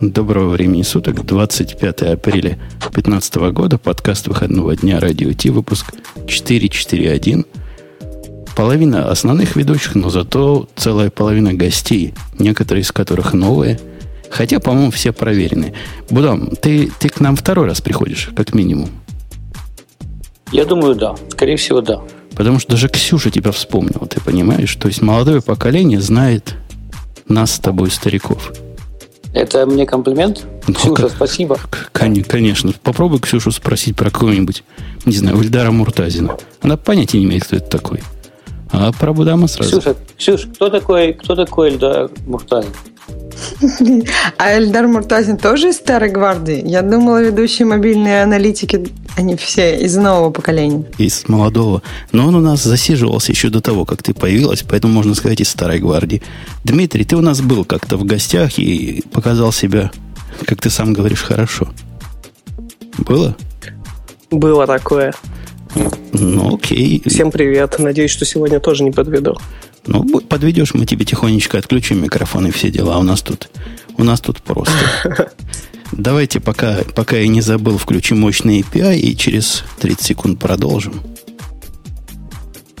Доброго времени суток, 25 апреля 2015 года, подкаст выходного дня Радио Ти, выпуск 441. Половина основных ведущих, но зато целая половина гостей, некоторые из которых новые, хотя, по-моему, все проверенные. Будам, ты, ты к нам второй раз приходишь, как минимум. Я думаю, да. Скорее всего, да. Потому что даже Ксюша тебя вспомнила, ты понимаешь? То есть молодое поколение знает нас с тобой, стариков. Это мне комплимент? Ну, Ксюша, как, спасибо. Конечно. Попробуй Ксюшу спросить про какого-нибудь, не знаю, Ульдара Муртазина. Она понятия не имеет, кто это такой. А про Будама сразу. Ксюша, Ксюша кто такой, кто такой Ильдар Муртазин? А Эльдар Муртазин тоже из старой гвардии? Я думала, ведущие мобильные аналитики, они все из нового поколения. Из молодого. Но он у нас засиживался еще до того, как ты появилась, поэтому можно сказать из старой гвардии. Дмитрий, ты у нас был как-то в гостях и показал себя, как ты сам говоришь, хорошо. Было? Было такое. Ну, окей. Всем привет. Надеюсь, что сегодня тоже не подведу. Ну, подведешь, мы тебе тихонечко отключим микрофон и все дела. У нас тут, у нас тут просто. Давайте, пока, пока я не забыл, включим мощный API и через 30 секунд продолжим.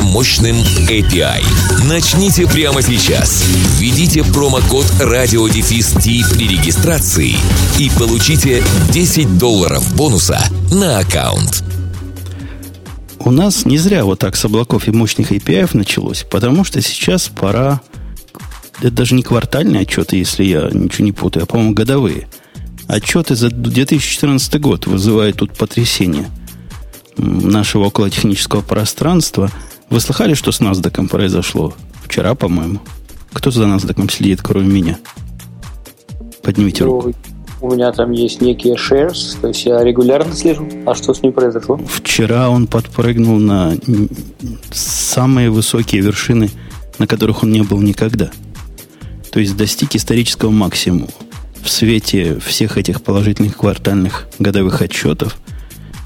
мощным мощным API. Начните прямо сейчас. Введите промокод радиодефис при регистрации и получите 10 долларов бонуса на аккаунт. У нас не зря вот так с облаков и мощных API началось, потому что сейчас пора... Это даже не квартальные отчеты, если я ничего не путаю, а, по-моему, годовые. Отчеты за 2014 год вызывают тут потрясение нашего околотехнического пространства – вы слыхали, что с NASDAQ произошло? Вчера, по-моему. Кто за NASDAQ следит, кроме меня? Поднимите руку. У меня там есть некие shares, то есть я регулярно слежу. А что с ним произошло? Вчера он подпрыгнул на самые высокие вершины, на которых он не был никогда. То есть достиг исторического максимума. В свете всех этих положительных квартальных годовых отчетов.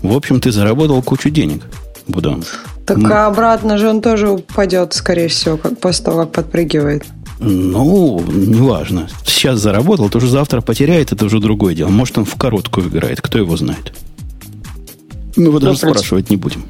В общем, ты заработал кучу денег, Будан. Так а обратно же он тоже упадет, скорее всего, как после того, как подпрыгивает. Ну, неважно. Сейчас заработал, то уже завтра потеряет, это уже другое дело. Может, он в короткую играет, кто его знает. Мы его ну, даже принципе, спрашивать не будем.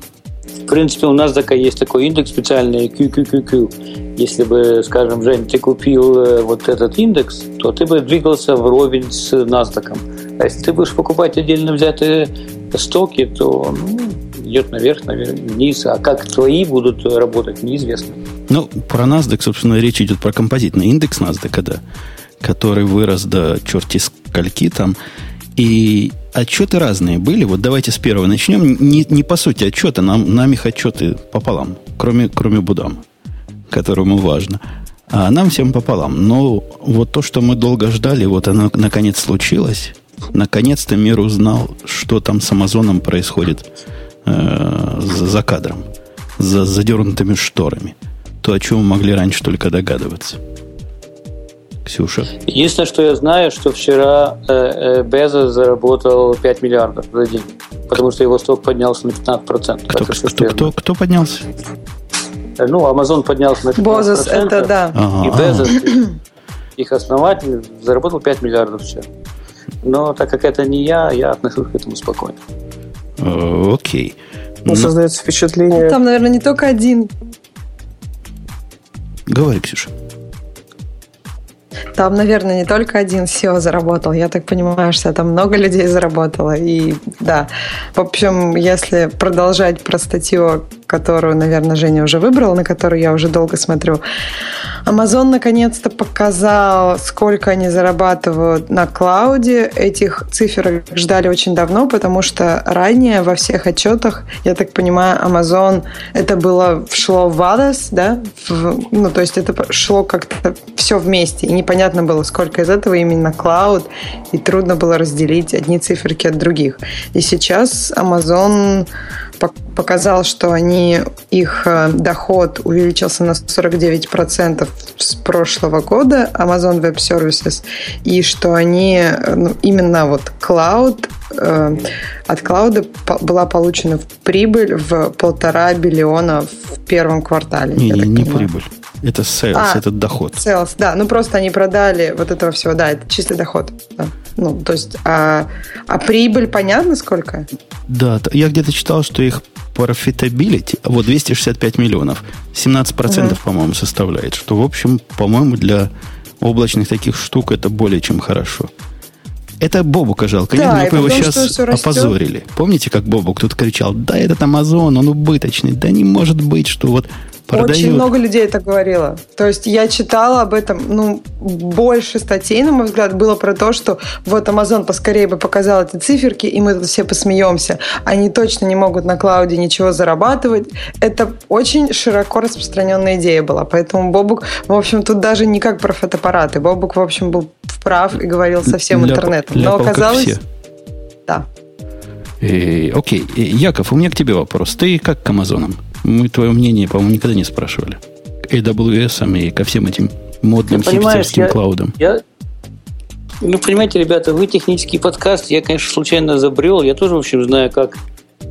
В принципе, у нас такая есть такой индекс специальный QQQQ. Если бы, скажем, Жень, ты купил э, вот этот индекс, то ты бы двигался вровень с NASDAQ. А если ты будешь покупать отдельно взятые стоки, то ну, идет наверх, наверх, вниз. А как твои будут работать, неизвестно. Ну, про NASDAQ, собственно, речь идет про композитный индекс NASDAQ, да, который вырос до черти скольки там. И отчеты разные были. Вот давайте с первого начнем. Не, не по сути отчета, нам, нам их отчеты пополам, кроме, кроме Будама, которому важно. А нам всем пополам. Но вот то, что мы долго ждали, вот оно наконец случилось. Наконец-то мир узнал, что там с Амазоном происходит э, за кадром, за задернутыми шторами. То, о чем мы могли раньше только догадываться. Ксюша. Единственное, что я знаю, что вчера э, э, Безос заработал 5 миллиардов за день, потому что его сток поднялся на 15%. Кто, кто, кто, кто, кто поднялся? Э, ну, Amazon поднялся на 15%. Бозос, это да. Ага. И Безос, их основатель, заработал 5 миллиардов вчера. Но так как это не я, я отношусь к этому спокойно. Э, окей. Ну, создается впечатление... Там, наверное, не только один. Говори, Ксюша. Там, наверное, не только один SEO заработал. Я так понимаю, что там много людей заработало. И да, в общем, если продолжать про статью которую, наверное, Женя уже выбрала, на которую я уже долго смотрю. Amazon наконец-то показал, сколько они зарабатывают на клауде. Этих цифр ждали очень давно, потому что ранее во всех отчетах, я так понимаю, Amazon это было шло в ADAS, да? В, ну, то есть это шло как-то все вместе. И непонятно было, сколько из этого именно клауд, и трудно было разделить одни циферки от других. И сейчас Amazon показал, что они, их э, доход увеличился на 49% с прошлого года, Amazon Web Services, и что они, э, ну, именно вот cloud, э, от клауда была получена прибыль в полтора биллиона в первом квартале. Не, не, не прибыль. Это sales, а, это доход. Sales, да. Ну, просто они продали вот этого всего. Да, это чистый доход. Да. Ну, то есть, а, а прибыль понятно сколько? Да, я где-то читал, что их profitability, вот 265 миллионов, 17%, угу. по-моему, составляет, что, в общем, по-моему, для облачных таких штук это более чем хорошо. Это Бобука жалко. Да, Нет, мы его сейчас опозорили. Помните, как Бобук тут кричал, да, этот Амазон, он убыточный. Да не может быть, что вот продают. Очень много людей это говорило. То есть я читала об этом, ну, больше статей, на мой взгляд, было про то, что вот Amazon поскорее бы показал эти циферки, и мы тут все посмеемся. Они точно не могут на клауде ничего зарабатывать. Это очень широко распространенная идея была. Поэтому Бобук, в общем, тут даже не как про фотоаппараты. Бобук, в общем, был прав и говорил со всем ляп, интернетом. Но оказалось... Все. Да. Э, окей, Яков, у меня к тебе вопрос. Ты как к Амазонам? Мы твое мнение, по-моему, никогда не спрашивали. К AWS и ко всем этим модным ну, хипстерским я, клаудам. Я, ну, понимаете, ребята, вы технический подкаст, я, конечно, случайно забрел, я тоже, в общем, знаю, как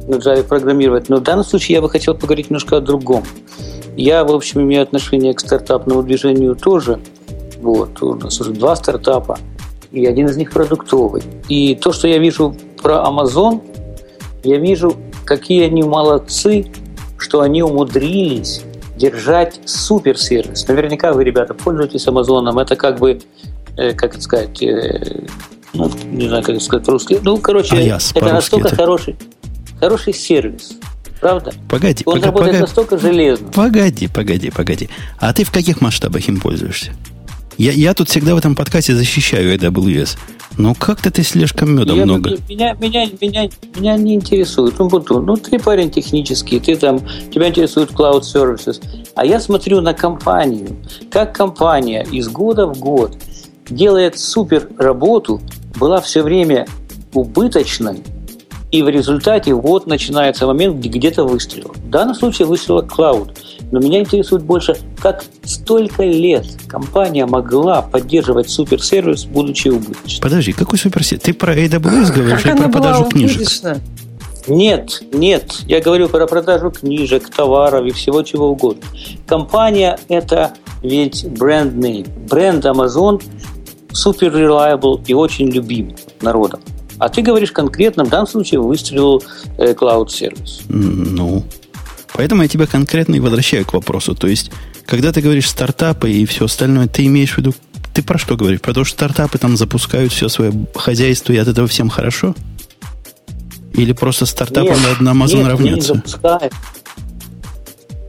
на Java программировать, но в данном случае я бы хотел поговорить немножко о другом. Я, в общем, имею отношение к стартапному движению тоже. Вот, у нас уже два стартапа, и один из них продуктовый. И то, что я вижу про Amazon, я вижу, какие они молодцы что они умудрились держать суперсервис. Наверняка вы, ребята, пользуетесь Амазоном. Это как бы, э, как это сказать, э, ну, не знаю, как это сказать по-русски. Ну, короче, а я, это настолько это... хороший, хороший сервис. Правда? Погоди, Он погоди, работает погоди, настолько железно. Погоди, погоди, погоди. А ты в каких масштабах им пользуешься? Я, я тут всегда в этом подкасте защищаю AWS. Ну, как-то ты слишком меда я, много. Меня, меня, меня, меня не интересует. Ну, Бутун, ну, ты парень технический, ты там, тебя интересует Cloud Services. А я смотрю на компанию. Как компания из года в год делает супер работу, была все время убыточной, и в результате вот начинается момент, где где-то выстрелил. В данном случае выстрелил Cloud. Но меня интересует больше, как столько лет компания могла поддерживать суперсервис, будучи убыточной. Подожди, какой суперсервис? Ты про AWS говоришь или про продажу книжек? Нет, нет, я говорю про продажу книжек, товаров и всего чего угодно. Компания – это ведь бренд name. Бренд Amazon супер reliable и очень любим народом. А ты говоришь конкретно, в данном случае выстрелил э, cloud сервис. Ну, поэтому я тебя конкретно и возвращаю к вопросу. То есть, когда ты говоришь стартапы и все остальное, ты имеешь в виду, ты про что говоришь? Про то, что стартапы там запускают все свое хозяйство, и от этого всем хорошо? Или просто стартапы нет, на Amazon нет, равняться? Не запускают.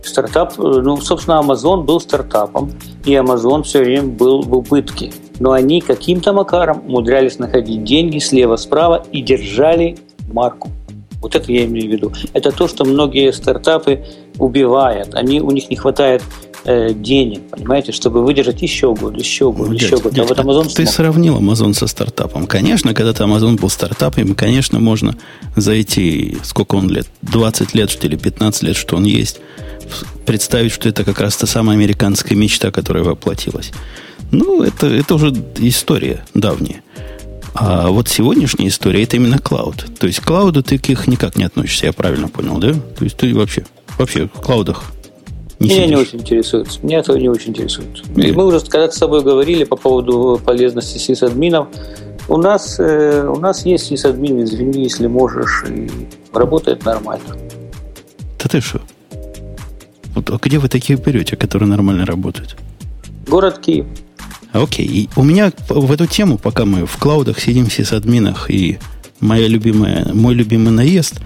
Стартап, э, ну, собственно, Amazon был стартапом, и Amazon все время был в убытке но они каким-то макаром умудрялись находить деньги слева-справа и держали марку. Вот это я имею в виду. Это то, что многие стартапы убивают. Они, у них не хватает э, денег, понимаете, чтобы выдержать еще год, еще год, дядь, еще год. Дядь, а вот Amazon ты смог. сравнил Amazon со стартапом. Конечно, когда-то Amazon был стартапом, конечно, можно зайти, сколько он лет, 20 лет, что ли, 15 лет, что он есть, представить, что это как раз та самая американская мечта, которая воплотилась. Ну, это, это уже история давняя. А вот сегодняшняя история это именно клауд. То есть к клауду ты к их никак не относишься, я правильно понял, да? То есть ты вообще, вообще в клаудах не Меня сидишь. не очень интересует. Меня этого не очень интересует. И мы уже когда-то с тобой говорили по поводу полезности сисадминов. У нас, э, у нас есть сисадмин, извини, если можешь, и работает нормально. Да ты что? Вот, а где вы такие берете, которые нормально работают? Город Киев. Окей. И у меня в эту тему, пока мы в клаудах сидим, все с админах, и моя любимая, мой любимый наезд,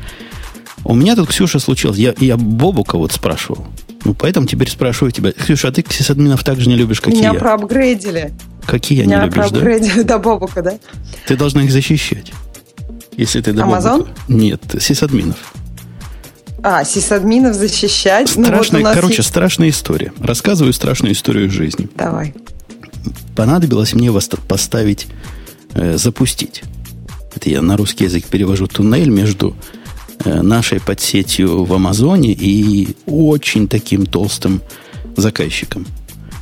У меня тут, Ксюша, случилось. Я, я Бобука вот спрашивал. Ну, поэтому теперь спрашиваю тебя. Ксюша, а ты сисадминов так же не любишь, как Меня и я? проапгрейдили. Какие я Меня не любишь, да? проапгрейдили до Бобука, да? Ты должна их защищать. Если ты до Amazon? Бобука. Нет, сисадминов. А, сисадминов защищать. Ну, вот Страшная, короче, есть- страшная история. Рассказываю страшную историю из жизни. Давай. Понадобилось мне воста- поставить, э, запустить. Это я на русский язык перевожу туннель между э, нашей подсетью в Амазоне и очень таким толстым заказчиком.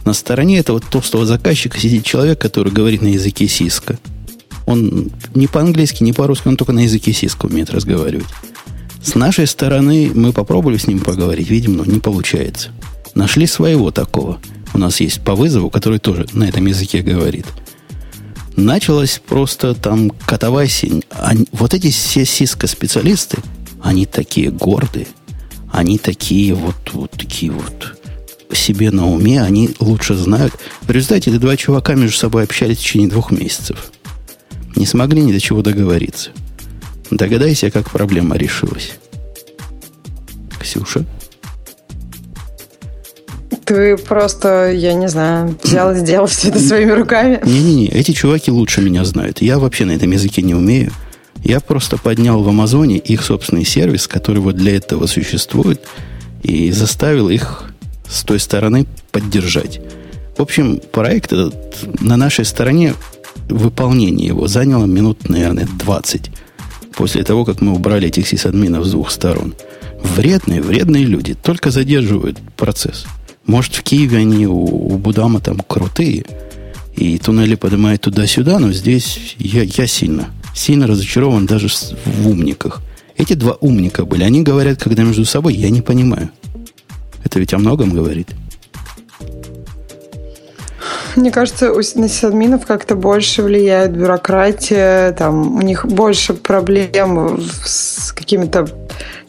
На стороне этого толстого заказчика сидит человек, который говорит на языке сиска. Он не по-английски, не по-русски, он только на языке сиска умеет разговаривать. С нашей стороны мы попробовали с ним поговорить, видим, но не получается. Нашли своего такого. У нас есть по вызову, который тоже на этом языке говорит. Началось просто там катавасень. Они- вот эти все сиско-специалисты, они такие гордые. Они такие вот, вот такие вот себе на уме, они лучше знают. В результате эти два чувака между собой общались в течение двух месяцев. Не смогли ни до чего договориться. Догадайся, как проблема решилась. Ксюша? Ты просто, я не знаю, взял и сделал все это своими руками. Не-не-не, эти чуваки лучше меня знают. Я вообще на этом языке не умею. Я просто поднял в Амазоне их собственный сервис, который вот для этого существует, и заставил их с той стороны поддержать. В общем, проект этот на нашей стороне, выполнение его заняло минут, наверное, 20 после того, как мы убрали этих сисадминов с двух сторон. Вредные, вредные люди только задерживают процесс. Может, в Киеве они у, у Будама там крутые, и туннели поднимают туда-сюда, но здесь я, я сильно, сильно разочарован даже в умниках. Эти два умника были. Они говорят, когда между собой, я не понимаю. Это ведь о многом говорит. Мне кажется, у сисадминов как-то больше влияет бюрократия, там у них больше проблем с какими-то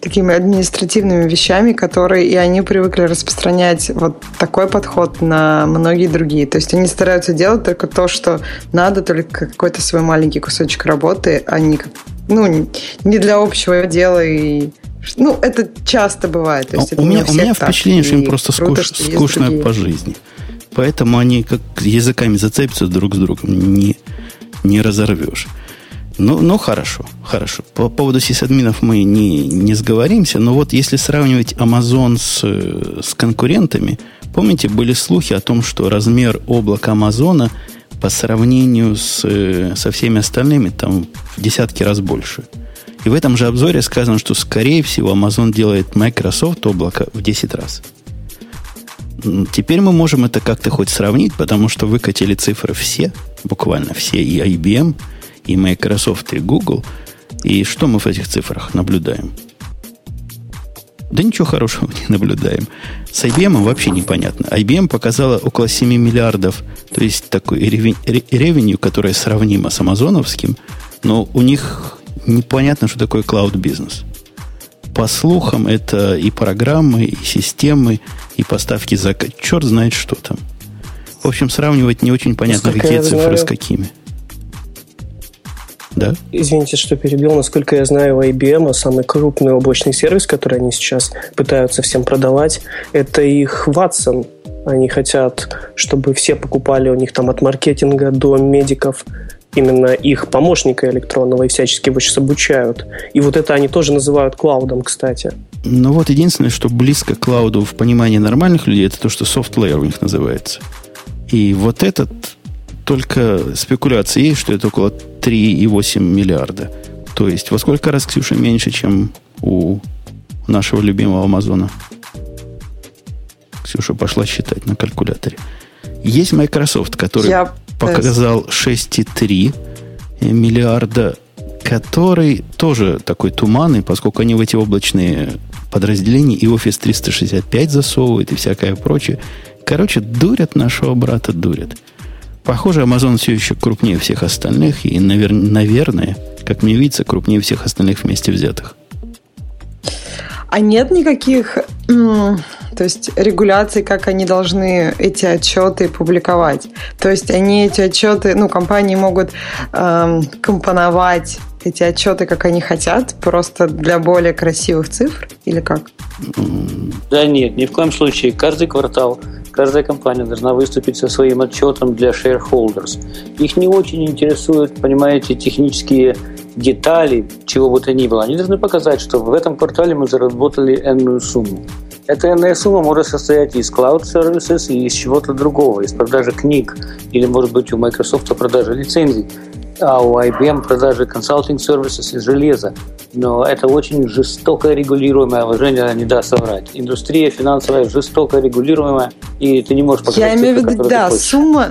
такими административными вещами, которые и они привыкли распространять вот такой подход на многие другие. То есть они стараются делать только то, что надо, только какой-то свой маленький кусочек работы, а не, ну, не- для общего дела и ну, это часто бывает. То есть А это у, меня, у меня впечатление, что им просто круто, скуш- что есть скучно другие. по жизни. Поэтому они как языками зацепятся друг с другом, не, не разорвешь. Ну, ну, хорошо, хорошо. По поводу сисадминов мы не, не сговоримся, но вот если сравнивать Amazon с, э, с конкурентами, помните, были слухи о том, что размер облака Амазона по сравнению с, э, со всеми остальными там в десятки раз больше. И в этом же обзоре сказано, что, скорее всего, Amazon делает Microsoft облако в 10 раз. Теперь мы можем это как-то хоть сравнить, потому что выкатили цифры все, буквально все, и IBM, и Microsoft, и Google. И что мы в этих цифрах наблюдаем? Да ничего хорошего не наблюдаем. С IBM вообще непонятно. IBM показала около 7 миллиардов, то есть такой ревен- ре- ревеню, которое сравнимо с амазоновским, но у них непонятно, что такое клауд-бизнес. По слухам, это и программы, и системы, и поставки за... Черт знает, что там. В общем, сравнивать не очень понятно, Насколько какие я цифры знаю- с какими. Да? Извините, что перебил. Насколько я знаю, у IBM самый крупный облачный сервис, который они сейчас пытаются всем продавать, это их Watson. Они хотят, чтобы все покупали у них там от маркетинга до медиков именно их помощника электронного и всячески его сейчас обучают. И вот это они тоже называют клаудом, кстати. Ну вот единственное, что близко к клауду в понимании нормальных людей, это то, что soft layer у них называется. И вот этот только спекуляции есть, что это около 3,8 миллиарда. То есть во сколько раз, Ксюша, меньше, чем у нашего любимого Амазона? Ксюша пошла считать на калькуляторе. Есть Microsoft, который Я показал 6,3 миллиарда, который тоже такой туманный, поскольку они в эти облачные подразделения и Office 365 засовывают и всякое прочее. Короче, дурят нашего брата, дурят. Похоже, Amazon все еще крупнее всех остальных и, навер- наверное, как мне видится, крупнее всех остальных вместе взятых. А нет никаких то есть регуляции, как они должны эти отчеты публиковать. То есть они эти отчеты, ну, компании могут эм, компоновать эти отчеты, как они хотят, просто для более красивых цифр или как? Да нет, ни в коем случае. Каждый квартал каждая компания должна выступить со своим отчетом для shareholders. Их не очень интересуют, понимаете, технические детали, чего бы то ни было. Они должны показать, что в этом квартале мы заработали энную сумму. Эта энная сумма может состоять из cloud services и из чего-то другого, из продажи книг, или, может быть, у Microsoft продажи лицензий а у IBM продажи консалтинг services из железа. Но это очень жестоко регулируемое, Женя не даст соврать. Индустрия финансовая жестоко регулируемая, и ты не можешь показать Я имею в виду, да, сумма,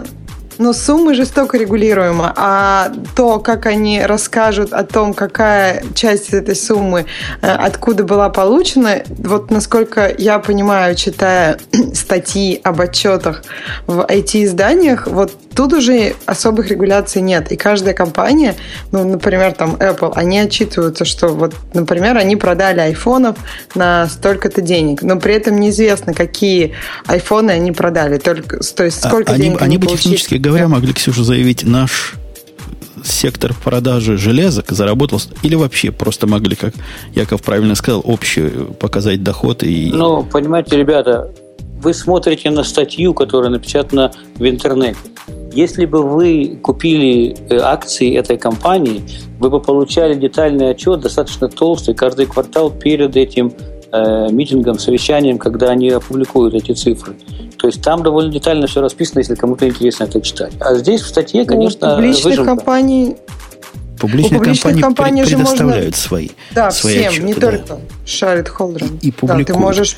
но суммы жестоко регулируемы, а то, как они расскажут о том, какая часть этой суммы э, откуда была получена, вот насколько я понимаю, читая статьи об отчетах в IT-изданиях, вот тут уже особых регуляций нет. И каждая компания, ну, например, там Apple, они отчитываются, что вот, например, они продали айфонов на столько-то денег, но при этом неизвестно, какие айфоны они продали, только, то есть сколько а, денег они, они бы технически говоря, могли, Ксюша, заявить, наш сектор продажи железок заработал, или вообще просто могли, как Яков правильно сказал, общий показать доход и... Ну, понимаете, ребята, вы смотрите на статью, которая напечатана в интернете. Если бы вы купили э, акции этой компании, вы бы получали детальный отчет, достаточно толстый, каждый квартал перед этим э, митингом, совещанием, когда они опубликуют эти цифры. То есть там довольно детально все расписано, если кому-то интересно это читать. А здесь в статье, конечно, У публичных выжимка. компаний Публичные, компании компаний предоставляют можно... свои, да, свои всем, отчеты, не да. только шарит холдером. И публикуют. Да, ты можешь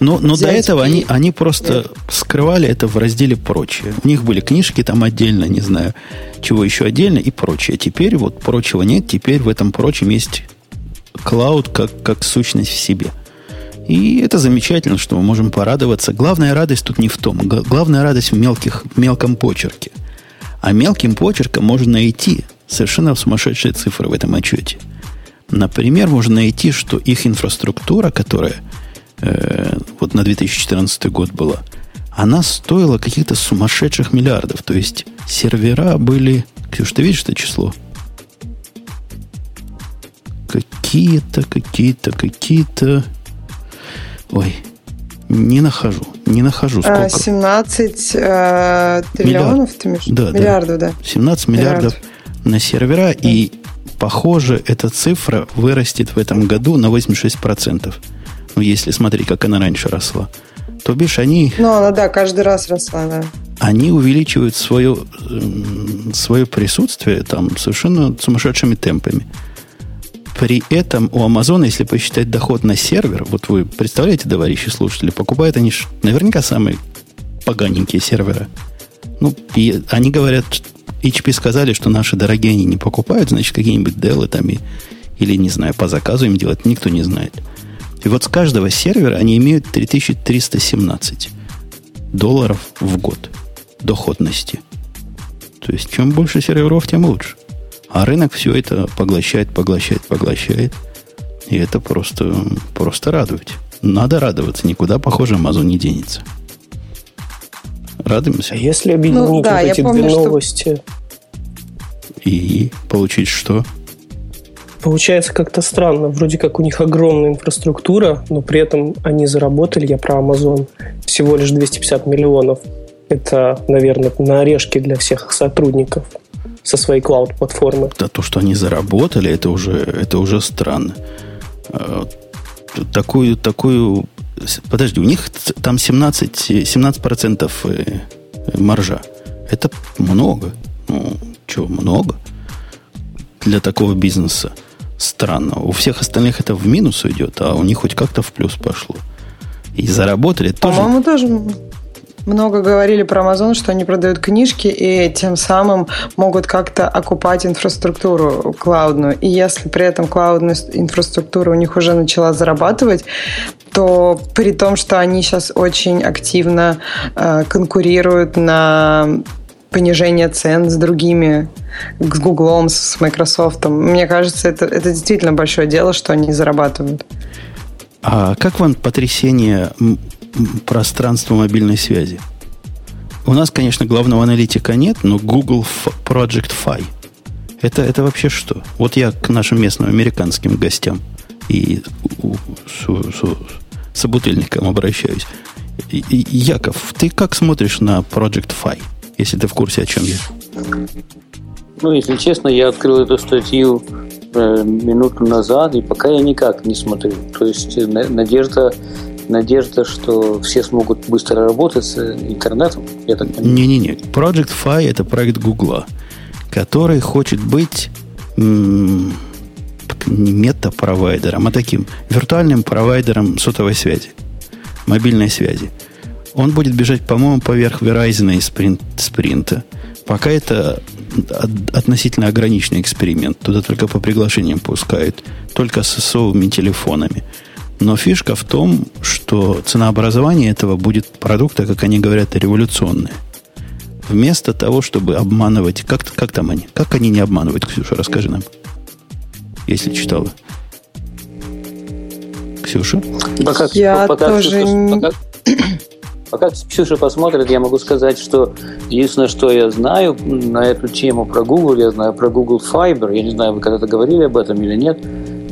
но, но до этого и... они, они просто Нет. скрывали это в разделе «Прочее». У них были книжки там отдельно, не знаю, чего еще отдельно и прочее. Теперь вот прочего нет, теперь в этом прочем есть клауд как, как сущность в себе – и это замечательно, что мы можем порадоваться. Главная радость тут не в том. Главная радость в, мелких, мелком почерке. А мелким почерком можно найти совершенно сумасшедшие цифры в этом отчете. Например, можно найти, что их инфраструктура, которая э, вот на 2014 год была, она стоила каких-то сумасшедших миллиардов. То есть сервера были... Ксюш, ты видишь это число? Какие-то, какие-то, какие-то... Ой, не нахожу. Не нахожу а, сколько. 17 э, триллионов, Миллиард. ты имеешь? Да, миллиардов, да. да. 17 миллиардов Миллиард. на сервера, да. и похоже, эта цифра вырастет в этом году на 86%. Ну, если смотреть, как она раньше росла. То бишь они... Ну, она, да, каждый раз росла, да. Они увеличивают свое, свое присутствие там совершенно сумасшедшими темпами. При этом у Амазона, если посчитать доход на сервер, вот вы представляете, товарищи слушатели, покупают они наверняка самые поганенькие сервера. Ну, и они говорят, HP сказали, что наши дорогие они не покупают, значит, какие-нибудь Dell там и, или, не знаю, по заказу им делать, никто не знает. И вот с каждого сервера они имеют 3317 долларов в год доходности. То есть, чем больше серверов, тем лучше. А рынок все это поглощает, поглощает, поглощает. И это просто, просто радует. Надо радоваться. Никуда, похоже, Amazon не денется. Радуемся. А если объединить ну, да, вот эти помню, две новости? И получить что? Получается как-то странно. Вроде как у них огромная инфраструктура, но при этом они заработали, я про Amazon, всего лишь 250 миллионов. Это, наверное, на орешке для всех сотрудников со своей клауд-платформы. Да, то, что они заработали, это уже, это уже странно. А, такую, такую... Подожди, у них там 17, 17% э, маржа. Это много. Ну, что, много? Для такого бизнеса странно. У всех остальных это в минус идет, а у них хоть как-то в плюс пошло. И заработали тоже. По-моему, тоже много говорили про Amazon, что они продают книжки и тем самым могут как-то окупать инфраструктуру клаудную. И если при этом клаудная инфраструктура у них уже начала зарабатывать, то при том, что они сейчас очень активно э, конкурируют на понижение цен с другими, с Гуглом, с Microsoft. Мне кажется, это, это действительно большое дело, что они зарабатывают. А как вам потрясение пространство мобильной связи. У нас, конечно, главного аналитика нет, но Google Project Fi. Это, это вообще что? Вот я к нашим местным американским гостям и с, с, собутыльникам обращаюсь. И, и, Яков, ты как смотришь на Project Fi, если ты в курсе, о чем я? Ну, если честно, я открыл эту статью э, минуту назад, и пока я никак не смотрю. То есть э, надежда, надежда, что все смогут быстро работать с интернетом, я так понимаю. Не-не-не, Project Fi – это проект Гугла, который хочет быть не мета-провайдером, а таким виртуальным провайдером сотовой связи, мобильной связи. Он будет бежать, по-моему, поверх Verizon и Sprint, Sprint. Пока это относительно ограниченный эксперимент. Туда только по приглашениям пускают. Только с сосовыми телефонами. Но фишка в том, что ценообразование этого будет продукта, как они говорят, революционное. Вместо того, чтобы обманывать... Как, как там они? Как они не обманывают, Ксюша, расскажи нам. Если читала. Ксюша? Пока, Я пока, тоже... Пока, Пока Ксюша посмотрит, я могу сказать, что единственное, что я знаю на эту тему про Google, я знаю про Google Fiber, я не знаю, вы когда-то говорили об этом или нет,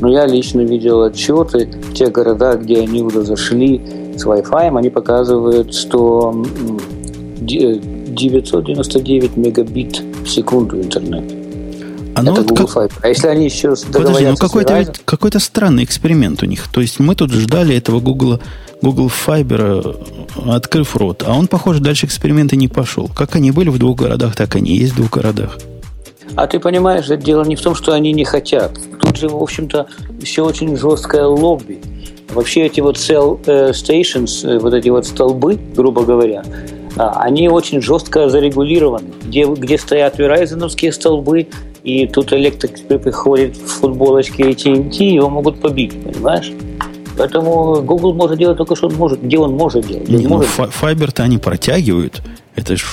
но я лично видел отчеты в тех городах, где они уже зашли с Wi-Fi, они показывают, что 999 мегабит в секунду интернет. А, ну, вот как... Fiber. а если они еще Подожди, ну какой-то, ведь, какой-то странный эксперимент у них. То есть мы тут ждали этого Google, Google Fiber, открыв рот, а он, похоже, дальше эксперименты не пошел. Как они были в двух городах, так они и есть в двух городах. А ты понимаешь, это дело не в том, что они не хотят. Тут же, в общем-то, все очень жесткое лобби. Вообще эти вот cell э, stations, э, вот эти вот столбы, грубо говоря, а, они очень жестко зарегулированы. Где, где стоят Verizon столбы, и тут электрик приходит в футболочке AT&T, его могут побить, понимаешь? Поэтому Google может делать только, что он может, где он может делать. Не, ну, Fiber-то они протягивают. Это же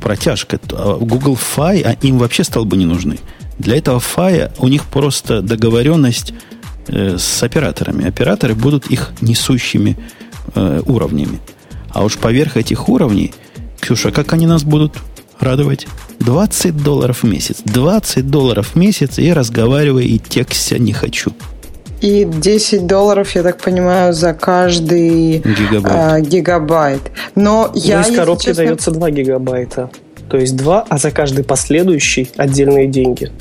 протяжка. А Google Fi, а им вообще столбы не нужны. Для этого Fi у них просто договоренность э, с операторами. Операторы будут их несущими э, уровнями. А уж поверх этих уровней, Ксюша, как они нас будут радовать? 20 долларов в месяц. 20 долларов в месяц и разговаривай, и текстя не хочу. И 10 долларов, я так понимаю, за каждый гигабайт. А, гигабайт. Но ну, я, из коробки честно... дается 2 гигабайта. То есть 2, а за каждый последующий отдельные деньги.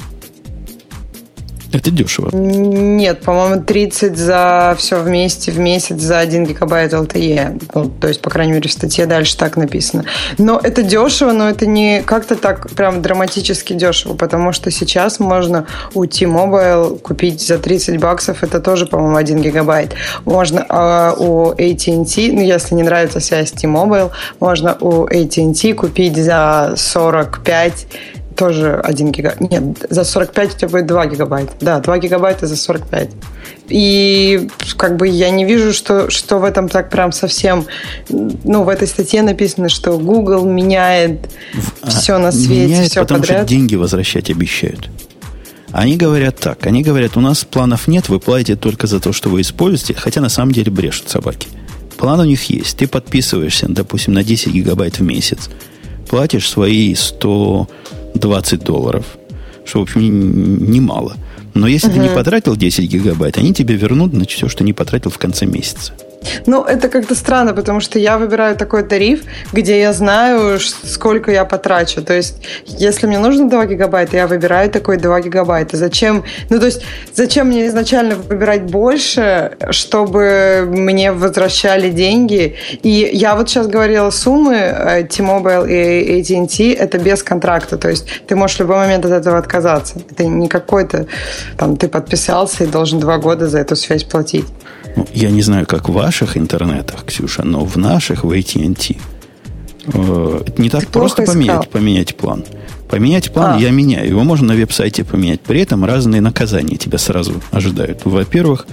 Это дешево. Нет, по-моему, 30 за все вместе в месяц за 1 гигабайт LTE. Ну, то есть, по крайней мере, в статье дальше так написано. Но это дешево, но это не как-то так прям драматически дешево, потому что сейчас можно у T-Mobile купить за 30 баксов, это тоже, по-моему, 1 гигабайт. Можно а у AT&T, ну, если не нравится связь T-Mobile, можно у AT&T купить за 45 тоже 1 гигабайт. Нет, за 45 у тебя будет 2 гигабайта. Да, 2 гигабайта за 45. И как бы я не вижу, что, что в этом так прям совсем... Ну, в этой статье написано, что Google меняет а, все на свете, меняет, все потому подряд. что деньги возвращать обещают. Они говорят так. Они говорят, у нас планов нет, вы платите только за то, что вы используете, хотя на самом деле брешут собаки. План у них есть. Ты подписываешься, допустим, на 10 гигабайт в месяц. Платишь свои 100 20 долларов, что, в общем, немало. Но если угу. ты не потратил 10 гигабайт, они тебе вернут на все, что не потратил в конце месяца. Ну, это как-то странно, потому что я выбираю такой тариф, где я знаю, сколько я потрачу. То есть, если мне нужно 2 гигабайта, я выбираю такой 2 гигабайта. Зачем? Ну, то есть, зачем мне изначально выбирать больше, чтобы мне возвращали деньги? И я вот сейчас говорила суммы э, T-Mobile и AT&T, это без контракта. То есть, ты можешь в любой момент от этого отказаться. Это не какой-то, там, ты подписался и должен два года за эту связь платить. Я не знаю, как в ваших интернетах, Ксюша, но в наших, в AT&T, э, не так Ты просто поменять, поменять план. Поменять план а. я меняю. Его можно на веб-сайте поменять. При этом разные наказания тебя сразу ожидают. Во-первых,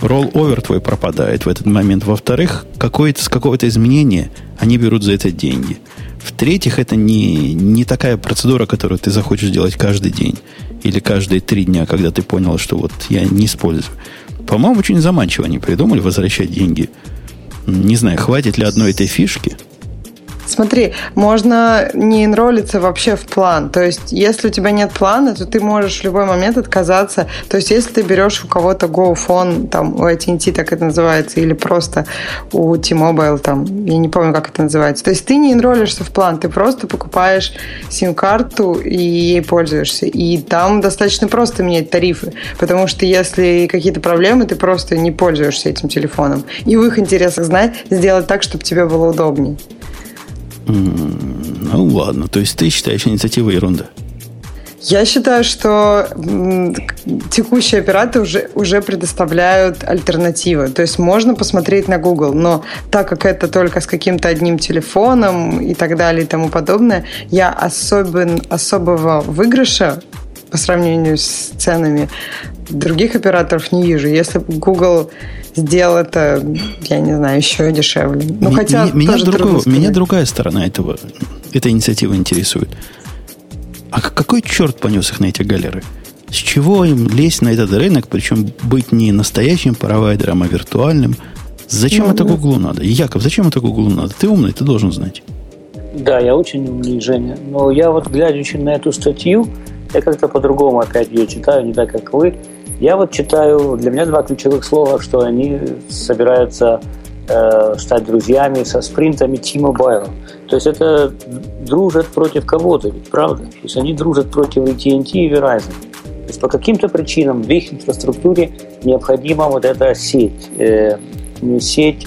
ролл-овер твой пропадает в этот момент. Во-вторых, какое-то, с какого-то изменения они берут за это деньги. В-третьих, это не, не такая процедура, которую ты захочешь делать каждый день или каждые три дня, когда ты понял, что вот я не использую. По-моему, очень заманчиво они придумали возвращать деньги. Не знаю, хватит ли одной этой фишки – Смотри, можно не энролиться вообще в план. То есть, если у тебя нет плана, то ты можешь в любой момент отказаться. То есть, если ты берешь у кого-то GoPhone, там, у AT&T так это называется, или просто у T-Mobile, там, я не помню, как это называется. То есть, ты не энролишься в план, ты просто покупаешь сим-карту и ей пользуешься. И там достаточно просто менять тарифы, потому что если какие-то проблемы, ты просто не пользуешься этим телефоном. И в их интересах знать, сделать так, чтобы тебе было удобнее. Ну ладно, то есть ты считаешь инициатива ерунда? Я считаю, что текущие операторы уже, уже предоставляют альтернативы. То есть можно посмотреть на Google, но так как это только с каким-то одним телефоном и так далее и тому подобное, я особен, особого выигрыша по сравнению с ценами других операторов не вижу. Если Google сделал это, я не знаю, еще дешевле. Ну, хотя меня, другого, меня другая сторона этого, этой инициативы интересует. А какой черт понес их на эти галеры? С чего им лезть на этот рынок, причем быть не настоящим провайдером, а виртуальным? Зачем ну, это ну. Гуглу надо? Яков, зачем это Гуглу надо? Ты умный, ты должен знать. Да, я очень умный, Женя. Но я вот, глядя на эту статью, я как-то по-другому опять ее читаю, не так, как вы. Я вот читаю, для меня два ключевых слова, что они собираются э, стать друзьями со спринтами T-Mobile. То есть это дружат против кого-то, ведь правда? То есть они дружат против AT&T и Verizon. То есть по каким-то причинам в их инфраструктуре необходима вот эта сеть, э, сеть,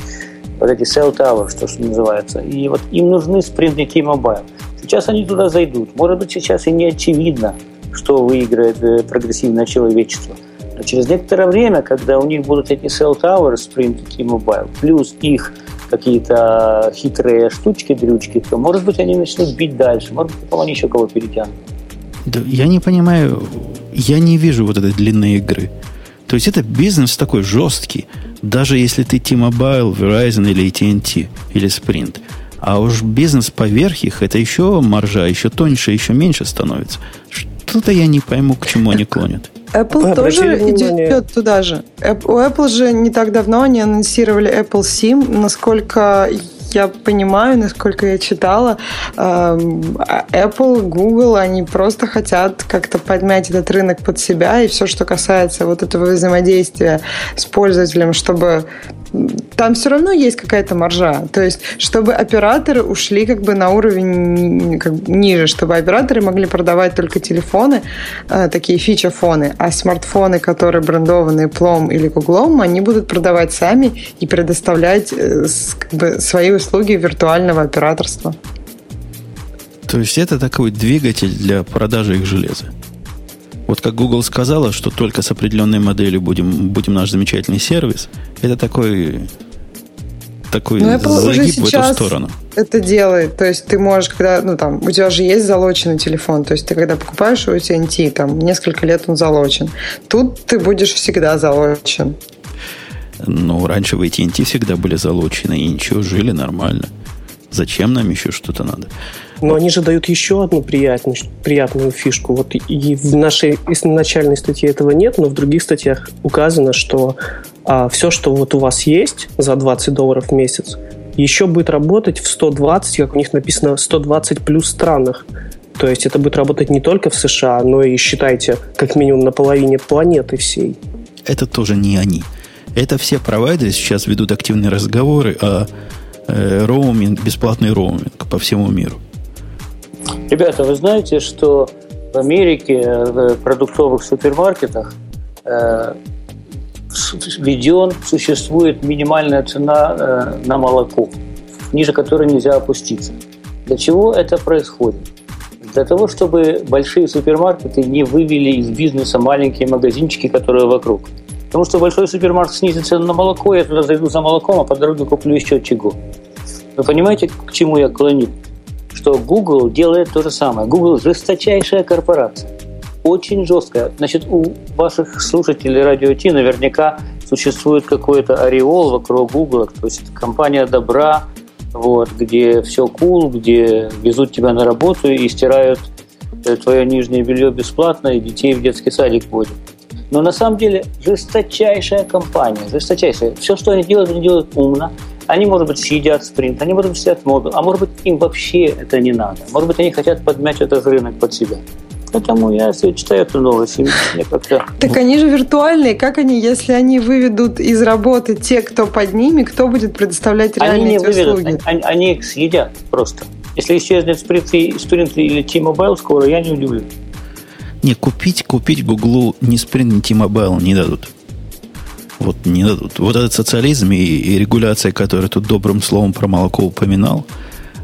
вот эти cell towers, что, что называется. И вот им нужны спринты T-Mobile. Сейчас они туда зайдут. Может быть, сейчас и не очевидно, что выиграет э, прогрессивное человечество. Через некоторое время, когда у них будут эти cell towers, Sprint и T-Mobile, плюс их какие-то хитрые штучки, дрючки, то, может быть, они начнут бить дальше. Может быть, потом они еще кого перетянут. Да, я не понимаю, я не вижу вот этой длинной игры. То есть это бизнес такой жесткий, даже если ты T-Mobile, Verizon или AT&T или Sprint. А уж бизнес поверх их, это еще маржа, еще тоньше, еще меньше становится. Что-то я не пойму, к чему они клонят. Apple Вы тоже идет туда же. У Apple же не так давно они анонсировали Apple SIM. Насколько я понимаю, насколько я читала, эм, Apple, Google, они просто хотят как-то подмять этот рынок под себя, и все, что касается вот этого взаимодействия с пользователем, чтобы там все равно есть какая-то маржа. То есть, чтобы операторы ушли как бы на уровень как, ниже, чтобы операторы могли продавать только телефоны, э, такие фича-фоны, а смартфоны, которые брендованы Plom или Google, они будут продавать сами и предоставлять э, как бы, свои услуги виртуального операторства. То есть это такой двигатель для продажи их железа. Вот как Google сказала, что только с определенной моделью будем, будем наш замечательный сервис, это такой такой Но Apple загиб в эту сторону. Это делает. То есть ты можешь, когда, ну там, у тебя же есть залоченный телефон. То есть ты когда покупаешь у AT&T, там несколько лет он залочен. Тут ты будешь всегда залочен. Ну, раньше в AT&T всегда были залочены, и ничего, жили нормально. Зачем нам еще что-то надо? Но они же дают еще одну приятную, приятную фишку. Вот и в нашей начальной статье этого нет, но в других статьях указано, что а, все, что вот у вас есть за 20 долларов в месяц, еще будет работать в 120, как у них написано, 120 плюс странах. То есть это будет работать не только в США, но и, считайте, как минимум на половине планеты всей. Это тоже не они. Это все провайдеры сейчас ведут активные разговоры о э, роуминг, бесплатный роуминг по всему миру. Ребята, вы знаете, что в Америке э, в продуктовых супермаркетах э, введен, существует минимальная цена э, на молоко, ниже которой нельзя опуститься. Для чего это происходит? Для того, чтобы большие супермаркеты не вывели из бизнеса маленькие магазинчики, которые вокруг. Потому что большой супермаркет снизит цену на молоко, я туда зайду за молоком, а по дороге куплю еще чего. Вы понимаете, к чему я клоню? Что Google делает то же самое. Google жесточайшая корпорация. Очень жесткая. Значит, у ваших слушателей радио Ти наверняка существует какой-то ореол вокруг Google, то есть компания добра, вот, где все cool, где везут тебя на работу и стирают э, твое нижнее белье бесплатно, и детей в детский садик водят. Но на самом деле жесточайшая компания, жесточайшая. Все, что они делают, они делают умно. Они, может быть, съедят спринт, они, может быть, съедят модуль, а может быть, им вообще это не надо. Может быть, они хотят подмять этот рынок под себя. Поэтому я читаю эту новость, и мне как-то... Так они же виртуальные. Как они, если они выведут из работы те, кто под ними, кто будет предоставлять реальные они не эти выведут, услуги? Они, они их съедят просто. Если исчезнет спринт, спринт или T-Mobile скоро, я не удивлюсь. Не, купить, купить Гуглу ни Sprint, ни T-Mobile не дадут. Вот не. Вот этот социализм и, и регуляция, которую тут добрым словом про молоко упоминал,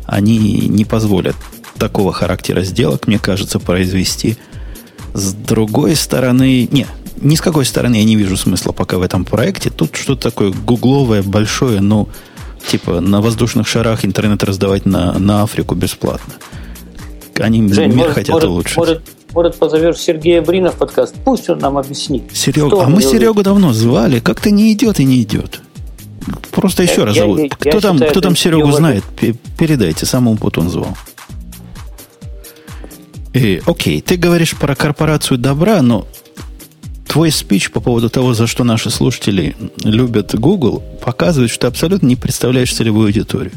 они не позволят такого характера сделок, мне кажется, произвести. С другой стороны, не, ни с какой стороны я не вижу смысла пока в этом проекте. Тут что-то такое гугловое, большое, ну, типа на воздушных шарах интернет раздавать на, на Африку бесплатно. Они Жень, мир может, хотят может, улучшить. Может, может, позовешь Сергея Брина в подкаст? Пусть он нам объяснит. Серега, а мы. Серегу давно звали, как-то не идет и не идет. Просто еще Я- раз я- зовут. я Кто там, считаю, кто там Серегу знает, пе- передайте, самому он звал. Э, окей, ты говоришь про корпорацию добра, но твой спич по поводу того, за что наши слушатели любят Google, показывает, что ты абсолютно не представляешь целевую аудиторию.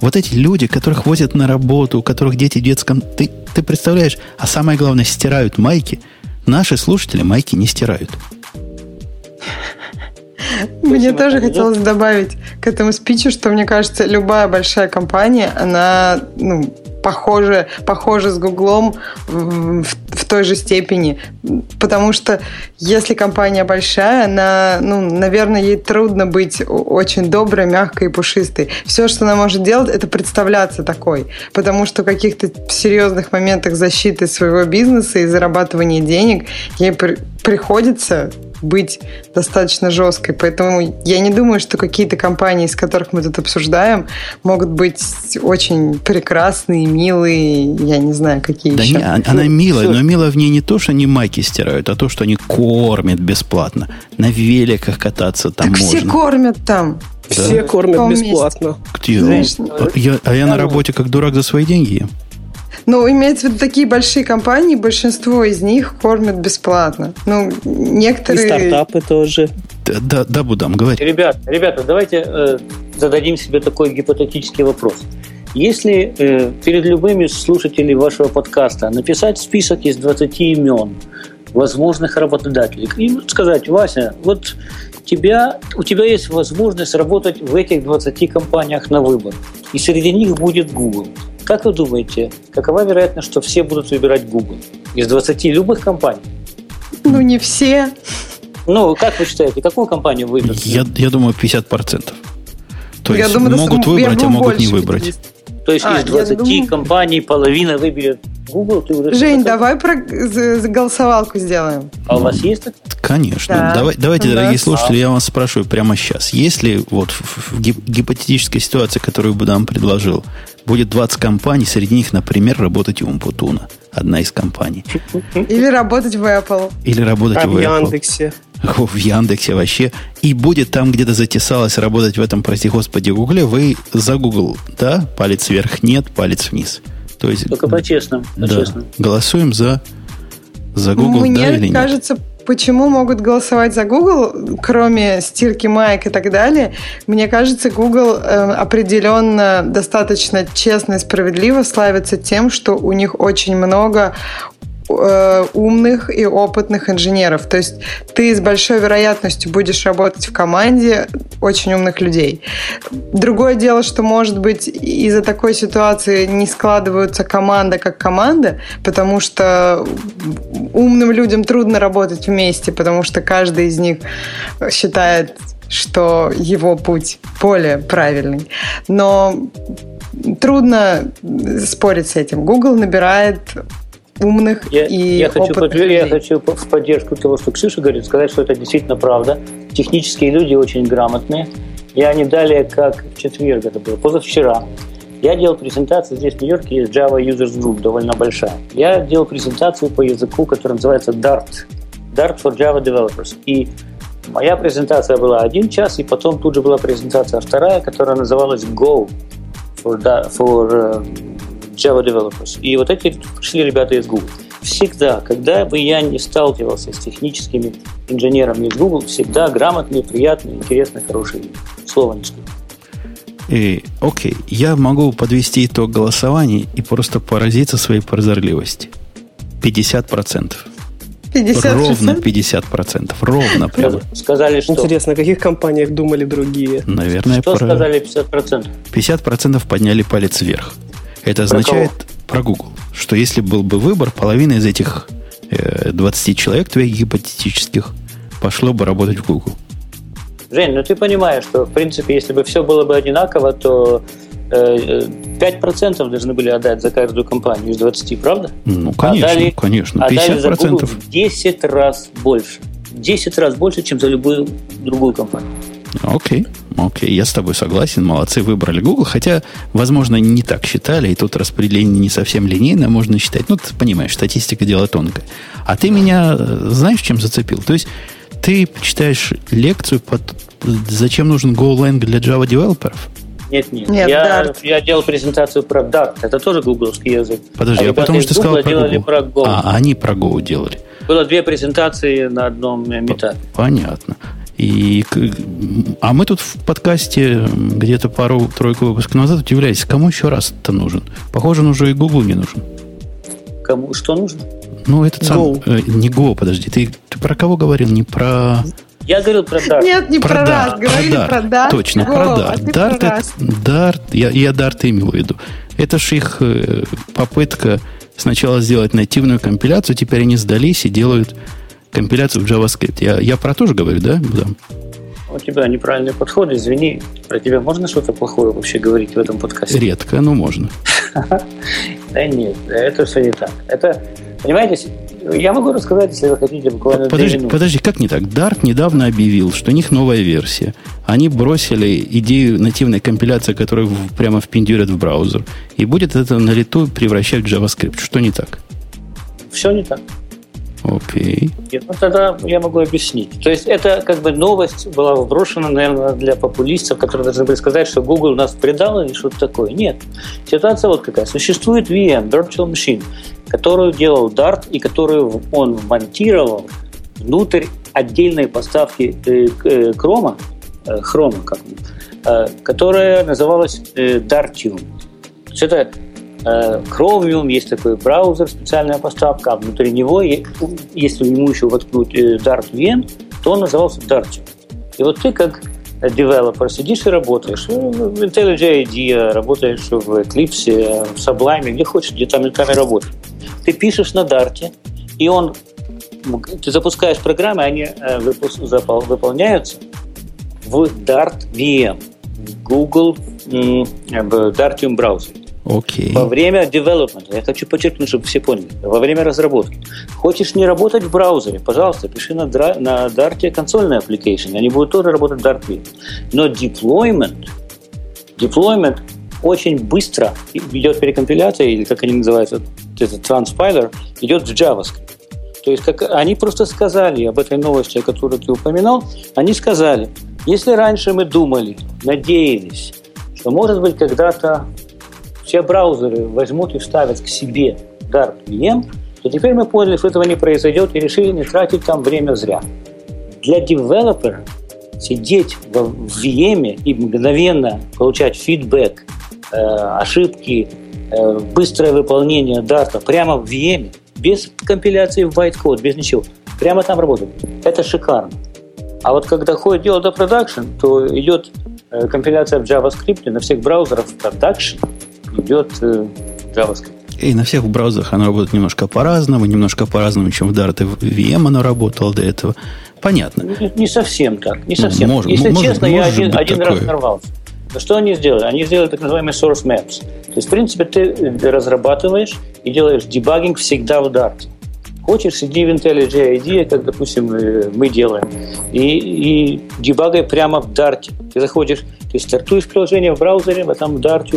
Вот эти люди, которых возят на работу, у которых дети в детском... Ты, ты представляешь, а самое главное, стирают майки. Наши слушатели майки не стирают. Мне тоже хотелось добавить к этому спичу, что мне кажется, любая большая компания, она ну, похожа, похожа с Гуглом в, в той же степени. Потому что если компания большая, она, ну, наверное, ей трудно быть очень доброй, мягкой и пушистой. Все, что она может делать, это представляться такой. Потому что в каких-то серьезных моментах защиты своего бизнеса и зарабатывания денег ей при- приходится быть достаточно жесткой. Поэтому я не думаю, что какие-то компании, из которых мы тут обсуждаем, могут быть очень прекрасные, милые, я не знаю, какие Да еще. не, а- она милая, но милая в ней не то, что они майки стирают, а то, что они кормят бесплатно. На великах кататься там так можно. все кормят там. Все В кормят бесплатно. Где? Женщина. А я, а я на работе как дурак за свои деньги ем. Ну, имеется в виду такие большие компании, большинство из них кормят бесплатно. Ну, И некоторые... стартапы тоже. Да, да, да Будам, говори. Ребят, ребята, давайте э, зададим себе такой гипотетический вопрос. Если э, перед любыми слушателями вашего подкаста написать список из 20 имен возможных работодателей и сказать, Вася, вот тебя, у тебя есть возможность работать в этих 20 компаниях на выбор, и среди них будет Google. Как вы думаете, какова вероятность, что все будут выбирать Google из 20 любых компаний? Ну, не все. Ну, как вы считаете, какую компанию выберут? Я, я думаю, 50%. То Я есть думаю, могут выбрать, а могут не выбрать. 50. То есть А, из я 20 думаю- компаний половина выберет Google, ты уже Жень, давай про голосовалку сделаем. А у вас есть это? Конечно. Да. Давай, давайте, Да. дорогие слушатели, я вас спрашиваю прямо сейчас. Если вот в, в гип- гипотетической ситуации, которую Будам предложил, будет 20 компаний, среди них, например, работать Умпутуна, одна из компаний, Или работать в Apple. или работать А в в Apple. Яндексе. в Яндексе вообще, и будет там где-то затесалось работать в этом, прости господи, Гугле, вы за Google, да? Палец вверх нет, палец вниз. То есть, Только по-честному. да, по-честному. голосуем за, за Google, Мне да или нет? кажется, почему могут голосовать за Google, кроме стирки маек и так далее, мне кажется, Google э, определенно достаточно честно и справедливо славится тем, что у них очень много э, умных и опытных инженеров. То есть ты с большой вероятностью будешь работать в команде очень умных людей. Другое дело, что, может быть, из-за такой ситуации не складываются команда как команда, потому что умным людям трудно работать вместе, потому что каждый из них считает, что его путь более правильный. Но трудно спорить с этим. Google набирает умных Я, и я, хочу, подтвердить- я людей. хочу в поддержку того, что Ксюша говорит, сказать, что это действительно правда. Технические люди очень грамотные. Я не далее, как в четверг, это было позавчера, я делал презентацию здесь, в Нью-Йорке, есть Java Users Group, довольно большая. Я делал презентацию по языку, который называется Dart. Dart for Java Developers. И моя презентация была один час, и потом тут же была презентация вторая, которая называлась Go for, for э, Java Developers. И вот эти пришли ребята из Google. Всегда, когда бы я не сталкивался с техническими инженерами из Google, всегда грамотные, приятные, интересные, хорошие люди. Слово не скажу. И, окей, я могу подвести итог голосования и просто поразиться своей прозорливости. 50%. 50%? Ровно 50%. Ровно прямо. Сказали, что... Интересно, о каких компаниях думали другие? Наверное, Что про... сказали 50%? 50% подняли палец вверх. Это Про означает про Google, что если был бы выбор, половина из этих э, 20 человек твоих гипотетических пошло бы работать в Google. Жень, ну ты понимаешь, что, в принципе, если бы все было бы одинаково, то э, 5% должны были отдать за каждую компанию из 20, правда? Ну, конечно, Отдали- конечно. Отдали за Google 50%. в 10 раз больше. 10 раз больше, чем за любую другую компанию. Окей, окей, я с тобой согласен. Молодцы, выбрали Google. Хотя, возможно, они не так считали, и тут распределение не совсем линейное, можно считать. Ну, ты понимаешь, статистика дело тонкое. А ты меня э, знаешь, чем зацепил? То есть, ты читаешь лекцию, под... зачем нужен GoLang для Java девелоперов? Нет, нет. Нет, я, Dart. я делал презентацию про Dart. Это тоже гугловский язык. Подожди, а, ребята потому что сказал про делали Google. про Go. А, они про Go делали. Было две презентации на одном э, метапе. Понятно. И, а мы тут в подкасте где-то пару-тройку выпусков назад удивлялись, кому еще раз это нужен? Похоже, он уже и Google не нужен. Кому что нужно? Ну, этот сам... Go. э, не Go, подожди. Ты, ты про кого говорил? Не про... Я говорил про Dart. Нет, не про, Dart, раз. Говорили Dart. про Dart. Точно, про Вова, Dart. а ты Dart, про это-. Dart, я, я Dart имел в виду. Это ж их э, попытка сначала сделать нативную компиляцию, теперь они сдались и делают компиляцию в JavaScript. Я, я про то же говорю, да? Да. У тебя неправильный подход, извини. Про тебя можно что-то плохое вообще говорить в этом подкасте? Редко, но можно. Да нет, это все не так. Это, понимаете, я могу рассказать, если вы хотите, буквально Подожди, подожди, как не так? Dart недавно объявил, что у них новая версия. Они бросили идею нативной компиляции, которую в- прямо впендюрят в браузер. И будет это на лету превращать в JavaScript. Что не так? Все не так. Окей. Нет, ну тогда я могу объяснить. То есть это как бы новость была вброшена, наверное, для популистов, которые должны были сказать, что Google нас предал или что-то такое. Нет. Ситуация вот какая. Существует VM, Virtual Machine, которую делал Dart и которую он вмонтировал внутрь отдельной поставки э, э, Chrome, э, Chrome, как э, которая называлась Dartium. То есть это Chromium, есть такой браузер, специальная поставка, а внутри него, если ему еще воткнуть э, Dart VM, то он назывался Dartium. И вот ты как э, девелопер сидишь и работаешь э, в IntelliJ IDEA, работаешь в Eclipse, э, в Sublime, где хочешь, где там, там и работаешь. Ты пишешь на Dart, и он ты запускаешь программы, они э, выполняются в Dart VM, Google э, Dartium браузере. Окей. Во время development, я хочу подчеркнуть, чтобы все поняли, во время разработки. Хочешь не работать в браузере, пожалуйста, пиши на, на Dart консольный application, они будут тоже работать в Dart. Но deployment, deployment очень быстро идет перекомпиляция, или как они называются, вот это transpiler, идет в JavaScript. То есть как они просто сказали об этой новости, о которой ты упоминал, они сказали, если раньше мы думали, надеялись, что может быть когда-то все браузеры возьмут и вставят к себе Dart VM, то теперь мы поняли, что этого не произойдет и решили не тратить там время зря. Для девелопера сидеть в VM и мгновенно получать фидбэк, э, ошибки, э, быстрое выполнение дарта прямо в VM, без компиляции в bytecode, без ничего, прямо там работает. Это шикарно. А вот когда ходит дело до продакшн, то идет э, компиляция в JavaScript на всех браузерах в продакшн идет э, JavaScript. И на всех браузерах оно работает немножко по-разному, немножко по-разному, чем в Dart и в VM оно работало до этого. Понятно. Не, не совсем так, не совсем. может- Если может- честно, я может один, быть один такое. раз нарвался. Что они сделали? Они сделали так называемый source maps. То есть, в принципе, ты э, разрабатываешь и делаешь дебагинг всегда в Dart. Хочешь, сиди в IntelliJ IDEA, как, допустим, э, мы делаем, и, и дебагай прямо в Dart. Ты заходишь, ты стартуешь приложение в браузере, а там в Dart.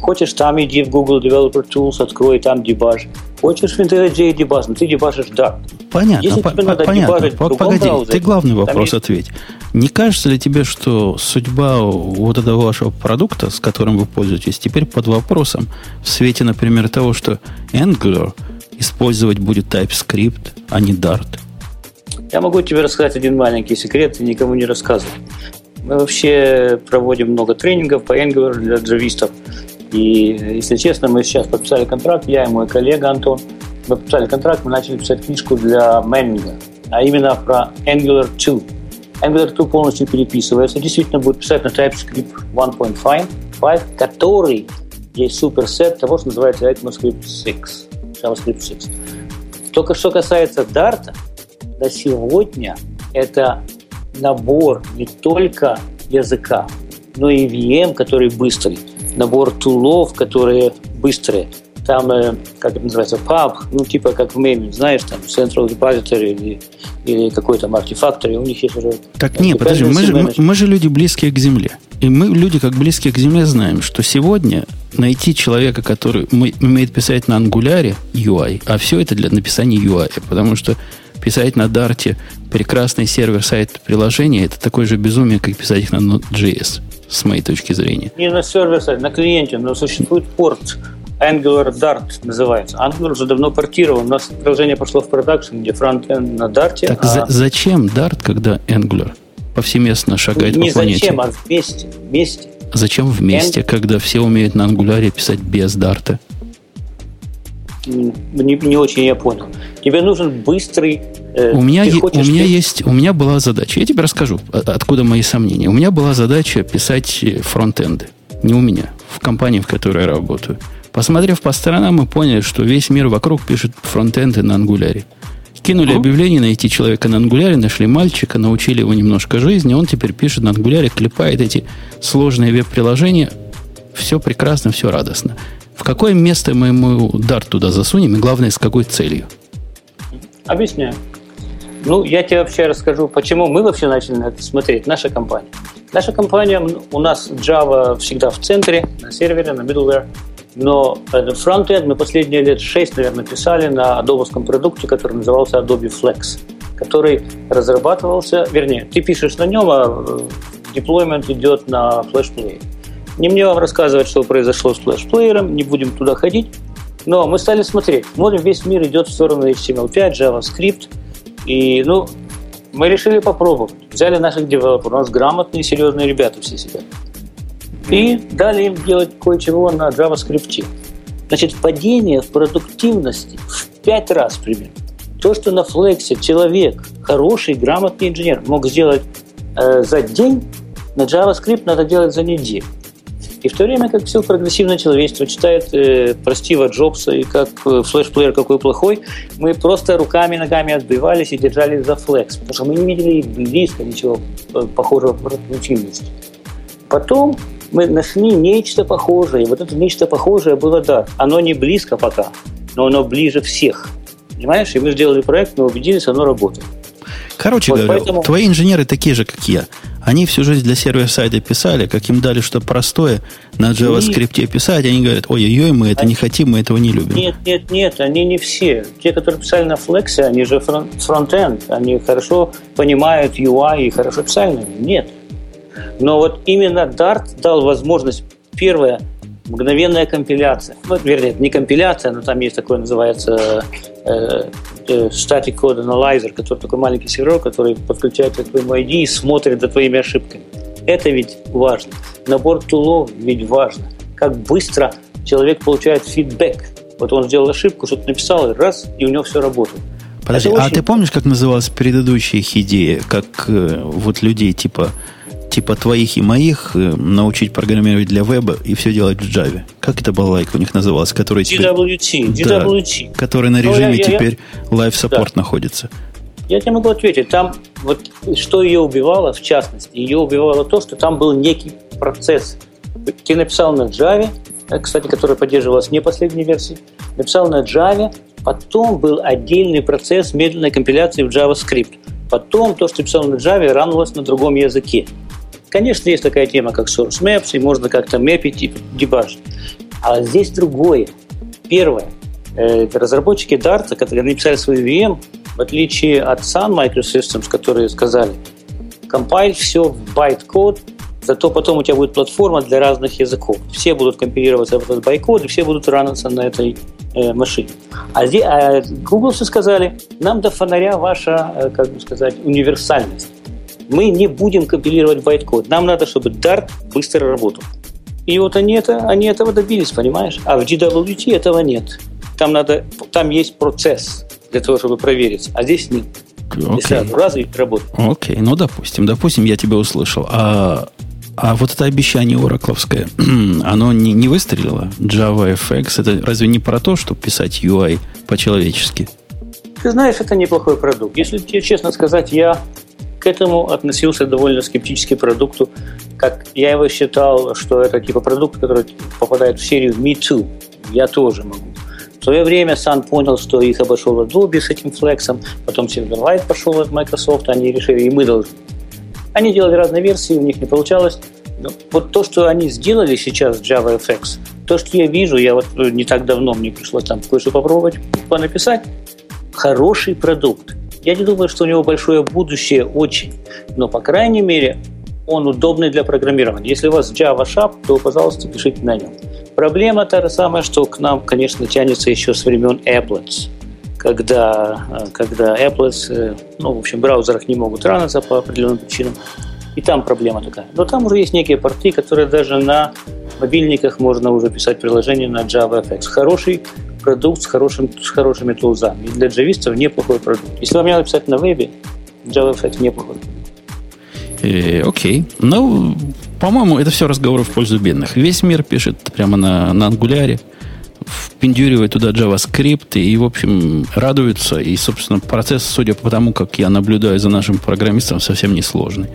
Хочешь, там иди в Google Developer Tools, открой, там дебаж. Хочешь в IntelliJ дебаж, но ты дебажишь Dart. Понятно, Если по- тебе по- надо понятно. дебажить в По- другом Погоди, браузере, ты главный вопрос есть- ответь. Не кажется ли тебе, что судьба вот этого вашего продукта, с которым вы пользуетесь, теперь под вопросом в свете, например, того, что Angular использовать будет TypeScript, а не Dart? Я могу тебе рассказать один маленький секрет и никому не рассказывать. Мы вообще проводим много тренингов по Angular для джавистов. И, если честно, мы сейчас подписали контракт, я и мой коллега Антон, мы подписали контракт, мы начали писать книжку для Меннинга, а именно про Angular 2. Angular 2 полностью переписывается, действительно будет писать на TypeScript 1.5, который есть суперсет того, что называется ECMAScript 6, JavaScript 6. Только что касается Dart, до сегодня это набор не только языка, но и VM, который быстрый, набор тулов, которые быстрые. Там, э, как это называется, PUB, ну, типа как в меме, знаешь, там, Central Repository или, или какой-то Artifactory, у них есть уже... Так нет, подожди, мы же, мы, мы же люди близкие к земле. И мы, люди, как близкие к земле, знаем, что сегодня найти человека, который умеет писать на ангуляре UI, а все это для написания UI, потому что писать на Дарте прекрасный server-side приложения, это такое же безумие, как писать их на Node.js, с моей точки зрения. Не на server-side, на клиенте, но существует порт Angular Dart называется. Angular уже давно портирован. У нас приложение пошло в продакшн, где фронтенд на Dart. Так а... за- зачем Dart, когда Angular повсеместно шагает Не по планете? зачем, а вместе. вместе. Зачем вместе, Ang... когда все умеют на Angular писать без Dart? Не, не очень я понял. Тебе нужен быстрый Э, у меня, у меня есть, у меня была задача. Я тебе расскажу, откуда мои сомнения. У меня была задача писать э, фронтенды. Не у меня, в компании, в которой я работаю. Посмотрев по сторонам, мы поняли, что весь мир вокруг пишет фронтенды на ангуляре. Кинули объявление найти человека на ангуляре, нашли мальчика, научили его немножко жизни, он теперь пишет на ангуляре, клепает эти сложные веб-приложения. Все прекрасно, все радостно. В какое место мы ему дар туда засунем и, главное, с какой целью? Объясняю. Ну, я тебе вообще расскажу, почему мы вообще начали на это смотреть, наша компания. Наша компания, у нас Java всегда в центре, на сервере, на middleware, но фронтенд мы последние лет шесть, наверное, писали на адобовском продукте, который назывался Adobe Flex, который разрабатывался, вернее, ты пишешь на нем, а деплоймент идет на флешплее. Не мне вам рассказывать, что произошло с флешплеером, не будем туда ходить, но мы стали смотреть. Смотрим, весь мир идет в сторону HTML5, JavaScript – и, ну, мы решили попробовать. Взяли наших девелоперов, у нас грамотные, серьезные ребята все сидят. И дали им делать кое-чего на JavaScript. Значит, падение в продуктивности в пять раз примерно. То, что на флексе человек, хороший, грамотный инженер, мог сделать э, за день, на JavaScript надо делать за неделю. И в то время как все прогрессивное человечество читает э, про Стива Джобса и как э, флеш-плеер какой плохой, мы просто руками, ногами отбивались и держались за флекс, потому что мы не видели близко ничего э, похожего в продуктивности. Потом мы нашли нечто похожее, и вот это нечто похожее было, да, оно не близко пока, но оно ближе всех. Понимаешь? И мы сделали проект, мы убедились, оно работает. Короче вот говоря, поэтому... твои инженеры такие же, как я. Они всю жизнь для сервер-сайта писали, как им дали что простое на JavaScript писать, они говорят, ой-ой-ой, мы это не хотим, мы этого не любим. Нет, нет, нет, они не все. Те, которые писали на Flex, они же фронт-энд, они хорошо понимают UI и хорошо писали. Нет. Но вот именно Dart дал возможность, первое, мгновенная компиляция. Ну, вернее, не компиляция, но там есть такое, называется э, э, Static Code Analyzer, который такой маленький сервер, который подключается к твоему ID и смотрит за твоими ошибками. Это ведь важно. Набор тулов ведь важно. Как быстро человек получает фидбэк. Вот он сделал ошибку, что-то написал, и раз, и у него все работает. Подожди, а ты помнишь, как называлась предыдущая их идея? Как э, вот людей типа типа твоих и моих э, научить программировать для веба и все делать в Java. Как это была лайк у них называлась? Который DWT. Теперь, DWT. Да, который на режиме ну, я, я, теперь live support да. находится. Я тебе могу ответить. Там вот что ее убивало, в частности, ее убивало то, что там был некий процесс. Ты написал на Java, э, кстати, которая поддерживалась не последней версии, написал на Java, потом был отдельный процесс медленной компиляции в JavaScript. Потом то, что писал на Java, ранулось на другом языке. Конечно, есть такая тема, как source maps, и можно как-то мэпить и дебажить. А здесь другое. Первое. Э, разработчики Dart, которые написали свой VM, в отличие от Sun Microsystems, которые сказали, компайль все в байт-код, зато потом у тебя будет платформа для разных языков. Все будут компилироваться в этот байт-код, и все будут раниться на этой э, машине. А, здесь, а Google все сказали, нам до фонаря ваша, э, как бы сказать, универсальность Мы не будем компилировать байткод. Нам надо, чтобы Dart быстро работал. И вот они, это, они этого добились, понимаешь? А в GWT этого нет. Там, надо, там есть процесс для того, чтобы проверить, а здесь нет. Окей. Сразу раз и работает. Окей, ну допустим, допустим, я тебя услышал. А, а вот это обещание оракловское, оно не, не выстрелило? JavaFX, это разве не про то, чтобы писать UI по-человечески? Ты знаешь, это неплохой продукт. Если тебе честно сказать, я к этому относился довольно скептически продукту. Как я его считал, что это типа продукт, который попадает в серию Me Too. Я тоже могу. В свое время Сан понял, что их обошел Adobe с этим флексом, потом Silverlight пошел от Microsoft, они решили, и мы должны. Они делали разные версии, у них не получалось. Но вот то, что они сделали сейчас JavaFX, то, что я вижу, я вот не так давно мне пришлось там кое-что попробовать, понаписать, хороший продукт. Я не думаю, что у него большое будущее очень, но, по крайней мере, он удобный для программирования. Если у вас Java Shop, то, пожалуйста, пишите на нем. Проблема та же самая, что к нам, конечно, тянется еще с времен Applets, когда, когда Applets, ну, в общем, в браузерах не могут раниться по определенным причинам. И там проблема такая. Но там уже есть некие порты, которые даже на мобильниках можно уже писать приложение на JavaFX. Хороший продукт с, хорошим, с хорошими тулзами. И для джавистов неплохой продукт. Если вам надо писать на вебе, JavaFX неплохой. Э, окей. Ну, по-моему, это все разговоры в пользу бедных. Весь мир пишет прямо на, на ангуляре, впендюривает туда JavaScript и, в общем, радуется. И, собственно, процесс, судя по тому, как я наблюдаю за нашим программистом, совсем не сложный.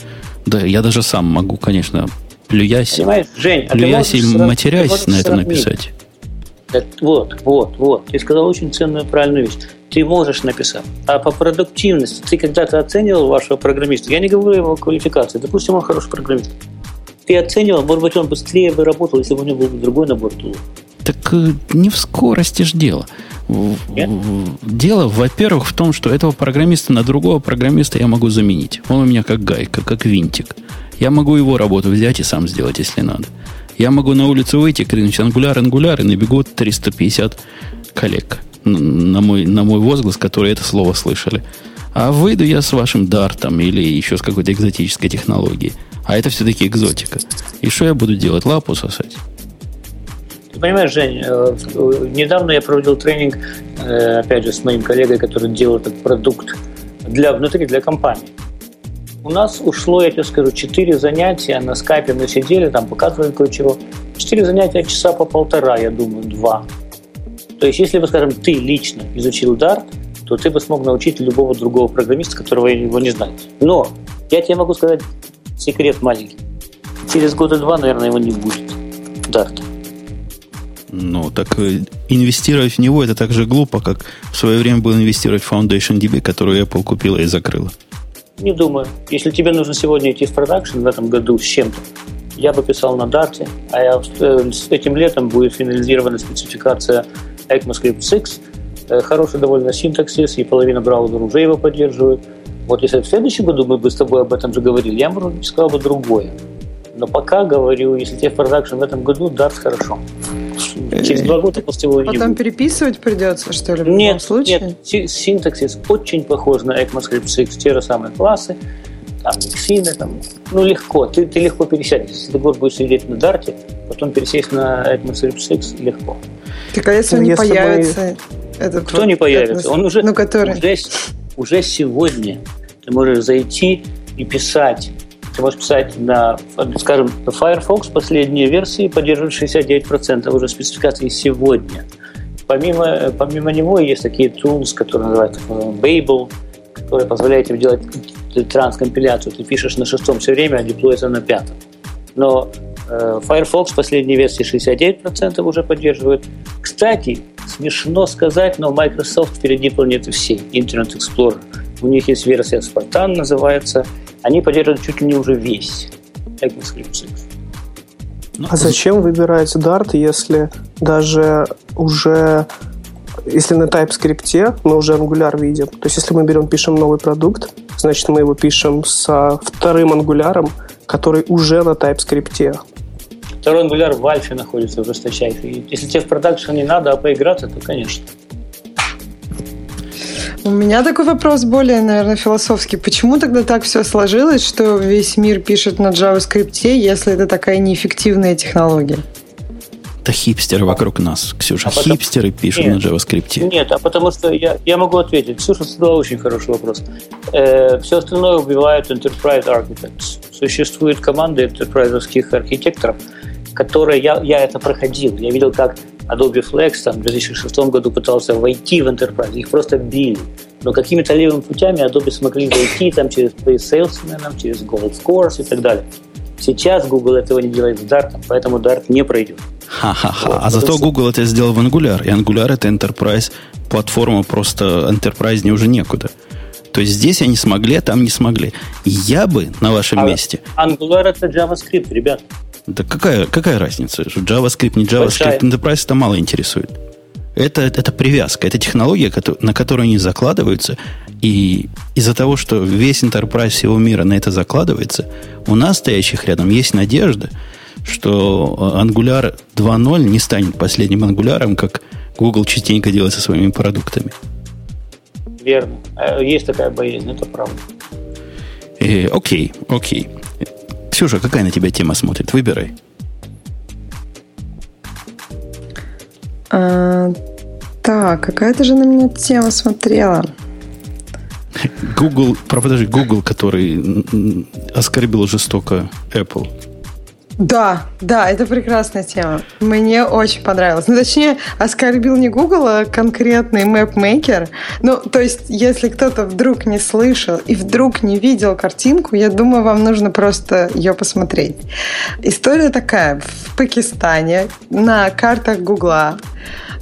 Да, я даже сам могу, конечно, плюясь, Понимаешь, Жень, плюясь а и матерясь на это написать. Так, вот, вот, вот. Ты сказал очень ценную правильную вещь. Ты можешь написать. А по продуктивности ты когда-то оценивал вашего программиста? Я не говорю о его квалификации. Допустим, он хороший программист. Ты оценивал, может быть, он быстрее бы работал, если бы у него был бы другой набор тулов. Так э, не в скорости ж дело. Нет? Дело, во-первых, в том, что этого программиста на другого программиста я могу заменить. Он у меня как гайка, как винтик. Я могу его работу взять и сам сделать, если надо. Я могу на улицу выйти, крикнуть ангуляр, ангуляр, и набегут 350 коллег на мой, на мой возглас, которые это слово слышали. А выйду я с вашим дартом или еще с какой-то экзотической технологией. А это все-таки экзотика. И что я буду делать? Лапу сосать? Ты понимаешь, Жень, э, недавно я проводил тренинг, э, опять же, с моим коллегой, который делал этот продукт для, внутри, для компании. У нас ушло, я тебе скажу, 4 занятия, на скайпе мы сидели, там показывали кое-чего. 4 занятия часа по полтора, я думаю, два. То есть, если бы, скажем, ты лично изучил Dart, то ты бы смог научить любого другого программиста, которого его не знает. Но я тебе могу сказать секрет маленький. Через года два, наверное, его не будет. Dart. Ну, так э, инвестировать в него это так же глупо, как в свое время было инвестировать в Foundation DB, которую Apple купила и закрыла. Не думаю. Если тебе нужно сегодня идти в продакшн в этом году с чем-то, я бы писал на дарте, а я, э, с этим летом будет финализирована спецификация ECMAScript 6. Э, Хороший довольно синтаксис, и половина браузеров уже его поддерживает. Вот если в следующем году мы бы с тобой об этом же говорили, я бы сказал бы другое. Но пока говорю, если тебе в продакшн в этом году, Dart хорошо. Через два года после его Потом переписывать придется, что ли, в любом Нет, случае? нет, си- синтаксис очень похож на ECMAScript 6, те же самые классы, там лексины, там, ну легко, ты, ты легко пересядешь. Если ты будешь сидеть на дарте, потом пересесть на ECMAScript 6 легко. Так а если Ну, он не если мы- появится? Этот Кто вот, не появится? этот, Он уже, Ну, который... уже, уже сегодня ты можешь зайти и писать. Ты можешь писать на, скажем, Firefox последние версии поддерживают 69% уже спецификации сегодня. Помимо, помимо него есть такие tools, которые называются Babel, которые позволяют тебе делать транскомпиляцию. Ты пишешь на шестом все время, а деплоится на пятом. Но э, Firefox последней версии 69% уже поддерживает. Кстати, смешно сказать, но Microsoft впереди планеты всей. Internet Explorer. У них есть версия Spartan, называется. Они поддерживают чуть ли не уже весь ECMAScript 6. Ну, А зачем выбирать Dart, если даже уже если на TypeScript мы уже Angular видим, то есть если мы берем, пишем новый продукт, значит мы его пишем со вторым ангуляром, который уже на TypeScript. Второй ангуляр в альфе находится жесточайший. И Если тебе в продакшн не надо, а поиграться, то, конечно. У меня такой вопрос более, наверное, философский. Почему тогда так все сложилось, что весь мир пишет на JavaScript, если это такая неэффективная технология? Это хипстеры вокруг нас, Ксюша. А потом... Хипстеры пишут нет, на JavaScript. Нет, а потому что я, я могу ответить. Ксюша задала очень хороший вопрос. Э, все остальное убивает Enterprise Architects. Существуют команды enterprise архитекторов, которые... Я, я это проходил. Я видел, как Adobe Flex там, в 2006 году пытался войти в Enterprise. Их просто били. Но какими-то левыми путями Adobe смогли войти там, через Salesman, через Gold Scores и так далее. Сейчас Google этого не делает с Dart, поэтому Dart не пройдет. Ха-ха-ха. Вот, а зато Google это сделал в Angular. И Angular это Enterprise платформа, просто Enterprise не уже некуда. То есть здесь они смогли, а там не смогли. Я бы на вашем а месте... Angular это JavaScript, ребят. Да какая, какая разница? JavaScript, не JavaScript, Большая. Enterprise это мало интересует. Это, это привязка, это технология, на которую они закладываются. И из-за того, что весь Enterprise всего мира на это закладывается, у нас, стоящих рядом, есть надежда, что Angular 2.0 не станет последним ангуляром, как Google частенько делает со своими продуктами. Верно. Э, есть такая боязнь, это правда. И, э, окей, окей. Ксюша, какая на тебя тема смотрит? Выбирай. А, так, какая-то же на меня тема смотрела. Google, подожди, Google, который оскорбил жестоко Apple. Да, да, это прекрасная тема. Мне очень понравилось. Ну, точнее, оскорбил не Google, а конкретный MapMaker. Ну, то есть, если кто-то вдруг не слышал и вдруг не видел картинку, я думаю, вам нужно просто ее посмотреть. История такая. В Пакистане на картах Гугла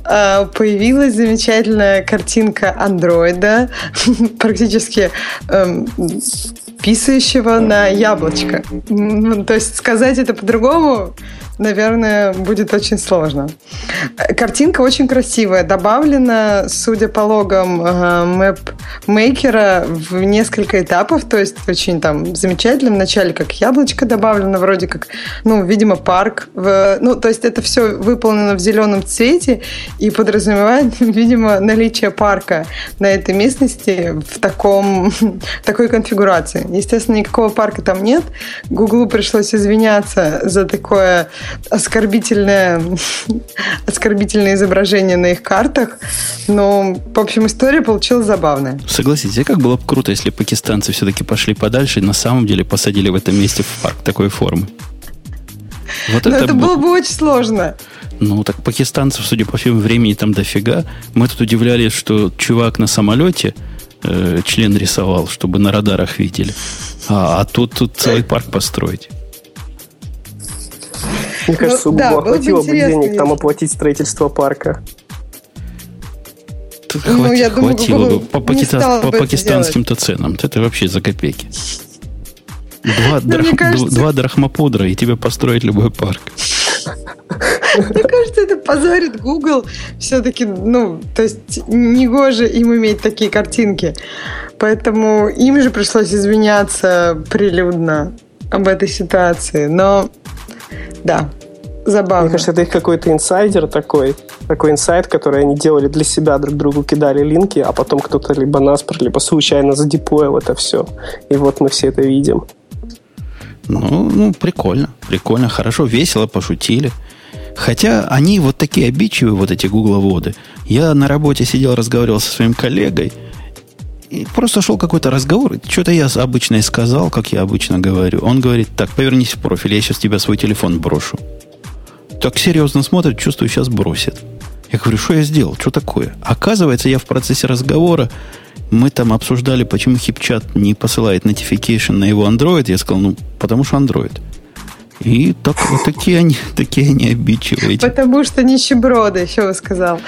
появилась замечательная картинка андроида, практически эм, писающего на яблочко. То есть сказать это по-другому наверное, будет очень сложно. Картинка очень красивая. Добавлена, судя по логам мэп-мейкера, в несколько этапов. То есть очень там замечательно. Вначале как яблочко добавлено, вроде как, ну, видимо, парк. В, ну, то есть это все выполнено в зеленом цвете и подразумевает, видимо, наличие парка на этой местности в таком, такой конфигурации. Естественно, никакого парка там нет. Гуглу пришлось извиняться за такое оскорбительное, оскорбительное изображение на их картах. Но, в общем, история получилась забавная. Согласитесь, как было бы круто, если пакистанцы все-таки пошли подальше и на самом деле посадили в этом месте в парк такой формы. Вот Но это, это было бы очень сложно. Ну, так пакистанцев, судя по всему, времени там дофига. Мы тут удивлялись, что чувак на самолете э, член рисовал, чтобы на радарах видели. А, а тут, тут целый парк построить. Мне кажется, ну, у Google да, хватило бы денег там оплатить строительство парка. Тут ну, хват, я хватило думаю, бы по, пакиста, по пакистанским-то ценам. Это вообще за копейки. Два, да, драх, кажется... два драхмапудра, и тебе построить любой парк. Мне кажется, это позорит Google. Все-таки, ну, то есть, негоже им иметь такие картинки. Поэтому им же пришлось извиняться прилюдно об этой ситуации. Но да, забавно. Мне кажется, это их какой-то инсайдер такой, такой инсайд, который они делали для себя, друг другу кидали линки, а потом кто-то либо наспор, либо случайно задепоил это все. И вот мы все это видим. Ну, ну, прикольно, прикольно, хорошо, весело, пошутили. Хотя они вот такие обидчивые, вот эти гугловоды. Я на работе сидел, разговаривал со своим коллегой, и просто шел какой-то разговор. Что-то я обычно сказал, как я обычно говорю. Он говорит, так, повернись в профиль, я сейчас тебя свой телефон брошу. Так серьезно смотрит, чувствую, сейчас бросит. Я говорю, что я сделал, что такое? Оказывается, я в процессе разговора, мы там обсуждали, почему HipChat не посылает notification на его Android. Я сказал, ну, потому что Android. И так, вот такие они, такие они обидчивые. Потому что нищеброды, еще вы сказал.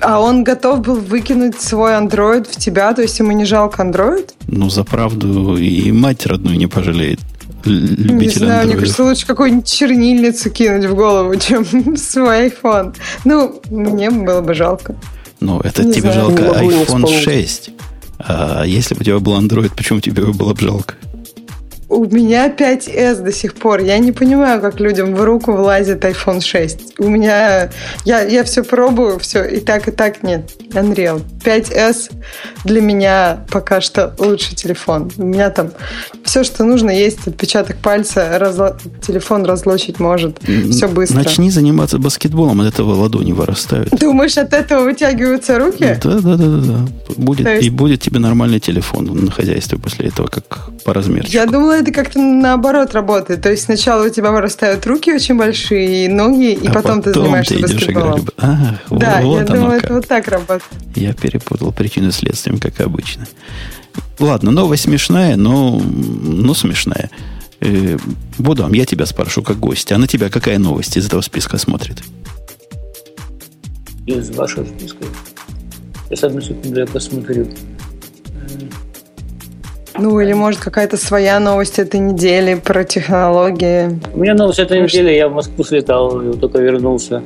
А он готов был выкинуть свой андроид в тебя, то есть ему не жалко андроид? Ну, за правду и мать родную не пожалеет. Любитель не знаю, андроидов. мне кажется, лучше какую-нибудь чернильницу кинуть в голову, чем свой iPhone. Ну, мне было бы жалко. Ну, это не тебе знаю. жалко iPhone 6. А если бы у тебя был Android, почему тебе его было бы жалко? У меня 5S до сих пор. Я не понимаю, как людям в руку влазит iPhone 6. У меня... Я, я все пробую, все и так, и так нет. Unreal. 5S для меня пока что лучший телефон. У меня там все, что нужно, есть отпечаток пальца, разло... телефон разлочить может. Все быстро. Начни заниматься баскетболом, от этого ладони вырастают. Думаешь, от этого вытягиваются руки? Да, да, да, да. да. Будет, есть... И будет тебе нормальный телефон на хозяйстве после этого, как по размеру. Я думала, это как-то наоборот работает. То есть сначала у тебя вырастают руки очень большие, и ноги, и а потом, потом ты занимаешься ты баскетболом. Играть. А, да, вот я думала, это вот так работает. Я перепутал причину следствием, как обычно. Ладно, новость смешная, но, но смешная. Э, Будам, я тебя спрошу как гость. А на тебя какая новость из этого списка смотрит? Из вашего списка? Сейчас одну секунду я посмотрю. Ну, или, может, какая-то своя новость этой недели про технологии. У меня новость этой недели. Я в Москву слетал, только вернулся.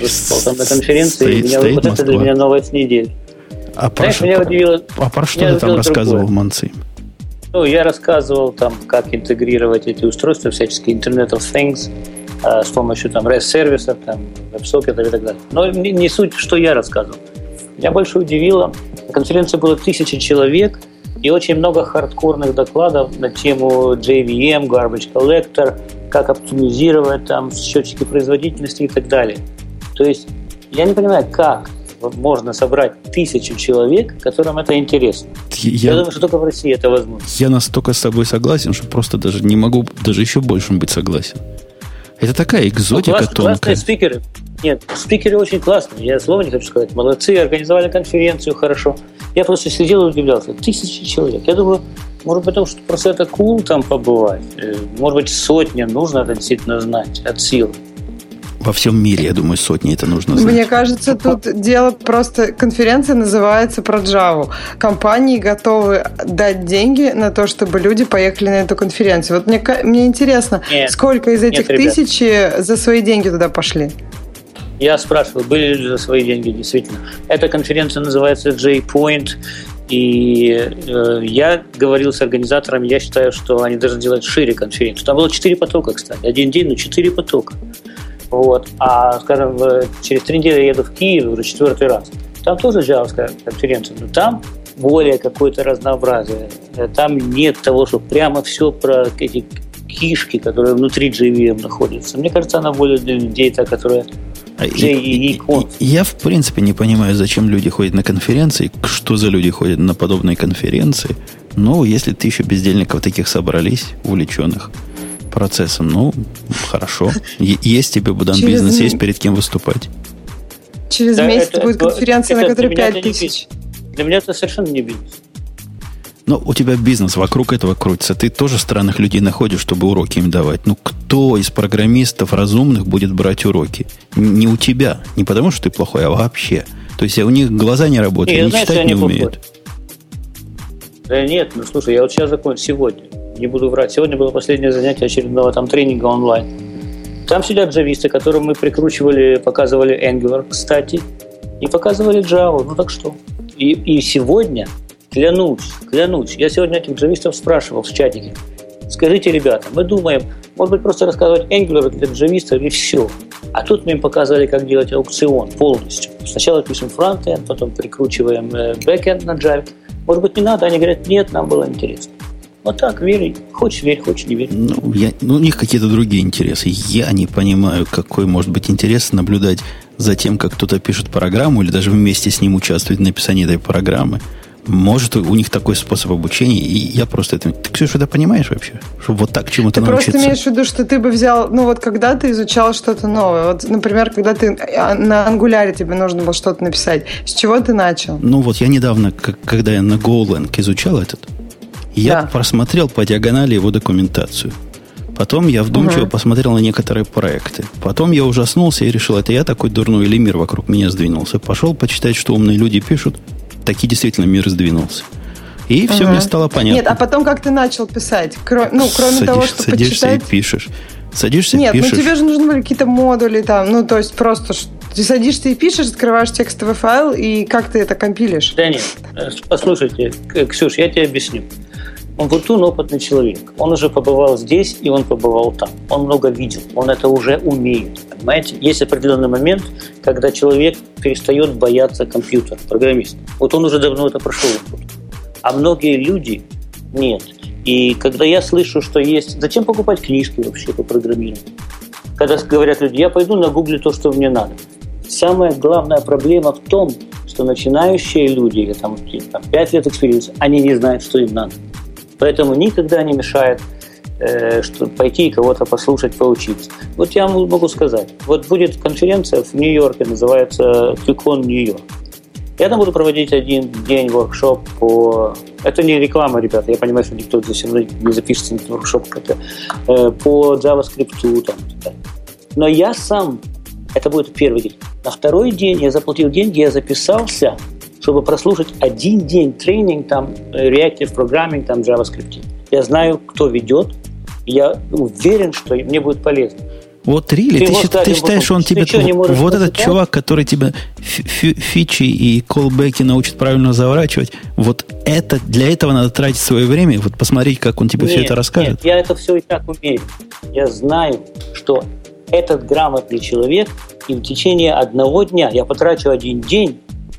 Выступал там на конференции. Стоит, меня, стоит вот Москва. это для меня новость недели. А про, Знаешь, меня удивило, а про что ты там рассказывал в Манцы? Ну, я рассказывал там, как интегрировать эти устройства, всяческие Internet of Things, э, с помощью там REST-сервисов, там, веб-сокетов и так далее. Но не, не суть, что я рассказывал. Меня больше удивило, на конференции было тысяча человек, и очень много хардкорных докладов на тему JVM, Garbage Collector, как оптимизировать там счетчики производительности и так далее. То есть я не понимаю, как можно собрать тысячу человек, которым это интересно. Я, я думаю, что только в России это возможно. Я настолько с тобой согласен, что просто даже не могу даже еще больше быть согласен. Это такая экзотика ну, класс, тонкая. Классные спикеры. Нет, спикеры очень классные. Я слова не хочу сказать. Молодцы, организовали конференцию хорошо. Я просто сидел и удивлялся. Тысячи человек. Я думаю, может быть, потому что просто это кул там побывать. Э, может быть, сотни нужно это действительно знать от силы. Во всем мире, я думаю, сотни это нужно знать. Мне кажется, тут дело просто... Конференция называется про Java. Компании готовы дать деньги на то, чтобы люди поехали на эту конференцию. Вот мне, мне интересно, нет, сколько из этих нет, тысяч за свои деньги туда пошли? Я спрашивал, были ли за свои деньги, действительно. Эта конференция называется J-Point, и э, я говорил с организаторами, я считаю, что они должны делать шире конференцию. Там было четыре потока, кстати. Один день, но четыре потока. Вот. А, скажем, через три недели я еду в Киев уже четвертый раз. Там тоже джавская конференция, но там более какое-то разнообразие. Там нет того, что прямо все про эти кишки, которые внутри JVM находятся. Мне кажется, она более для людей, та, которая JEE Я, в принципе, не понимаю, зачем люди ходят на конференции, что за люди ходят на подобные конференции. Но если ты еще бездельников таких собрались, увлеченных процессом, ну, хорошо. Есть тебе Будан бизнес, есть перед кем выступать. Через да, месяц это, будет конференция, это, на которой 5 тысяч. Для меня это совершенно не бизнес. Но у тебя бизнес вокруг этого крутится. Ты тоже странных людей находишь, чтобы уроки им давать. Ну, кто из программистов разумных будет брать уроки? Не у тебя. Не потому, что ты плохой, а вообще. То есть у них глаза не работают, они читать не умеют. Да нет, ну слушай, я вот сейчас закончил сегодня. Не буду врать. Сегодня было последнее занятие очередного там тренинга онлайн. Там сидят джависты, которым мы прикручивали, показывали Angular, кстати, и показывали Java. Ну так что? И, и сегодня Клянусь, клянусь. Я сегодня этих джавистов спрашивал в чатике. Скажите, ребята, мы думаем, может быть, просто рассказывать Angular для джавистов и все. А тут мы им показали, как делать аукцион полностью. Сначала пишем фронтенд, потом прикручиваем э, бэкенд на Java. Может быть, не надо? Они говорят, нет, нам было интересно. Вот так, верь. Хочешь верь, хочешь не верь. Ну, я, ну, у них какие-то другие интересы. Я не понимаю, какой может быть интерес наблюдать за тем, как кто-то пишет программу или даже вместе с ним участвует в написании этой программы. Может, у них такой способ обучения, и я просто это... Ты, Ксюша, это понимаешь вообще? Что вот так чему-то Ты научиться? просто имеешь в виду, что ты бы взял... Ну, вот когда ты изучал что-то новое, вот, например, когда ты а, на ангуляре тебе нужно было что-то написать, с чего ты начал? Ну, вот я недавно, когда я на GoLang изучал этот, я да. просмотрел по диагонали его документацию. Потом я вдумчиво угу. посмотрел на некоторые проекты. Потом я ужаснулся и решил, это я такой дурной или мир вокруг меня сдвинулся. Пошел почитать, что умные люди пишут таки действительно мир сдвинулся. И все угу. мне стало понятно. Нет, а потом как ты начал писать? Кро... Ну, кроме Садишь, того, что Садишься почитать... и пишешь. Садишься Нет, и пишешь. ну тебе же нужны были какие-то модули там, ну, то есть просто ты садишься и пишешь, открываешь текстовый файл, и как ты это компилишь? Да нет, э, послушайте, Ксюш, я тебе объясню. Он опытный человек. Он уже побывал здесь, и он побывал там. Он много видел, он это уже умеет. Понимаете? Есть определенный момент, когда человек перестает бояться компьютера, программист. Вот он уже давно это прошел. А многие люди нет. И когда я слышу, что есть... Зачем покупать книжки вообще по программированию? Когда говорят люди, я пойду нагуглю то, что мне надо. Самая главная проблема в том, что начинающие люди, или там, там 5 лет experience а, они не знают, что им надо. Поэтому никогда не мешает э, что, пойти и кого-то послушать, поучиться. Вот я могу сказать, вот будет конференция в Нью-Йорке, называется QCon Нью-Йорк. Я там буду проводить один день воркшоп по... Это не реклама, ребята, я понимаю, что никто здесь не запишется на воркшоп это, э, по JavaScript. Там, Но я сам, это будет первый день. На второй день я заплатил деньги, я записался чтобы прослушать один день тренинг, там, э, Reactive Programming, там, JavaScript. Я знаю, кто ведет, я уверен, что мне будет полезно. Вот Рили, ты, ты, ты считаешь, что он тебе... Вот этот чувак, который тебе фичи и колбеки научит правильно заворачивать, вот это для этого надо тратить свое время, вот посмотреть, как он тебе нет, все это расскажет. Нет, я это все и так умею. Я знаю, что этот грамотный человек, и в течение одного дня, я потрачу один день,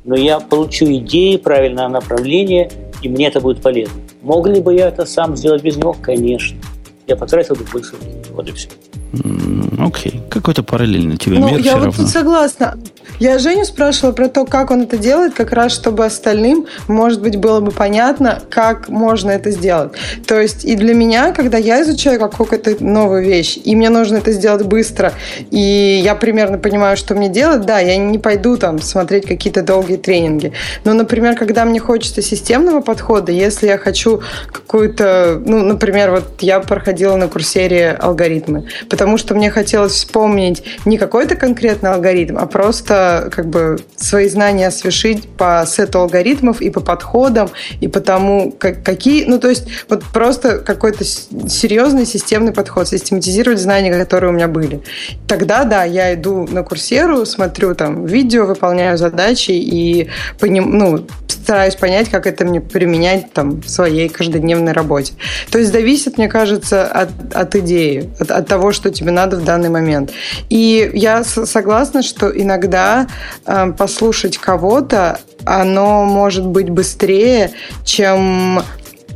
но я получу идеи, правильное направление, и мне это будет полезно. Мог ли бы я это сам сделать без него? Конечно. Я потратил бы больше времени. Вот и все. Окей. Okay. Какой-то параллельный тебе ну, мир я вот тут согласна. Я Женю спрашивала про то, как он это делает, как раз чтобы остальным, может быть, было бы понятно, как можно это сделать. То есть и для меня, когда я изучаю какую-то новую вещь, и мне нужно это сделать быстро, и я примерно понимаю, что мне делать, да, я не пойду там смотреть какие-то долгие тренинги. Но, например, когда мне хочется системного подхода, если я хочу какую-то, ну, например, вот я проходила на курсере алгоритмы, потому что мне хотелось вспомнить не какой-то конкретный алгоритм, а просто как бы свои знания освежить по сету алгоритмов и по подходам, и по тому, как, какие... Ну, то есть вот просто какой-то серьезный системный подход, систематизировать знания, которые у меня были. Тогда, да, я иду на курсеру, смотрю там видео, выполняю задачи и поним, ну, стараюсь понять, как это мне применять там, в своей каждодневной работе. То есть зависит, мне кажется, от, от идеи, от, от того, что тебе надо в данный момент. И я согласна, что иногда э, послушать кого-то, оно может быть быстрее, чем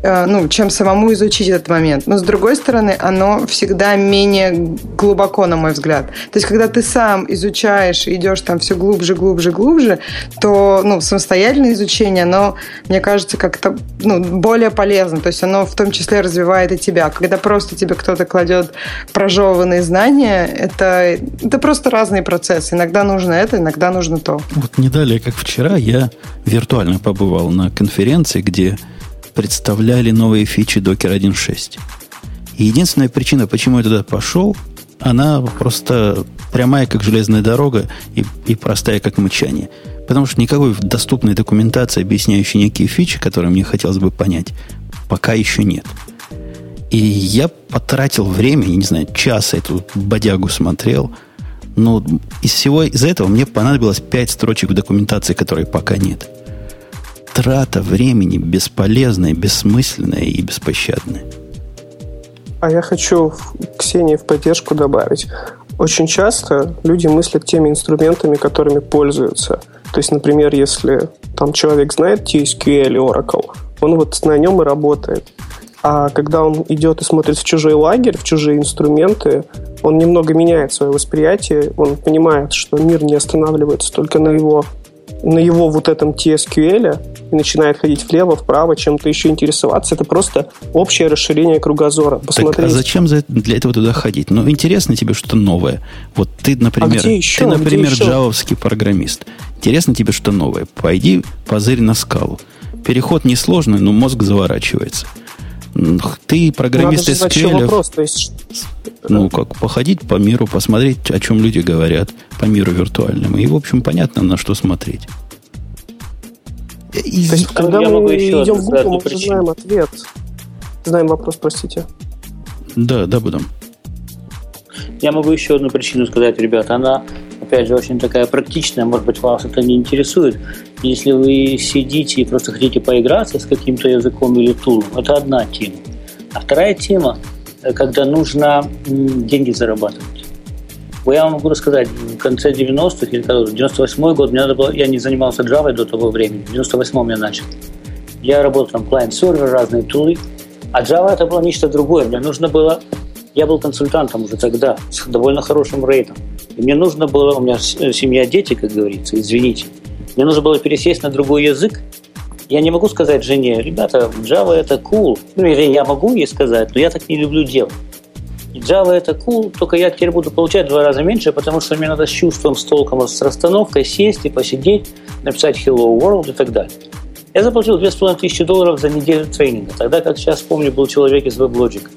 ну, чем самому изучить этот момент. Но, с другой стороны, оно всегда менее глубоко, на мой взгляд. То есть, когда ты сам изучаешь, идешь там все глубже, глубже, глубже, то, ну, самостоятельное изучение, оно, мне кажется, как-то, ну, более полезно. То есть, оно в том числе развивает и тебя. Когда просто тебе кто-то кладет прожеванные знания, это, это просто разные процессы. Иногда нужно это, иногда нужно то. Вот не далее, как вчера, я виртуально побывал на конференции, где представляли новые фичи Docker 1.6. И единственная причина, почему я туда пошел, она просто прямая, как железная дорога, и, и простая, как мычание. Потому что никакой доступной документации, объясняющей некие фичи, которые мне хотелось бы понять, пока еще нет. И я потратил время, я не знаю, час эту бодягу смотрел. Но из всего из этого мне понадобилось 5 строчек в документации, которой пока нет трата времени бесполезная, бессмысленная и беспощадная. А я хочу Ксении в поддержку добавить. Очень часто люди мыслят теми инструментами, которыми пользуются. То есть, например, если там человек знает TSQL или Oracle, он вот на нем и работает. А когда он идет и смотрит в чужой лагерь, в чужие инструменты, он немного меняет свое восприятие, он понимает, что мир не останавливается только на его на его вот этом TSQL и начинает ходить влево, вправо, чем-то еще интересоваться. Это просто общее расширение кругозора. Посмотреть. Так, а зачем для этого туда ходить? Ну, интересно тебе что-то новое. Вот ты, например, а ты, например, джавовский программист. Интересно тебе что новое? Пойди позырь на скалу. Переход несложный, но мозг заворачивается. Ты программист из вопрос, то есть... Ну, как походить по миру, посмотреть, о чем люди говорят по миру виртуальному. И, в общем, понятно, на что смотреть. И, то есть, когда я мы идем в Google, мы уже знаем ответ. Знаем вопрос, простите. Да, да, будем. Я могу еще одну причину сказать, ребята. Она опять же, очень такая практичная, может быть, вас это не интересует. Если вы сидите и просто хотите поиграться с каким-то языком или тулом, это одна тема. А вторая тема, э, когда нужно деньги зарабатывать. Я вам могу рассказать, в конце 90-х, или 98 год, мне надо было, я не занимался Java до того времени, в 98-м я начал. Я работал там клиент-сервер, разные тулы, а Java это было нечто другое. Мне нужно было, я был консультантом уже тогда, с довольно хорошим рейтом. Мне нужно было, у меня семья, дети, как говорится, извините. Мне нужно было пересесть на другой язык. Я не могу сказать жене, ребята, Java это cool. Ну, или я могу ей сказать, но я так не люблю делать. Java это cool, только я теперь буду получать в два раза меньше, потому что мне надо с чувством, с толком, с расстановкой сесть и посидеть, написать Hello World и так далее. Я заплатил 2500 долларов за неделю тренинга. Тогда, как сейчас помню, был человек из WebLogic.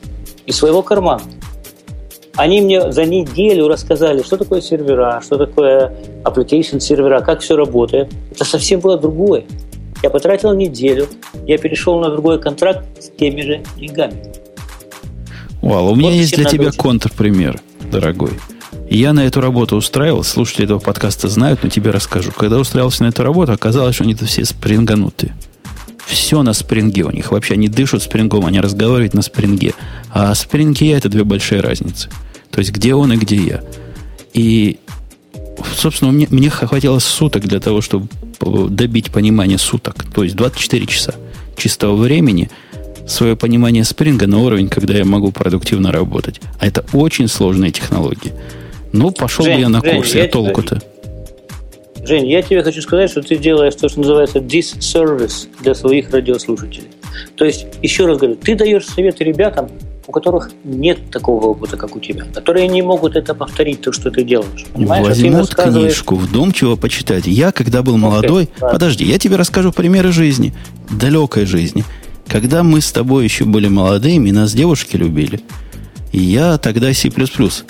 Из своего кармана. Они мне за неделю рассказали, что такое сервера, что такое application сервера, как все работает. Это совсем было другое. Я потратил неделю, я перешел на другой контракт с теми же деньгами. Вау, у меня вот есть для тебя контрпример, дорогой. Я на эту работу устраивал, слушатели этого подкаста знают, но тебе расскажу. Когда устраивался на эту работу, оказалось, что они-то все спринганутые. Все на спринге у них. Вообще они дышат спрингом, они разговаривают на спринге. А спринг и я – это две большие разницы. То есть, где он и где я. И, собственно, мне, мне хватило суток для того, чтобы добить понимание суток. То есть, 24 часа чистого времени – свое понимание спринга на уровень, когда я могу продуктивно работать. А это очень сложные технологии. Ну, пошел Жень, бы я на Жень, курс, я толку-то. Жень, я тебе хочу сказать, что ты делаешь то, что называется disservice для своих радиослушателей. То есть, еще раз говорю, ты даешь советы ребятам, у которых нет такого опыта, как у тебя, которые не могут это повторить, то, что ты делаешь. Понимаешь? А Возьмут рассказываешь... книжку, вдумчиво почитать. Я, когда был молодой, okay, подожди, я тебе расскажу примеры жизни, далекой жизни. Когда мы с тобой еще были молодыми, нас девушки любили. И я тогда C++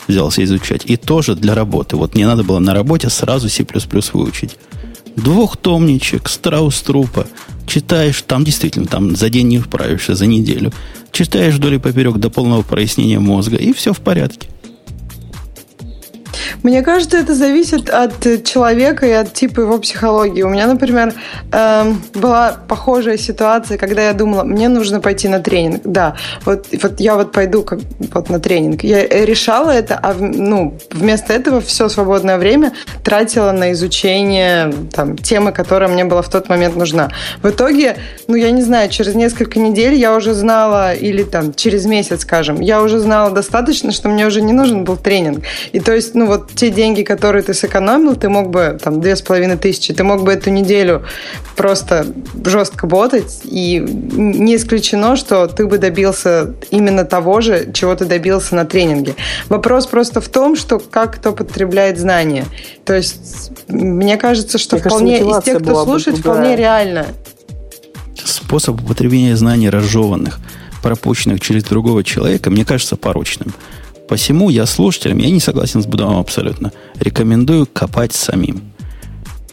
взялся изучать. И тоже для работы. Вот мне надо было на работе сразу C++ выучить. Двухтомничек, страус трупа. Читаешь, там действительно, там за день не вправишься, за неделю. Читаешь вдоль и поперек до полного прояснения мозга, и все в порядке. Мне кажется, это зависит от человека и от типа его психологии. У меня, например, э, была похожая ситуация, когда я думала, мне нужно пойти на тренинг. Да, вот, вот я вот пойду как, вот на тренинг. Я решала это, а ну, вместо этого все свободное время тратила на изучение там, темы, которая мне была в тот момент нужна. В итоге, ну, я не знаю, через несколько недель я уже знала, или там через месяц, скажем, я уже знала достаточно, что мне уже не нужен был тренинг. И то есть, ну, вот те деньги, которые ты сэкономил, ты мог бы, там, две с половиной тысячи, ты мог бы эту неделю просто жестко ботать, и не исключено, что ты бы добился именно того же, чего ты добился на тренинге. Вопрос просто в том, что как кто потребляет знания. То есть, мне кажется, что мне вполне кажется, из тех, кто слушает, вполне реально. Способ употребления знаний разжеванных, пропущенных через другого человека, мне кажется порочным. Посему я слушателям, я не согласен с Будовым абсолютно, рекомендую копать самим.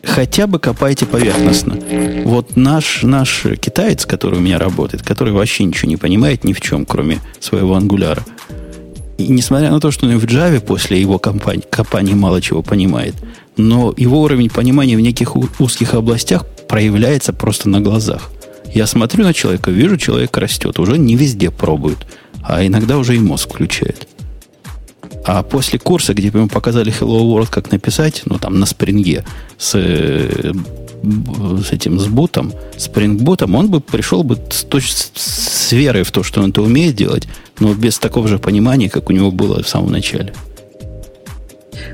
Хотя бы копайте поверхностно. Вот наш, наш китаец, который у меня работает, который вообще ничего не понимает ни в чем, кроме своего ангуляра, и несмотря на то, что он в Java после его компании, компании мало чего понимает, но его уровень понимания в неких узких областях проявляется просто на глазах. Я смотрю на человека, вижу, человек растет, уже не везде пробует, а иногда уже и мозг включает. А после курса, где ему показали Hello World, как написать, ну, там, на спринге, с, с этим, с бутом, спрингбутом, он бы пришел бы с, с, с верой в то, что он это умеет делать, но без такого же понимания, как у него было в самом начале.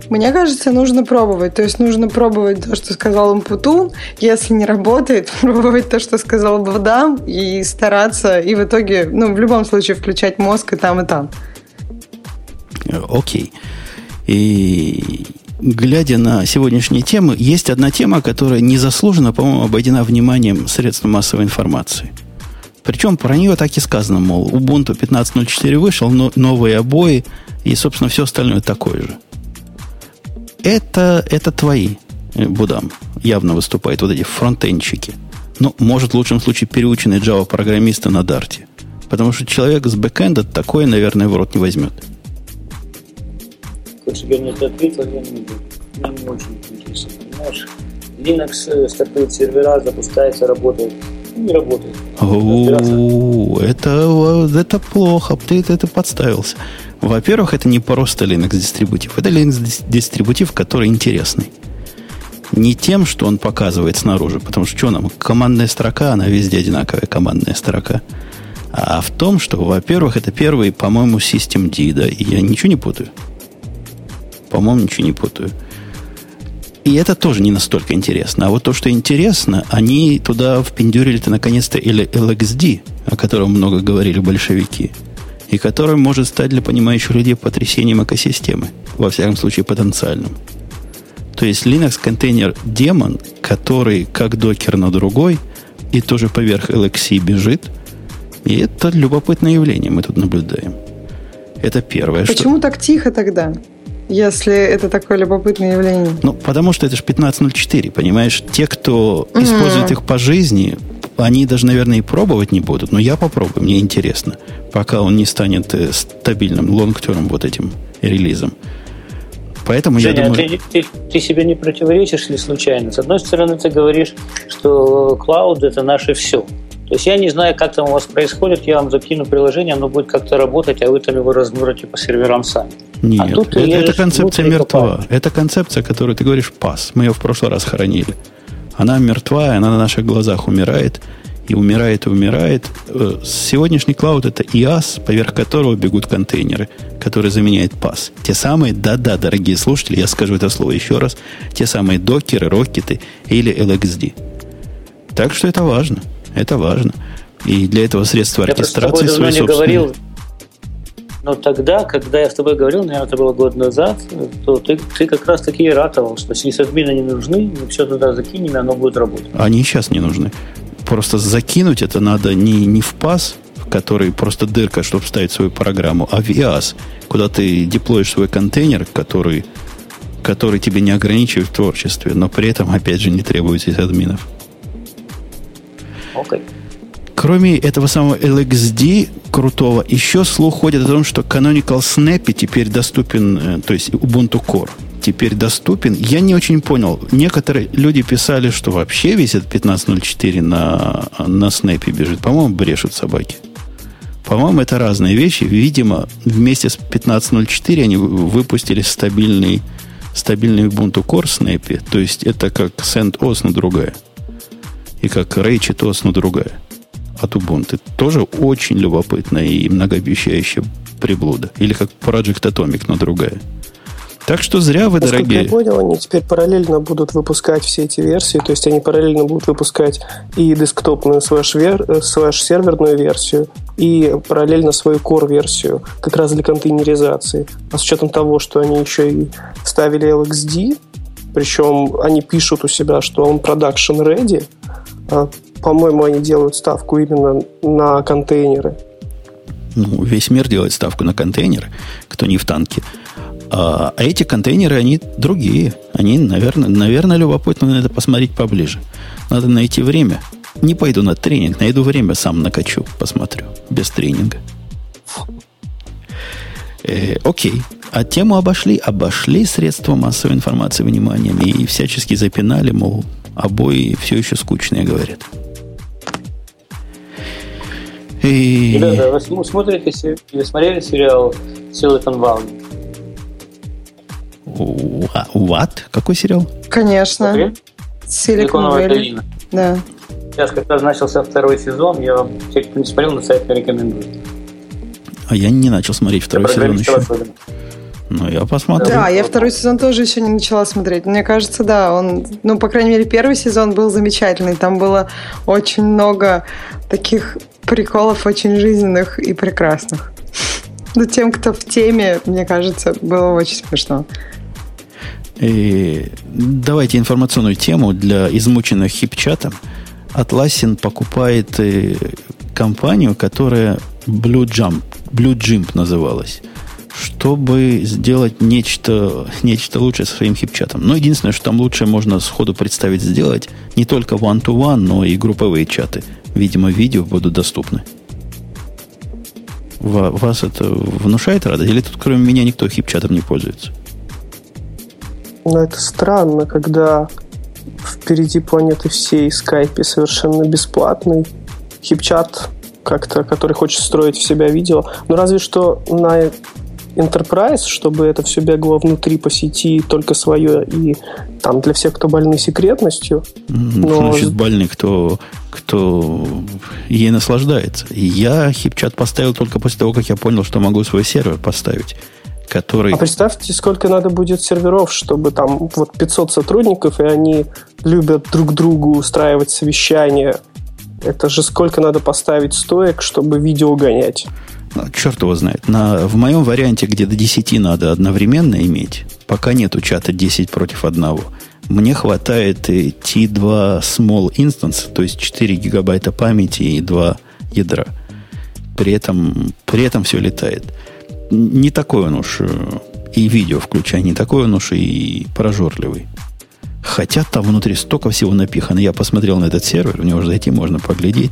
Мне кажется, нужно пробовать. То есть нужно пробовать то, что сказал Умпутун. Если не работает, пробовать то, что сказал Бадам, и стараться, и в итоге, ну, в любом случае, включать мозг и там, и там. Окей. И глядя на сегодняшние темы, есть одна тема, которая незаслуженно, по-моему, обойдена вниманием средств массовой информации. Причем про нее так и сказано, мол, Ubuntu 15.04 вышел, но новые обои и, собственно, все остальное такое же. Это, это твои, э, Будам, явно выступают вот эти фронтенчики. Ну, может, в лучшем случае переученные Java-программисты на Дарте. Потому что человек с бэкэнда такое, наверное, в рот не возьмет тебе на это ответил, я не буду. мне не очень интересно, понимаешь? Linux стартует сервера, запускается, работает. Не работает. Это, это плохо, ты это подставился. Во-первых, это не просто Linux дистрибутив, это Linux дистрибутив, который интересный. Не тем, что он показывает снаружи, потому что что нам, командная строка, она везде одинаковая командная строка. А в том, что, во-первых, это первый, по-моему, систем D, да, и я ничего не путаю. По-моему, ничего не путаю. И это тоже не настолько интересно. А вот то, что интересно, они туда впендюрили-то наконец-то или LXD, о котором много говорили большевики, и который может стать для понимающих людей потрясением экосистемы, во всяком случае потенциальным. То есть Linux контейнер демон, который как докер на другой, и тоже поверх LXC бежит. И это любопытное явление мы тут наблюдаем. Это первое. Почему что... так тихо тогда? Если это такое любопытное явление? Ну, потому что это же 15.04, понимаешь? Те, кто mm-hmm. использует их по жизни, они даже, наверное, и пробовать не будут. Но я попробую, мне интересно, пока он не станет э, стабильным лонгтером вот этим релизом. Поэтому Женя, я думаю... А ты, ты, ты себе не противоречишь ли случайно? С одной стороны, ты говоришь, что клауд это наше все. То есть я не знаю, как там у вас происходит, я вам закину приложение, оно будет как-то работать, а вы там его размножите по серверам сами. Нет, а тут это, это концепция мертва. Это концепция, которую ты говоришь, пас. Мы ее в прошлый раз хоронили. Она мертвая, она на наших глазах умирает, и умирает, и умирает. Э, сегодняшний клауд это IaaS, поверх которого бегут контейнеры, которые заменяют пас. Те самые, да-да, дорогие слушатели, я скажу это слово еще раз, те самые докеры, рокеты или LXD. Так что это важно. Это важно. И для этого средства оркестрации я свои собственные. говорил, но тогда, когда я с тобой говорил, наверное, это было год назад, то ты, ты как раз таки и ратовал, что сисадмины не нужны, мы все туда закинем, и оно будет работать. Они сейчас не нужны. Просто закинуть это надо не, не в пас, в который просто дырка, чтобы вставить свою программу, а в IaaS, куда ты деплоишь свой контейнер, который, который тебе не ограничивает в творчестве, но при этом, опять же, не требует админов. Okay. Кроме этого самого LXD крутого, еще слух ходит о том, что Canonical Snap теперь доступен, э, то есть Ubuntu Core теперь доступен. Я не очень понял. Некоторые люди писали, что вообще весь этот 15.04 на, на Snap бежит. По-моему, брешут собаки. По-моему, это разные вещи. Видимо, вместе с 15.04 они выпустили стабильный, стабильный Ubuntu Core Snap. То есть это как CentOS, но другая и как Ratchet OS, но другая от Ubuntu. Тоже очень любопытная и многообещающая приблуда. Или как Project Atomic, но другая. Так что зря вы, Насколько дорогие. я понял, они теперь параллельно будут выпускать все эти версии, то есть они параллельно будут выпускать и десктопную слэш-серверную версию, и параллельно свою core-версию, как раз для контейнеризации. А с учетом того, что они еще и ставили LXD, причем они пишут у себя, что он production ready, а, по-моему, они делают ставку именно на контейнеры. Ну, весь мир делает ставку на контейнеры, кто не в танке. А, а эти контейнеры, они другие. Они, наверное, наверное, любопытно на это посмотреть поближе. Надо найти время. Не пойду на тренинг, найду время, сам накачу, посмотрю. Без тренинга. Э, окей. А тему обошли, обошли средства массовой информации вниманием и всячески запинали, мол, обои все еще скучные, говорят. И... Ребята, вы смотрите, вы смотрели сериал Silicon Valley? What? Какой сериал? Конечно. Silicon Valley. Да. Сейчас как раз начался второй сезон, я вам, те, кто не смотрел, на сайте рекомендую. А я не начал смотреть второй сезон еще. Особенно. Ну, я посмотрю. Да, я второй сезон тоже еще не начала смотреть. Мне кажется, да, он, ну, по крайней мере, первый сезон был замечательный. Там было очень много таких приколов очень жизненных и прекрасных. Но тем, кто в теме, мне кажется, было очень смешно. И давайте информационную тему для измученных хипчатом. Atlassian покупает э, компанию, которая Blue Jump, Blue Jump называлась чтобы сделать нечто, нечто лучшее со своим хипчатом. Но единственное, что там лучше можно сходу представить сделать, не только one-to-one, но и групповые чаты. Видимо, видео будут доступны. Вас это внушает радость? Или тут кроме меня никто хипчатом не пользуется? Но это странно, когда впереди планеты всей скайпе совершенно бесплатный. Хипчат как-то, который хочет строить в себя видео. Но разве что на Enterprise, чтобы это все бегло внутри по сети только свое и там для всех, кто больны секретностью. Но... Значит, больны, кто, кто ей наслаждается. Я хипчат поставил только после того, как я понял, что могу свой сервер поставить который... А представьте, сколько надо будет серверов, чтобы там вот 500 сотрудников, и они любят друг другу устраивать совещания. Это же сколько надо поставить стоек, чтобы видео гонять. Ну, черт его знает. На, в моем варианте, где до 10 надо одновременно иметь, пока нету чата 10 против одного, мне хватает T2 Small Instance, то есть 4 гигабайта памяти и 2 ядра. При этом, при этом все летает не такой он уж, э, и видео включая, не такой он уж и прожорливый. Хотя там внутри столько всего напихано. Я посмотрел на этот сервер, в него уже зайти можно поглядеть.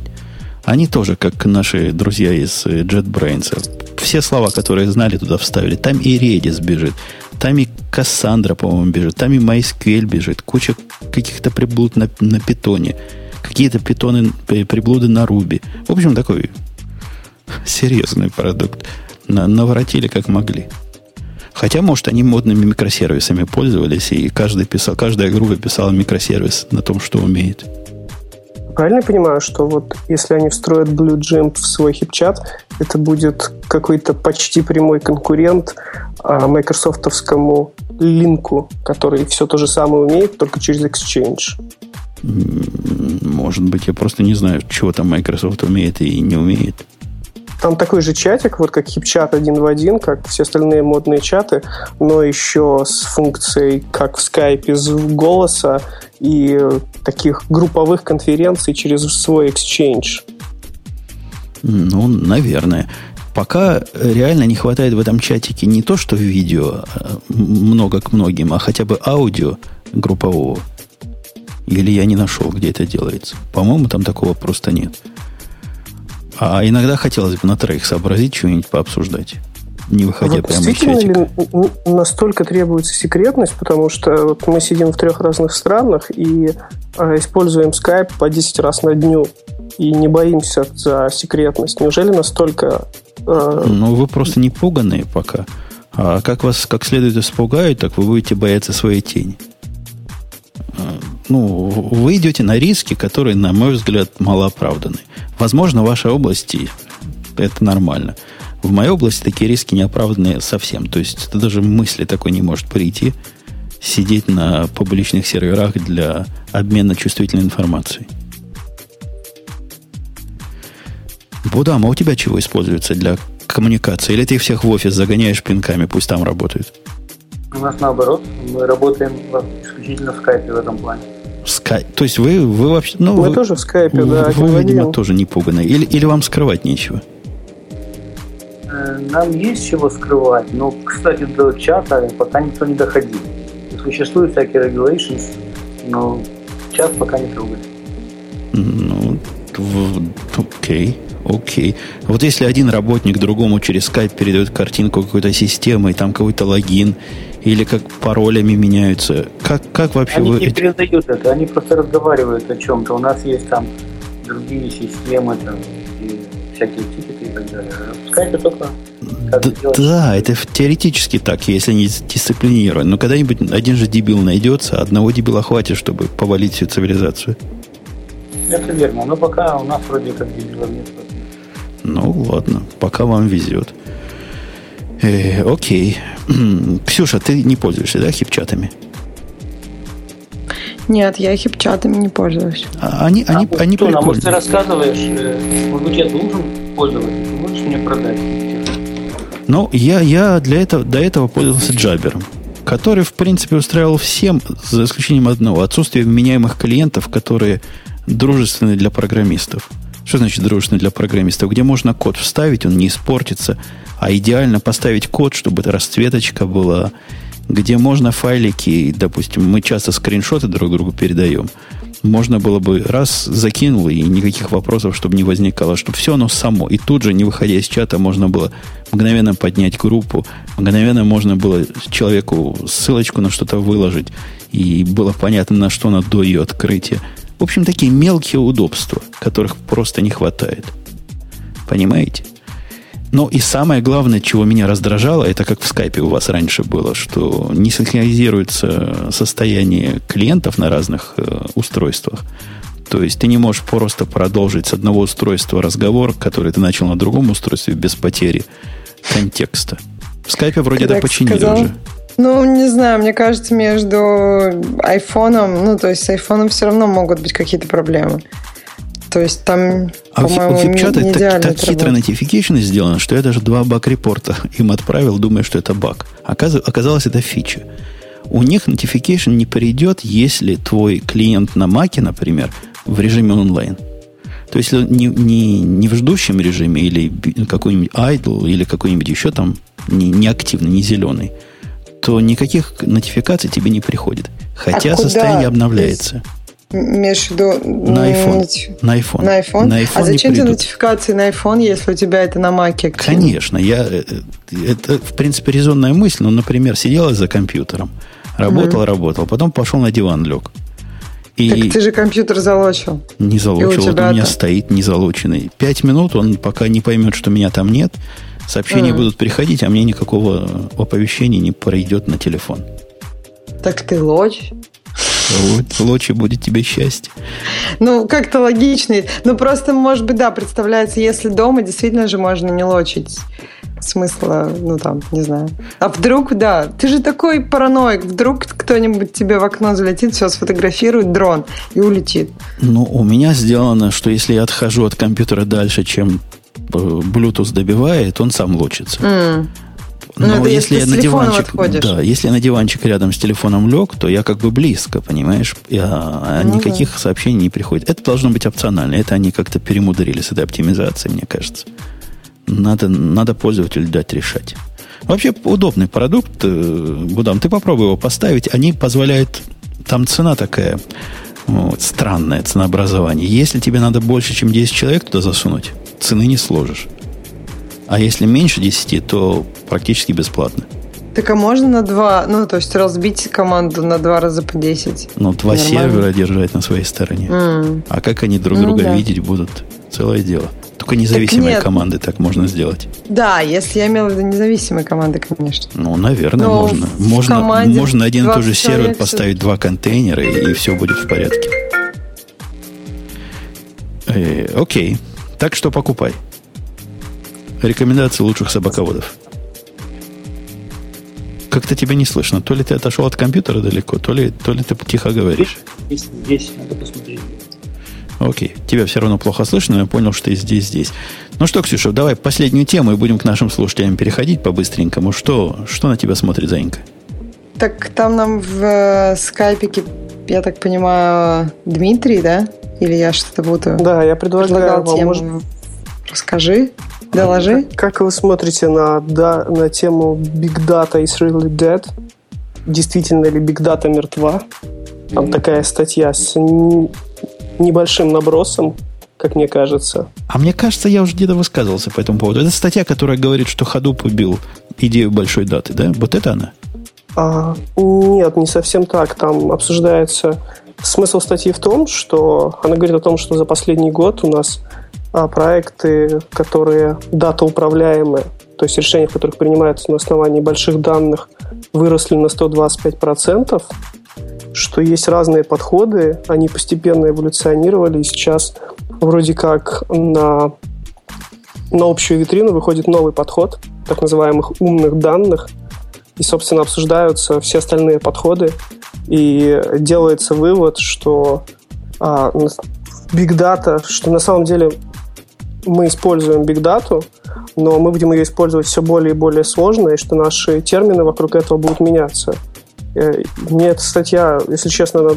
Они тоже, как наши друзья из э, JetBrains, все слова, которые знали, туда вставили. Там и Redis бежит, там и Cassandra, по-моему, бежит, там и MySQL бежит, куча каких-то приблуд на, на питоне, какие-то питоны, приблуды на Руби. В общем, такой серьезный продукт на, наворотили как могли. Хотя, может, они модными микросервисами пользовались, и каждый писал, каждая группа писала микросервис на том, что умеет. Правильно понимаю, что вот если они встроят BlueJim в свой хипчат, это будет какой-то почти прямой конкурент а, майкрософтовскому линку, который все то же самое умеет, только через Exchange? Может быть, я просто не знаю, чего там Microsoft умеет и не умеет. Там такой же чатик, вот как хипчат один в один, как все остальные модные чаты, но еще с функцией, как в скайпе, голоса и таких групповых конференций через свой Exchange. Ну, наверное. Пока реально не хватает в этом чатике не то, что видео а, много к многим, а хотя бы аудио группового. Или я не нашел, где это делается. По-моему, там такого просто нет. А иногда хотелось бы на троих сообразить, что-нибудь пообсуждать. Не выходя вот прямо из чатика. ли настолько требуется секретность, потому что вот мы сидим в трех разных странах и э, используем Skype по 10 раз на дню и не боимся за секретность. Неужели настолько... Э... Ну, вы просто не пуганные пока. А как вас как следует испугают, так вы будете бояться своей тени. Ну, вы идете на риски, которые, на мой взгляд, малооправданы. Возможно, в вашей области это нормально. В моей области такие риски не оправданы совсем. То есть это даже мысли такой не может прийти сидеть на публичных серверах для обмена чувствительной информацией. Будам, а у тебя чего используется для коммуникации? Или ты всех в офис загоняешь пинками, пусть там работают? У нас наоборот. Мы работаем исключительно в скайпе в этом плане. Скайп. То есть вы, вы вообще... Ну, Мы вы, тоже в скайпе, да. Вы, видимо, тоже не пуганы. Или, или вам скрывать нечего? Э, нам есть чего скрывать, но, кстати, до чата пока никто не доходил. Существуют всякие regulations, но чат пока не трогает. Ну, окей. Окей. Вот если один работник другому через скайп передает картинку какой-то системы, и там какой-то логин, или как паролями меняются, как, как вообще они вы... не передают это, они просто разговаривают о чем-то. У нас есть там другие системы, там, и всякие тикеты и так далее. В скайпе только да, да, это теоретически так, если не дисциплинирован. Но когда-нибудь один же дебил найдется, одного дебила хватит, чтобы повалить всю цивилизацию. Это верно, но пока у нас вроде как дебилов нет. Ну, ладно, пока вам везет. Э, окей. Ксюша, ты не пользуешься, да, хипчатами? Нет, я хипчатами не пользуюсь. А, они, а, они, они что, может, ты рассказываешь, может быть, я должен пользоваться, можешь мне продать? Ну, я, я для этого, до этого пользовался джабером, который, в принципе, устраивал всем, за исключением одного, отсутствие вменяемых клиентов, которые дружественны для программистов. Что значит дружественно для программистов? Где можно код вставить, он не испортится, а идеально поставить код, чтобы эта расцветочка была, где можно файлики, допустим, мы часто скриншоты друг другу передаем, можно было бы раз закинул и никаких вопросов, чтобы не возникало, чтобы все оно само. И тут же, не выходя из чата, можно было мгновенно поднять группу, мгновенно можно было человеку ссылочку на что-то выложить, и было понятно, на что она до ее открытия. В общем, такие мелкие удобства, которых просто не хватает. Понимаете? Ну и самое главное, чего меня раздражало, это как в скайпе у вас раньше было, что не синхронизируется состояние клиентов на разных э, устройствах. То есть ты не можешь просто продолжить с одного устройства разговор, который ты начал на другом устройстве без потери контекста. В скайпе вроде это починили сказал, уже. Ну, не знаю, мне кажется, между айфоном, ну, то есть с айфоном все равно могут быть какие-то проблемы. То есть там, а по-моему, у Хипчата не, так, так хитро notification сделано, что я даже два баг-репорта им отправил, думая, что это баг. Оказ... Оказалось, это фича. У них notification не придет, если твой клиент на Маке, например, в режиме онлайн. То есть, не, не, не в ждущем режиме, или какой-нибудь idle, или какой-нибудь еще там не, не активный, не зеленый, то никаких нотификаций тебе не приходит. Хотя а состояние обновляется. Имеешь в виду... На iPhone. На iPhone. На iPhone? На iPhone а зачем тебе нотификации на iPhone, если у тебя это на Mac? Конечно. Я, э, это, в принципе, резонная мысль. Но, например, сидел за компьютером, работал, mm работал, потом пошел на диван, лег. И так ты же компьютер залочил. Не залочил. Вот у меня стоит незалоченный. Пять минут он пока не поймет, что меня там нет. Сообщения mm. будут приходить, а мне никакого оповещения не пройдет на телефон. Так ты лочь. Лучше будет тебе счастье. Ну, как-то логичный. Ну, просто, может быть, да, представляется, если дома действительно же можно не лочить смысла, ну там, не знаю. А вдруг, да, ты же такой параноик, вдруг кто-нибудь тебе в окно залетит, все сфотографирует дрон и улетит. Ну, у меня сделано, что если я отхожу от компьютера дальше, чем Bluetooth добивает, он сам лочится. Mm. Но ну, это если, если я на диванчик, отходишь. да, если я на диванчик рядом с телефоном лег, то я как бы близко, понимаешь, я, а ну, никаких да. сообщений не приходит. Это должно быть опционально. Это они как-то перемудрили с этой оптимизацией, мне кажется. Надо, надо пользователю дать решать. Вообще удобный продукт. Э, Будам, ты попробуй его поставить. Они позволяют... Там цена такая вот, странное ценообразование. Если тебе надо больше, чем 10 человек туда засунуть, цены не сложишь. А если меньше 10, то практически бесплатно. Так а можно на два, ну, то есть разбить команду на два раза по 10? Ну, два Нормально. сервера держать на своей стороне. Mm. А как они друг ну, друга да. видеть будут? Целое дело. Только независимые так команды так можно сделать. Да, если я имела в виду независимые команды, конечно. Ну, наверное, Но можно. Можно, можно один и тот же сервер поставить два контейнера, и, и все будет в порядке. Э, окей. Так что покупай. Рекомендации лучших собаководов. Как-то тебя не слышно. То ли ты отошел от компьютера далеко, то ли, то ли ты тихо говоришь. Здесь, здесь надо посмотреть. Окей. Тебя все равно плохо слышно, но я понял, что ты здесь, здесь. Ну что, Ксюша, давай последнюю тему и будем к нашим слушателям переходить по-быстренькому. Что, что на тебя смотрит Заинька? Так там нам в э, скайпике, я так понимаю, Дмитрий, да? Или я что-то буду... Да, я предлагал вам, тему. Может... Расскажи. Доложи. Как вы смотрите на, да, на тему Big Data is really dead? Действительно ли Big Data мертва? Там такая статья с небольшим набросом, как мне кажется. А мне кажется, я уже где-то высказывался по этому поводу. Это статья, которая говорит, что Hadoop убил идею большой даты, да? Вот это она? А, нет, не совсем так. Там обсуждается... Смысл статьи в том, что она говорит о том, что за последний год у нас а проекты, которые дата-управляемые, то есть решения, которых принимаются на основании больших данных, выросли на 125%, что есть разные подходы, они постепенно эволюционировали, и сейчас вроде как на, на общую витрину выходит новый подход так называемых умных данных, и, собственно, обсуждаются все остальные подходы, и делается вывод, что а, Data, что на самом деле мы используем Big Data, но мы будем ее использовать все более и более сложно, и что наши термины вокруг этого будут меняться. Э, мне эта статья, если честно, она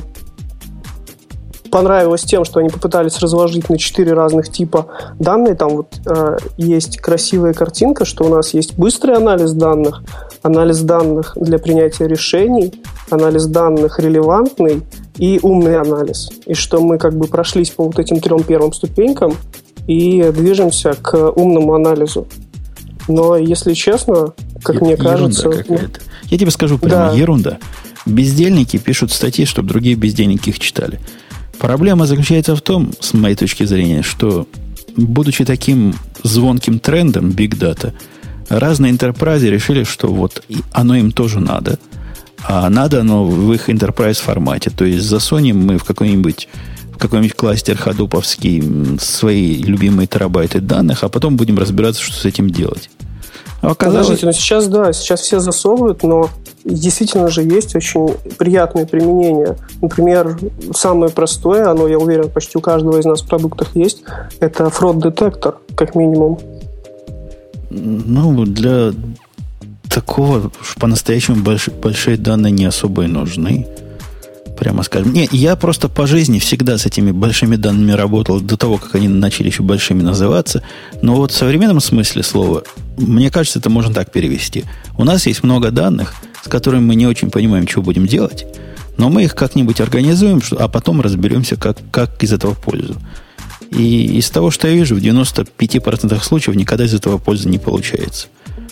понравилась тем, что они попытались разложить на четыре разных типа данные. Там вот э, есть красивая картинка, что у нас есть быстрый анализ данных, анализ данных для принятия решений, анализ данных релевантный и умный анализ. И что мы как бы прошлись по вот этим трем первым ступенькам и движемся к умному анализу. Но, если честно, как Е- мне кажется... Какая-то. Я тебе скажу прямо, Да. ерунда. Бездельники пишут статьи, чтобы другие бездельники их читали. Проблема заключается в том, с моей точки зрения, что, будучи таким звонким трендом Big Data, разные enterprise решили, что вот оно им тоже надо, а надо оно в их enterprise формате. То есть засунем мы в какой-нибудь в какой-нибудь кластер ходуповский свои любимые терабайты данных, а потом будем разбираться, что с этим делать. А оказалось, Подождите, но сейчас, да, сейчас все засовывают, но действительно же есть очень приятные применения. Например, самое простое, оно, я уверен, почти у каждого из нас в продуктах есть, это фрод-детектор, как минимум. Ну, для такого по-настоящему больш- большие данные не особо и нужны. Прямо скажем. Не, я просто по жизни всегда с этими большими данными работал до того, как они начали еще большими называться. Но вот в современном смысле слова, мне кажется, это можно так перевести. У нас есть много данных, с которыми мы не очень понимаем, что будем делать, но мы их как-нибудь организуем, а потом разберемся, как, как из этого пользу. И из того, что я вижу, в 95% случаев никогда из этого пользы не получается.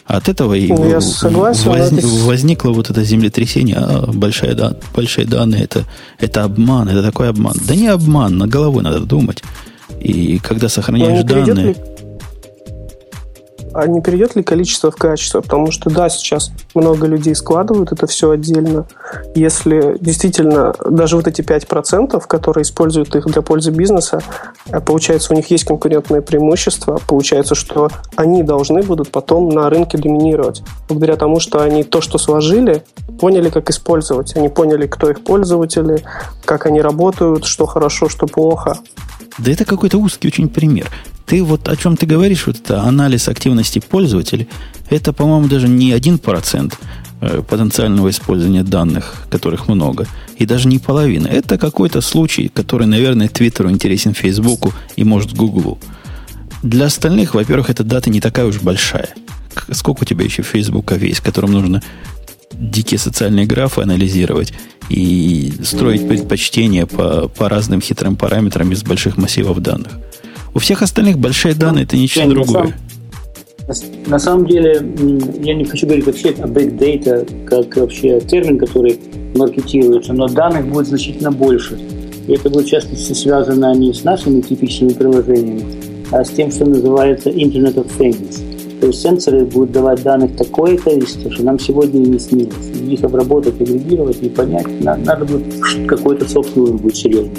От этого и Ну, я согласен, но это- возникло вот это землетрясение. А, большая, да, большие данные это, это обман, это такой обман. Да не обман, на головой надо думать. И когда сохраняешь перейдет данные, ли- А не перейдет ли количество в качество? Потому что, да, сейчас много людей складывают это все отдельно. Если действительно даже вот эти 5%, которые используют их для пользы бизнеса, э, получается, у них есть конкурентное преимущество, получается, что они должны будут потом на рынке доминировать. Благодаря тому, что они то, что сложили, поняли, как использовать. Они поняли, кто их пользователи, как они работают, что хорошо, что плохо. Да это какой-то узкий очень пример. Ты вот о чем ты говоришь, вот это анализ активности пользователей, это, по-моему, даже не 1% э, потенциального использования данных, которых много, и даже не половина. Это какой-то случай, который, наверное, Твиттеру интересен Фейсбуку и, может, Гуглу. Для остальных, во-первых, эта дата не такая уж большая. Сколько у тебя еще Фейсбука есть, которым нужно дикие социальные графы анализировать и строить предпочтения по, по разным хитрым параметрам из больших массивов данных. У всех остальных большие данные это ничего на другое. самом- На, на самом деле, я не хочу говорить вообще о big data, как вообще термин, который маркетируется, но данных будет значительно больше. И это будет, в частности, связано не с нашими типичными приложениями, а с тем, что называется Internet of Things. То есть сенсоры будут давать данных такое количество, что нам сегодня и не снилось. И их обработать, агрегировать и понять, на- надо будет какой-то собственный будет серьезный.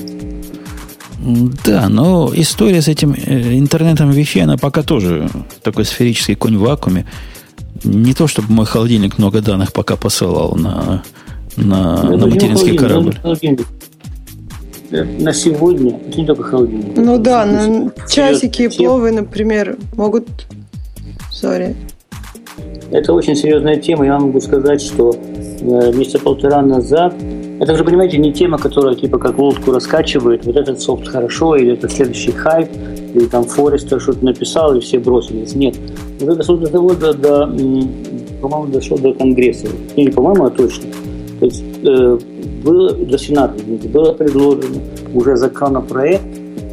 Да, но история с этим э, интернетом вещей, она пока тоже такой сферический конь в вакууме. Не то, чтобы мой холодильник много данных пока посылал на, на, Ну, на материнский холодильник, корабль. Э, На сегодня это не только холодильник. Ну да, на часики и пловы, например, могут... Sorry. Это очень серьезная тема. Я могу сказать, что э, месяца полтора назад это же, понимаете, не тема, которая типа как лодку раскачивает, вот этот софт хорошо, или это следующий хайп, или там Forrester что-то написал, и все бросились. Нет. Вот это до до, до, по-моему, дошло до Конгресса. Не, не по-моему, а точно. То есть э, было до Сената, было предложено уже законопроект,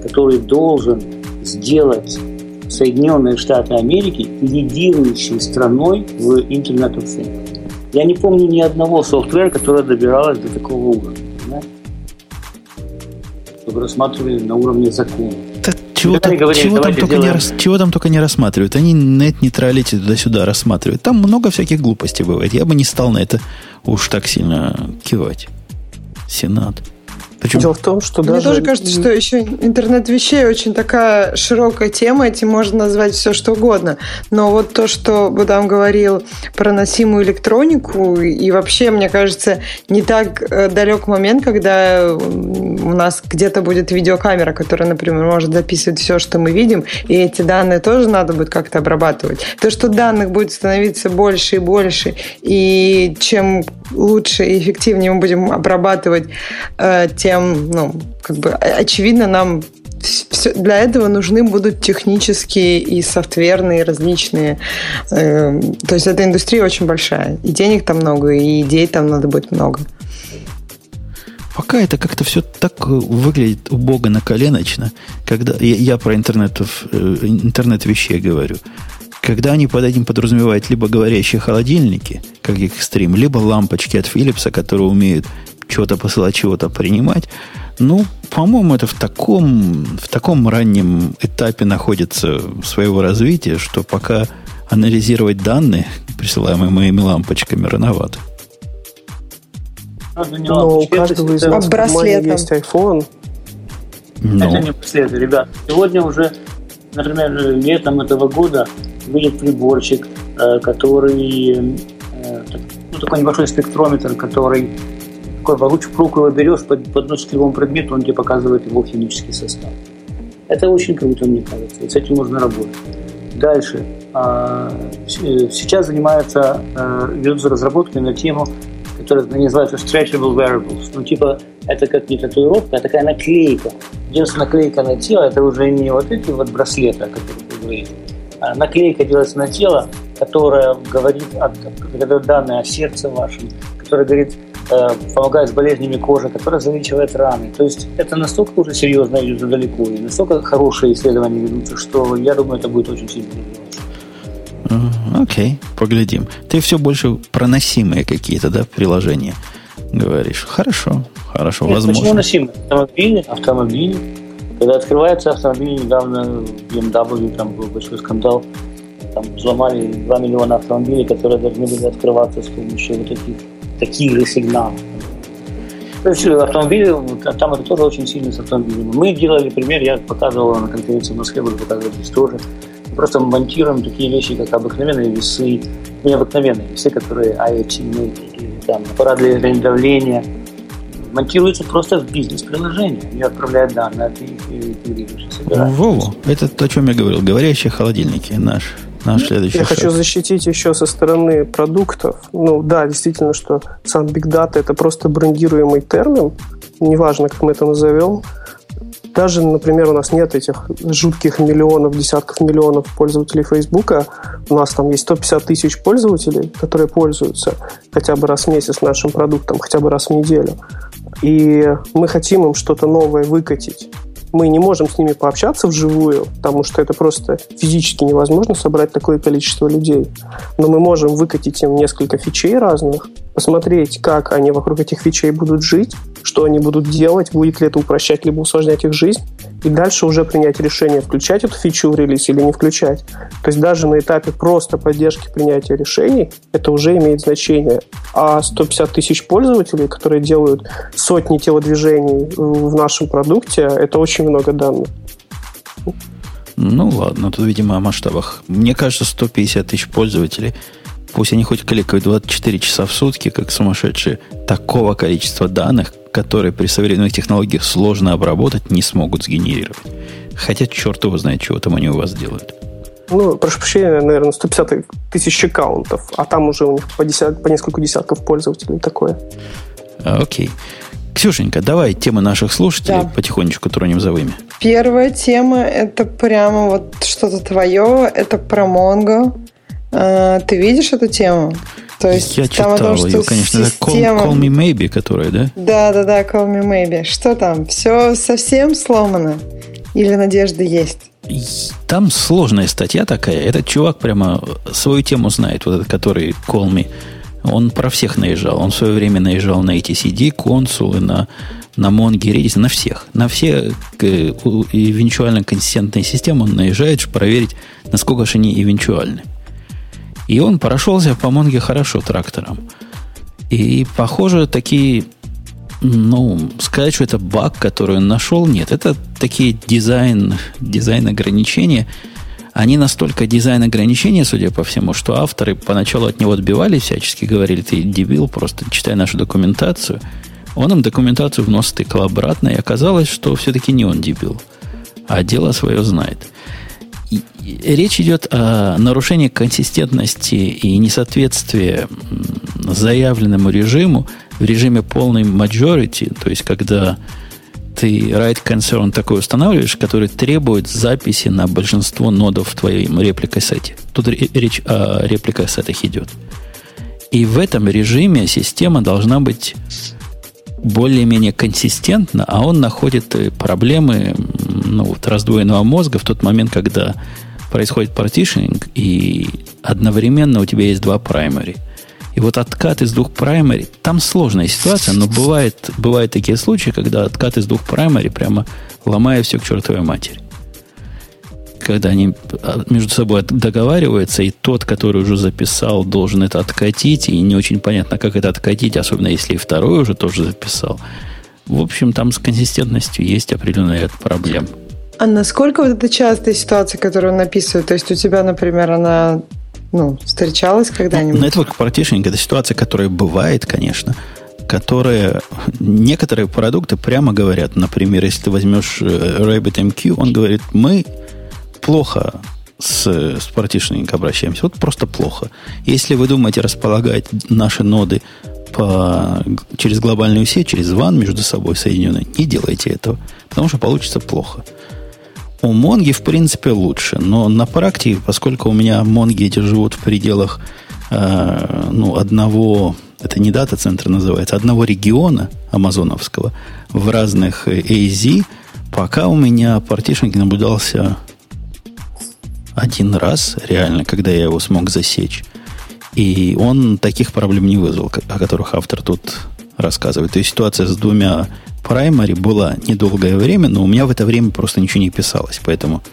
который должен сделать Соединенные Штаты Америки лидирующей страной в Internet of Things. Я не помню ни одного софтвера, которое добиралось до такого уровня. Чтобы рассматривали на уровне закона. Так чего, там, говорили, чего, там только не, сделаем- рас- чего там только не рассматривают. Они нет нейтралити туда-сюда рассматривают. Там много всяких глупостей бывает. Я бы не стал на это уж так сильно кивать. Сенат. Причем Дело в том, что Мне даже... тоже кажется, что еще интернет вещей очень такая широкая тема, этим можно назвать все что угодно. Но вот то, что Будам говорил про носимую электронику, и вообще, мне кажется, не так э, далек момент, когда у нас где-то будет видеокамера, которая, например, может записывать все, что мы видим, и эти данные тоже надо будет как-то обрабатывать. То, что данных будет становиться больше и больше, и чем лучше и эффективнее мы будем обрабатывать, э, тем, ну, как бы, очевидно, нам всё- для этого нужны будут технические и софтверные различные. э, то есть эта индустрия очень большая. И денег там много, и идей там надо будет много. пока это как-то все так выглядит убого на коленочно, когда я, я про интернет, э, интернет вещей говорю. Когда они под этим подразумевают либо говорящие холодильники, как экстрим, либо лампочки от Philips, которые умеют чего-то посылать, чего-то принимать, ну, по-моему, это в таком, в таком раннем этапе находится своего развития, что пока анализировать данные, присылаемые моими лампочками, рановато. Но у каждого из нас есть iPhone. Но. Это не браслеты, ребят. Сегодня уже, например, летом этого года выйдет приборчик, э, который э, ну, такой небольшой спектрометр, который такой луч его берешь, подносишь к любому предмету, он тебе показывает его химический состав. Это очень круто, мне кажется, и с этим можно работать. Дальше. А, сейчас занимаются, э, ведутся разработки на тему которые называются stretchable wearables. Ну, типа, это как не татуировка, а такая наклейка. Делается наклейка на тело, это уже не вот эти вот браслеты, о которых вы говорите, а наклейка делается на тело, которая говорит, о, данные о сердце вашем, которая говорит, э, помогает с болезнями кожи, которая залечивает раны. То есть это настолько уже серьезно идет далеко, и настолько хорошие исследования ведутся, что я думаю, это будет очень сильно развиваться. Окей, okay, поглядим. Ты все больше проносимые какие-то, да, приложения говоришь. Хорошо, хорошо, Нет, возможно. Почему носимые? Автомобили, автомобили. Когда открывается автомобиль, недавно BMW там был большой скандал. Там взломали 2 миллиона автомобилей, которые должны были открываться с помощью вот таких, таких же сигналов. То есть автомобили, там это тоже очень сильно с автомобилями. Мы делали пример, я показывал на конференции в Москве, буду показывать здесь тоже просто монтируем такие вещи, как обыкновенные весы, необыкновенные весы, которые IoT, или там аппарат для давления, монтируются просто в бизнес-приложение. Они отправляют данные, а ты их интегрируешь Во, это то, о чем я говорил. Говорящие холодильники наш наш следующий Я шаг. хочу защитить еще со стороны продуктов. Ну да, действительно, что сам Big Data это просто брендируемый термин. Неважно, как мы это назовем. Даже, например, у нас нет этих жутких миллионов, десятков миллионов пользователей Фейсбука. У нас там есть 150 тысяч пользователей, которые пользуются хотя бы раз в месяц нашим продуктом, хотя бы раз в неделю. И мы хотим им что-то новое выкатить мы не можем с ними пообщаться вживую, потому что это просто физически невозможно собрать такое количество людей. Но мы можем выкатить им несколько фичей разных, посмотреть, как они вокруг этих фичей будут жить, что они будут делать, будет ли это упрощать либо усложнять их жизнь, и дальше уже принять решение, включать эту фичу в релиз или не включать. То есть даже на этапе просто поддержки принятия решений это уже имеет значение. А 150 тысяч пользователей, которые делают сотни телодвижений в нашем продукте, это очень много данных. Ну ладно, тут, видимо, о масштабах. Мне кажется, 150 тысяч пользователей, пусть они хоть кликают 24 часа в сутки, как сумасшедшие, такого количества данных, которые при современных технологиях сложно обработать, не смогут сгенерировать. Хотя черт его знает, чего там они у вас делают. Ну, прошу прощения, наверное, 150 тысяч аккаунтов, а там уже у них по, десят, по несколько десятков пользователей такое. Окей. Ксюшенька, давай темы наших слушателей да. потихонечку тронем за вами. Первая тема – это прямо вот что-то твое, это про Mongo. А, ты видишь эту тему? То есть Я читал том, ее, конечно, система... call, call Me Maybe, которая, да? Да, да, да, Call Me Maybe. Что там? Все совсем сломано? Или надежда есть? Там сложная статья такая. Этот чувак прямо свою тему знает, вот этот, который Call Me. Он про всех наезжал. Он в свое время наезжал на etcd, консулы, на, на Mongo, Redis, на всех. На все эвенчуально консистентные системы он наезжает, чтобы проверить, насколько же они эвенчуальны. И он прошелся по Монге хорошо трактором. И, похоже, такие, ну, сказать, что это баг, который он нашел, нет. Это такие дизайн, дизайн ограничения. Они настолько дизайн ограничения, судя по всему, что авторы поначалу от него отбивались, всячески говорили, ты дебил, просто читай нашу документацию. Он им документацию вносит тыкал обратно, и оказалось, что все-таки не он дебил, а дело свое знает речь идет о нарушении консистентности и несоответствии заявленному режиму в режиме полной majority, то есть когда ты write concern такой устанавливаешь, который требует записи на большинство нодов в твоем реплика-сете. Тут речь о реплика-сетах идет. И в этом режиме система должна быть более-менее консистентно, а он находит э, проблемы ну, вот, раздвоенного мозга в тот момент, когда происходит партишнинг, и одновременно у тебя есть два праймари. И вот откат из двух праймари, там сложная ситуация, но бывает, бывают такие случаи, когда откат из двух праймари прямо ломает все к чертовой матери. Когда они а, между собой договариваются, и тот, который уже записал, должен это откатить, и не очень понятно, как это откатить, особенно если и второй уже тоже записал. В общем, там с консистентностью есть определенный ряд проблем. А насколько вот это частая ситуация, которую он описывает? То есть у тебя, например, она ну, встречалась когда-нибудь? Ну, network partitioning – это ситуация, которая бывает, конечно, которая... Некоторые продукты прямо говорят, например, если ты возьмешь э, RabbitMQ, он говорит, мы плохо с, с partitioning обращаемся. Вот просто плохо. Если вы думаете располагать наши ноды по, через глобальную сеть, через WAN между собой соединенные, не делайте этого, потому что получится плохо. У Монги, в принципе, лучше, но на практике, поскольку у меня Монги эти живут в пределах э, ну, одного, это не дата-центр называется, одного региона амазоновского в разных AZ, пока у меня партишник наблюдался один раз, реально, когда я его смог засечь. И он таких проблем не вызвал, о которых автор тут рассказывает. То есть ситуация с двумя Primary была недолгое время, но у меня в это время просто ничего не писалось. Поэтому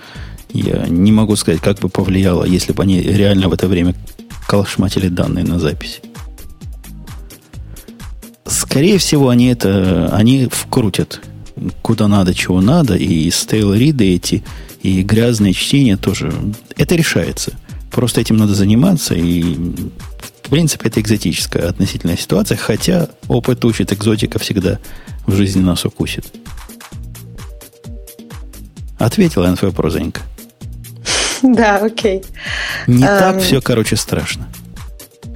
я не могу сказать, как бы повлияло, если бы они реально в это время колошматили данные на запись. Скорее всего, они это они вкрутят куда надо, чего надо, и стейл-риды эти, и грязное чтение тоже. Это решается. Просто этим надо заниматься, и в принципе это экзотическая относительная ситуация, хотя опыт учит, экзотика всегда в жизни нас укусит. Ответила на твой вопрос, Занька? Да, окей. Не так все, короче, страшно.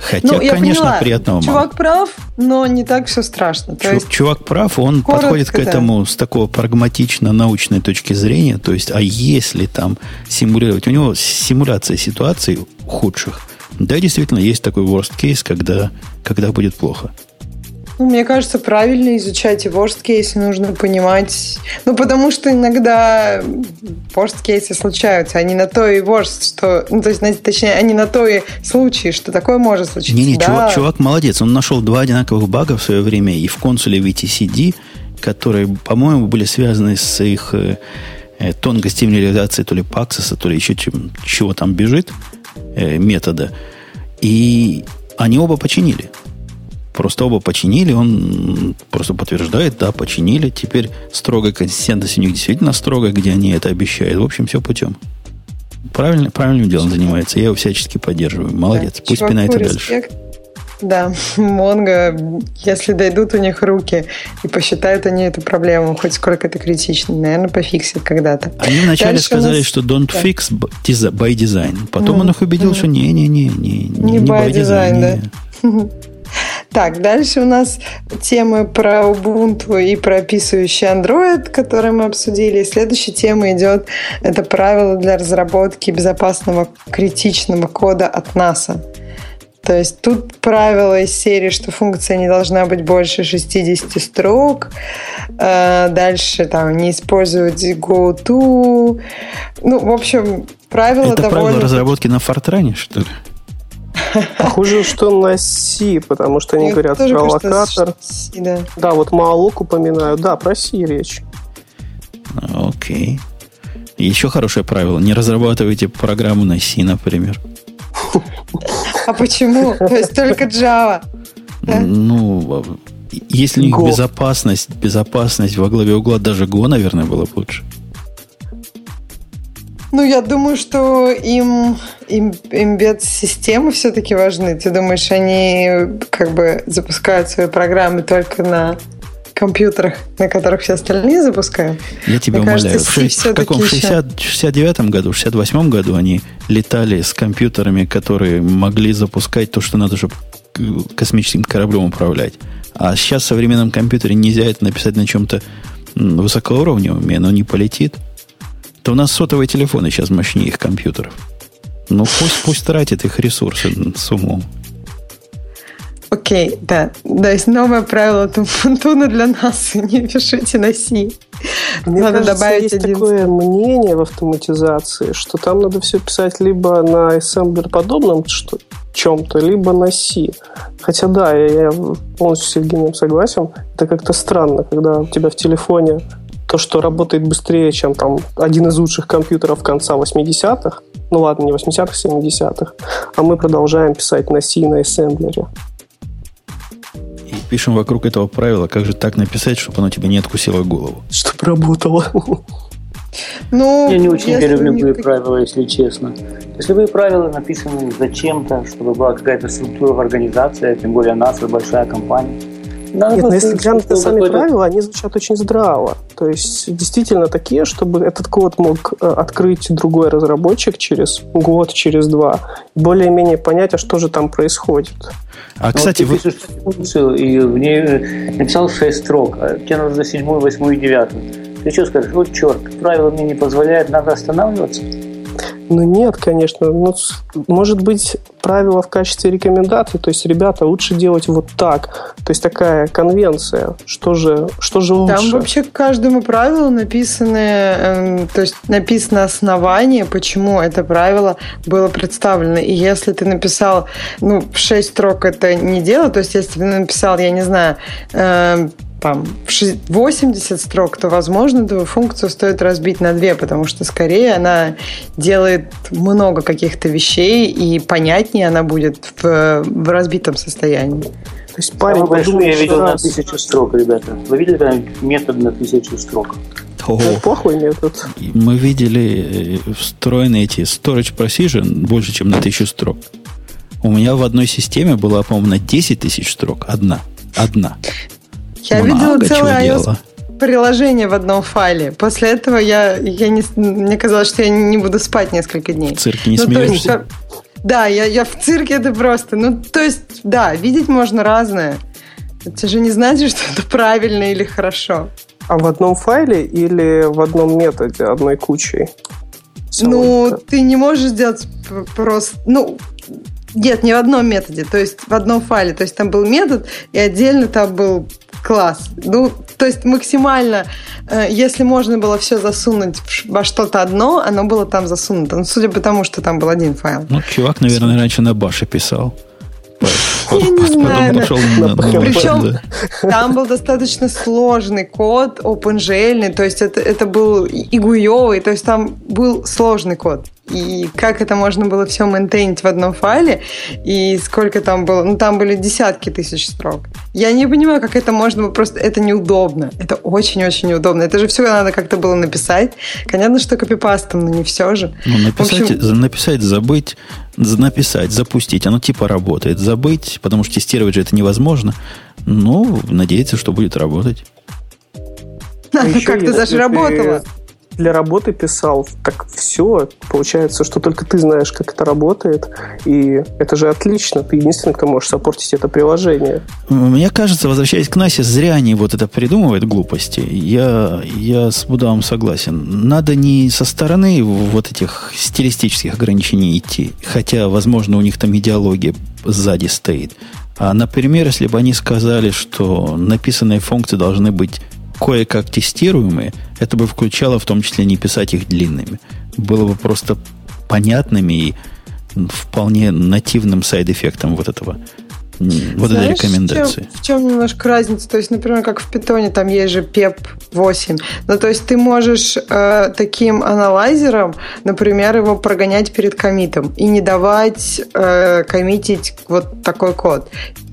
Хотя, ну, я конечно, поняла. приятного Чувак мало. прав, но не так все страшно. Чу- есть, чувак прав, он коротко, подходит к этому да. с такого прагматично-научной точки зрения. То есть, а если там симулировать? У него симуляция ситуаций худших. Да, действительно, есть такой worst case, когда, когда будет плохо. Ну, мне кажется, правильно изучать и worst case нужно понимать. Ну, потому что иногда worst кейсы случаются. Они на то и worst, что... Ну, то есть, точнее, они на то и случай, что такое может случиться. Не-не, да. чувак, чувак молодец. Он нашел два одинаковых бага в свое время и в консуле VTCD, которые, по-моему, были связаны с их э, э тонкостями реализации то ли Paxos, то ли еще чем, чего там бежит, э, метода. И они оба починили. Просто оба починили, он просто подтверждает, да, починили. Теперь строгая консистентность у них действительно строгая, где они это обещают. В общем, все путем. Правильно, правильным делом занимается. Я его всячески поддерживаю. Молодец. Да, Пусть пинает и дальше. Да, Монго, если дойдут у них руки и посчитают они эту проблему, хоть сколько это критично, наверное, пофиксит когда-то. Они вначале Дальше сказали, нас... что don't да. fix by design. Потом mm-hmm. он их убедил, mm-hmm. что не-не-не, не, не, не by, by design, design да. Так, дальше у нас темы про Ubuntu и про описывающий Android, которые мы обсудили. Следующая тема идет, это правила для разработки безопасного критичного кода от NASA. То есть тут правило из серии, что функция не должна быть больше 60 строк. Э, дальше там не использовать GoTo. Ну, в общем, правила Это довольно... правило разработки на Фортране, что ли? Похоже, что на C, потому что они говорят про локатор. да. да, вот Маалок упоминают. Да, про C речь. Окей. Еще хорошее правило. Не разрабатывайте программу на C, например. А почему? То есть только Java? Ну, если у них безопасность, безопасность во главе угла, даже Go, наверное, было бы лучше. Ну, я думаю, что им, им имбед-системы все-таки важны. Ты думаешь, они как бы запускают свои программы только на компьютерах, на которых все остальные запускают? Я тебя Мне умоляю. Кажется, в, в каком? В 60, 69 году, в 68 году они летали с компьютерами, которые могли запускать то, что надо, чтобы космическим кораблем управлять. А сейчас в современном компьютере нельзя это написать на чем-то высокоуровневом, и оно не полетит то у нас сотовые телефоны сейчас мощнее их компьютеров. Ну, пусть, пусть тратит их ресурсы с умом. Окей, да. То есть новое правило Тумфунтуна для нас. Не пишите на C. Мне надо кажется, добавить есть один... такое мнение в автоматизации, что там надо все писать либо на ассемблер подобном что, чем-то, либо на C. Хотя да, я, я полностью с Евгением согласен. Это как-то странно, когда у тебя в телефоне то, что работает быстрее, чем там один из лучших компьютеров конца 80-х, ну ладно, не 80-х, 70-х, а мы продолжаем писать на C на ассемблере пишем вокруг этого правила, как же так написать, чтобы оно тебе не откусило голову. Чтобы работало. Ну, Я не очень верю в любые правила, если честно. То есть любые правила написаны зачем-то, чтобы была какая-то структура в организации, тем более нас, большая компания. Надо Нет, но если глянуть на сами правила, они звучат очень здраво. То есть действительно такие, чтобы этот код мог э, открыть другой разработчик через год, через два, более-менее понять, а что же там происходит. А, ну, кстати, вот ты вы... пишешь функцию и в ней написал 6 строк, а тебе нужно 7, 8 и 9. Ты что скажешь? Вот черт, правило мне не позволяет, надо останавливаться. Ну нет, конечно. Ну, может быть, правило в качестве рекомендации. То есть, ребята, лучше делать вот так. То есть, такая конвенция. Что же, что же лучше? Там вообще к каждому правилу написаны, э, то есть, написано основание, почему это правило было представлено. И если ты написал, ну, в 6 строк это не дело, то есть, если ты написал, я не знаю, э, там 80 строк, то, возможно, эту функцию стоит разбить на две, потому что скорее она делает много каких-то вещей, и понятнее она будет в, в разбитом состоянии. То есть парень Самый большой я видел раз... на тысячу строк, ребята. Вы видели метод на тысячу строк? О, плохой метод. Мы видели э, встроенные эти storage procedure больше, чем на тысячу строк. У меня в одной системе была, по-моему, на 10 тысяч строк. Одна. Одна. Я Много видела целое iOS приложение в одном файле. После этого я, я не, мне казалось, что я не буду спать несколько дней. В цирке не ну, смеешься? Есть, да, я, я в цирке это просто. Ну, то есть, да, видеть можно разное. Это же не значит, что это правильно или хорошо. А в одном файле или в одном методе, одной кучей? Ну, ты не можешь сделать просто... Ну, нет, не в одном методе, то есть в одном файле. То есть там был метод, и отдельно там был класс. Ну, то есть максимально, э, если можно было все засунуть во что-то одно, оно было там засунуто. Ну, судя по тому, что там был один файл. Ну, чувак, наверное, раньше на баше писал. Я не знаю. Причем там был достаточно сложный код, OpenGL, то есть это, это был и гуевый, то есть там был сложный код и как это можно было все мейнтейнить в одном файле, и сколько там было, ну там были десятки тысяч строк. Я не понимаю, как это можно было, просто это неудобно, это очень-очень неудобно. Это же все надо как-то было написать. Понятно, что копипастом, но не все же. Ну, написать, общем... написать, забыть, написать, запустить, оно типа работает. Забыть, потому что тестировать же это невозможно. Ну, надеяться, что будет работать. А, ну, как-то даже работало для работы писал, так все, получается, что только ты знаешь, как это работает, и это же отлично, ты единственный, кто можешь сопортить это приложение. Мне кажется, возвращаясь к Насе, зря они вот это придумывают глупости. Я, я с Будавом согласен. Надо не со стороны вот этих стилистических ограничений идти, хотя, возможно, у них там идеология сзади стоит. А, например, если бы они сказали, что написанные функции должны быть кое-как тестируемые, это бы включало в том числе не писать их длинными. Было бы просто понятными и вполне нативным сайд-эффектом вот этого вот Знаешь, этой рекомендации. В чем, в чем немножко разница? То есть, например, как в питоне, там есть же PEP 8. Ну, то есть ты можешь э, таким аналайзером, например, его прогонять перед комитом и не давать э, коммитить вот такой код.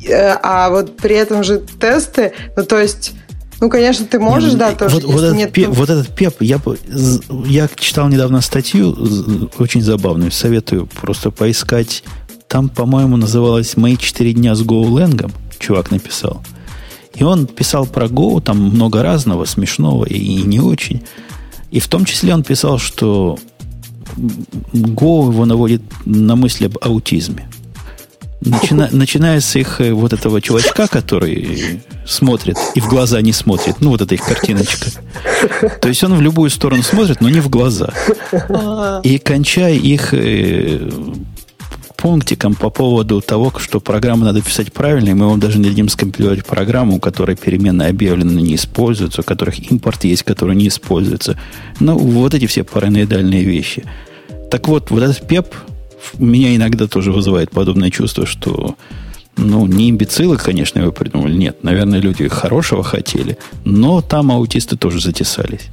Э, а вот при этом же тесты, ну, то есть ну, конечно, ты можешь, нет, да, тоже. Вот, вот, этот, нет... пеп, вот этот пеп, я, я читал недавно статью, очень забавную, советую просто поискать. Там, по-моему, называлась «Мои четыре дня с GoLang», чувак написал. И он писал про Go, там много разного, смешного и, и не очень. И в том числе он писал, что Go его наводит на мысли об аутизме. Начина, начиная с их э, вот этого чувачка, который смотрит и в глаза не смотрит. Ну, вот эта их картиночка. То есть он в любую сторону смотрит, но не в глаза. И кончая их э, пунктиком по поводу того, что программу надо писать правильно, мы вам даже не дадим скомпилировать программу, у которой перемены объявлены не используются, у которых импорт есть, который не используется. Ну, вот эти все параноидальные вещи. Так вот, вот этот ПЕП меня иногда тоже вызывает подобное чувство, что ну, не имбецилы, конечно, его придумали. Нет, наверное, люди хорошего хотели, но там аутисты тоже затесались.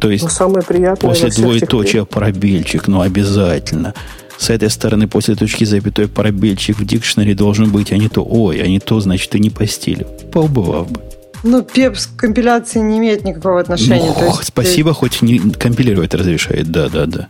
То есть, но самое приятное после двоеточия пробельчик, ну, обязательно. С этой стороны, после точки запятой пробельчик в дикшнере должен быть, а не то, ой, а не то, значит, ты не по стилю. Поубывав бы. Ну, пепс к компиляции не имеет никакого отношения. Ну, есть, спасибо, ты... хоть не компилировать разрешает, да, да, да.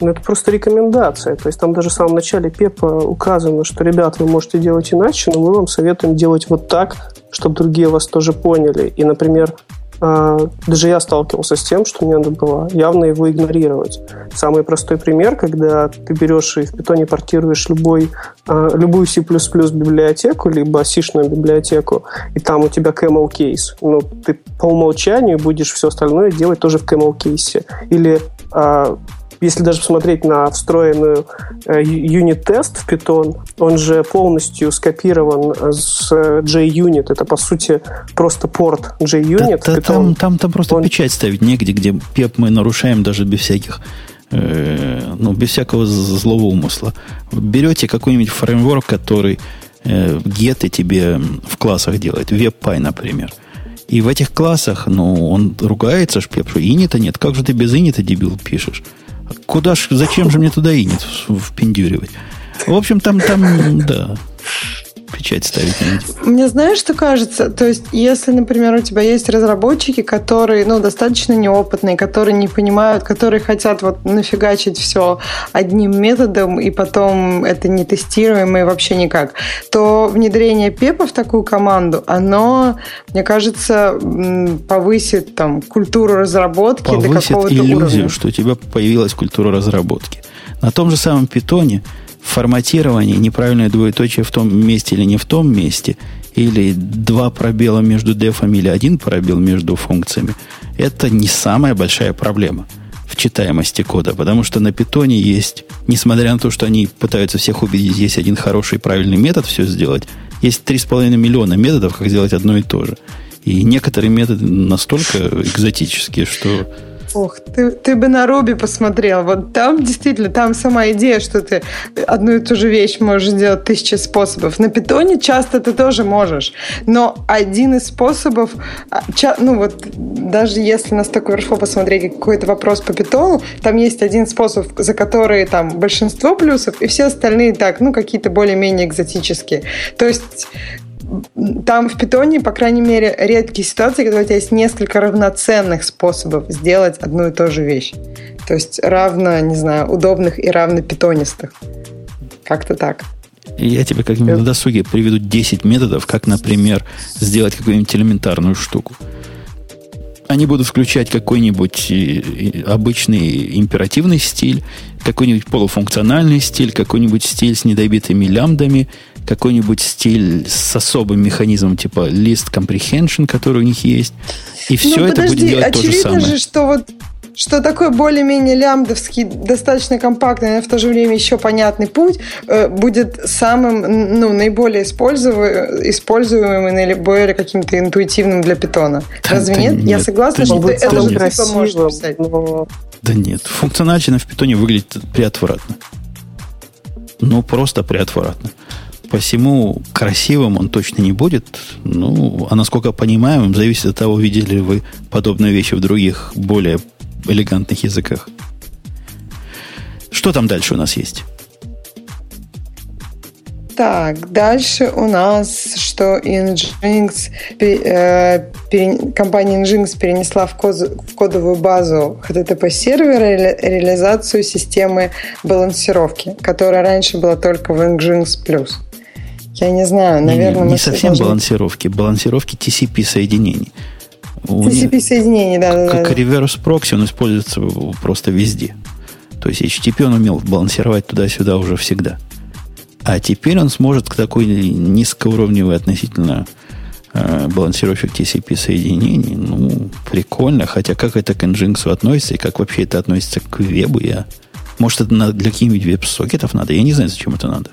Ну, это просто рекомендация. То есть там даже в самом начале ПЕПа указано, что, ребят, вы можете делать иначе, но мы вам советуем делать вот так, чтобы другие вас тоже поняли. И, например, а, даже я сталкивался с тем, что мне надо было явно его игнорировать. Самый простой пример, когда ты берешь и в питоне портируешь любой, а, любую C++ библиотеку, либо C-шную библиотеку, и там у тебя camel case. Ну, ты по умолчанию будешь все остальное делать тоже в camel case. Или а, если даже посмотреть на встроенную э, юнит-тест в Python, он же полностью скопирован с JUnit. Это, по сути, просто порт JUnit. Да, да, там, там, там просто он... печать ставить негде, где пеп мы нарушаем даже без всяких э, ну, без всякого злого умысла. Берете какой-нибудь фреймворк, который э, геты тебе в классах делает, WebPy, например. И в этих классах, ну, он ругается, шпеп, что инита нет. Как же ты без инита, дебил, пишешь? Куда ж, зачем же мне туда инит впендюривать? В общем, там, там, да, печать ставить Мне знаешь, что кажется? То есть, если, например, у тебя есть разработчики, которые, ну, достаточно неопытные, которые не понимают, которые хотят вот нафигачить все одним методом, и потом это не тестируемо и вообще никак, то внедрение Пепа в такую команду, оно, мне кажется, повысит там культуру разработки повысит до какого-то иллюзию, уровня. что у тебя появилась культура разработки. На том же самом питоне – форматирование, неправильное двоеточие в том месте или не в том месте, или два пробела между дефами или один пробел между функциями, это не самая большая проблема в читаемости кода, потому что на питоне есть, несмотря на то, что они пытаются всех убедить, есть один хороший правильный метод все сделать, есть 3,5 миллиона методов, как сделать одно и то же. И некоторые методы настолько экзотические, что Ох, ты, ты бы на Руби посмотрел. Вот там действительно, там сама идея, что ты одну и ту же вещь можешь сделать тысячи способов. На питоне часто ты тоже можешь. Но один из способов, а, ну вот даже если на Stack Overflow посмотреть какой-то вопрос по питону, там есть один способ, за который там большинство плюсов, и все остальные так, ну какие-то более-менее экзотические. То есть там в питоне, по крайней мере, редкие ситуации, когда у тебя есть несколько равноценных способов сделать одну и ту же вещь. То есть равно, не знаю, удобных и равно питонистых. Как-то так. Я тебе как-нибудь на досуге приведу 10 методов, как, например, сделать какую-нибудь элементарную штуку. Они будут включать какой-нибудь обычный императивный стиль, какой-нибудь полуфункциональный стиль, какой-нибудь стиль с недобитыми лямбдами, какой-нибудь стиль с особым механизмом типа list comprehension, который у них есть. И все ну, это будет делать то же самое. же, что вот что такой более-менее лямбдовский, достаточно компактный, но в то же время еще понятный путь э, будет самым, ну, наиболее используемым, используемым и наиболее каким-то интуитивным для питона. Да, Разве нет? нет? Я согласна, что ты это же ты поможешь писать. Но... Да нет, функционально в питоне выглядит приотвратно. Ну, просто приотвратно. Посему красивым он точно не будет. Ну, а насколько понимаем, зависит от того, видели ли вы подобные вещи в других, более элегантных языках. Что там дальше у нас есть? Так, дальше у нас, что Nginx, э, пере, компания Nginx перенесла в, коз, в кодовую базу HTTP сервера ре, реализацию системы балансировки, которая раньше была только в Nginx+. Я не знаю, наверное... Не, не, не совсем должны... балансировки, балансировки TCP соединений. TCP соединений, да, да. Как да. реверс прокси, он используется просто везде. То есть HTTP он умел балансировать туда-сюда уже всегда. А теперь он сможет к такой низкоуровневой относительно э, балансировщик TCP соединений. Ну, прикольно. Хотя как это к Nginx относится и как вообще это относится к вебу, я Может, это для каких-нибудь веб-сокетов надо? Я не знаю, зачем это надо.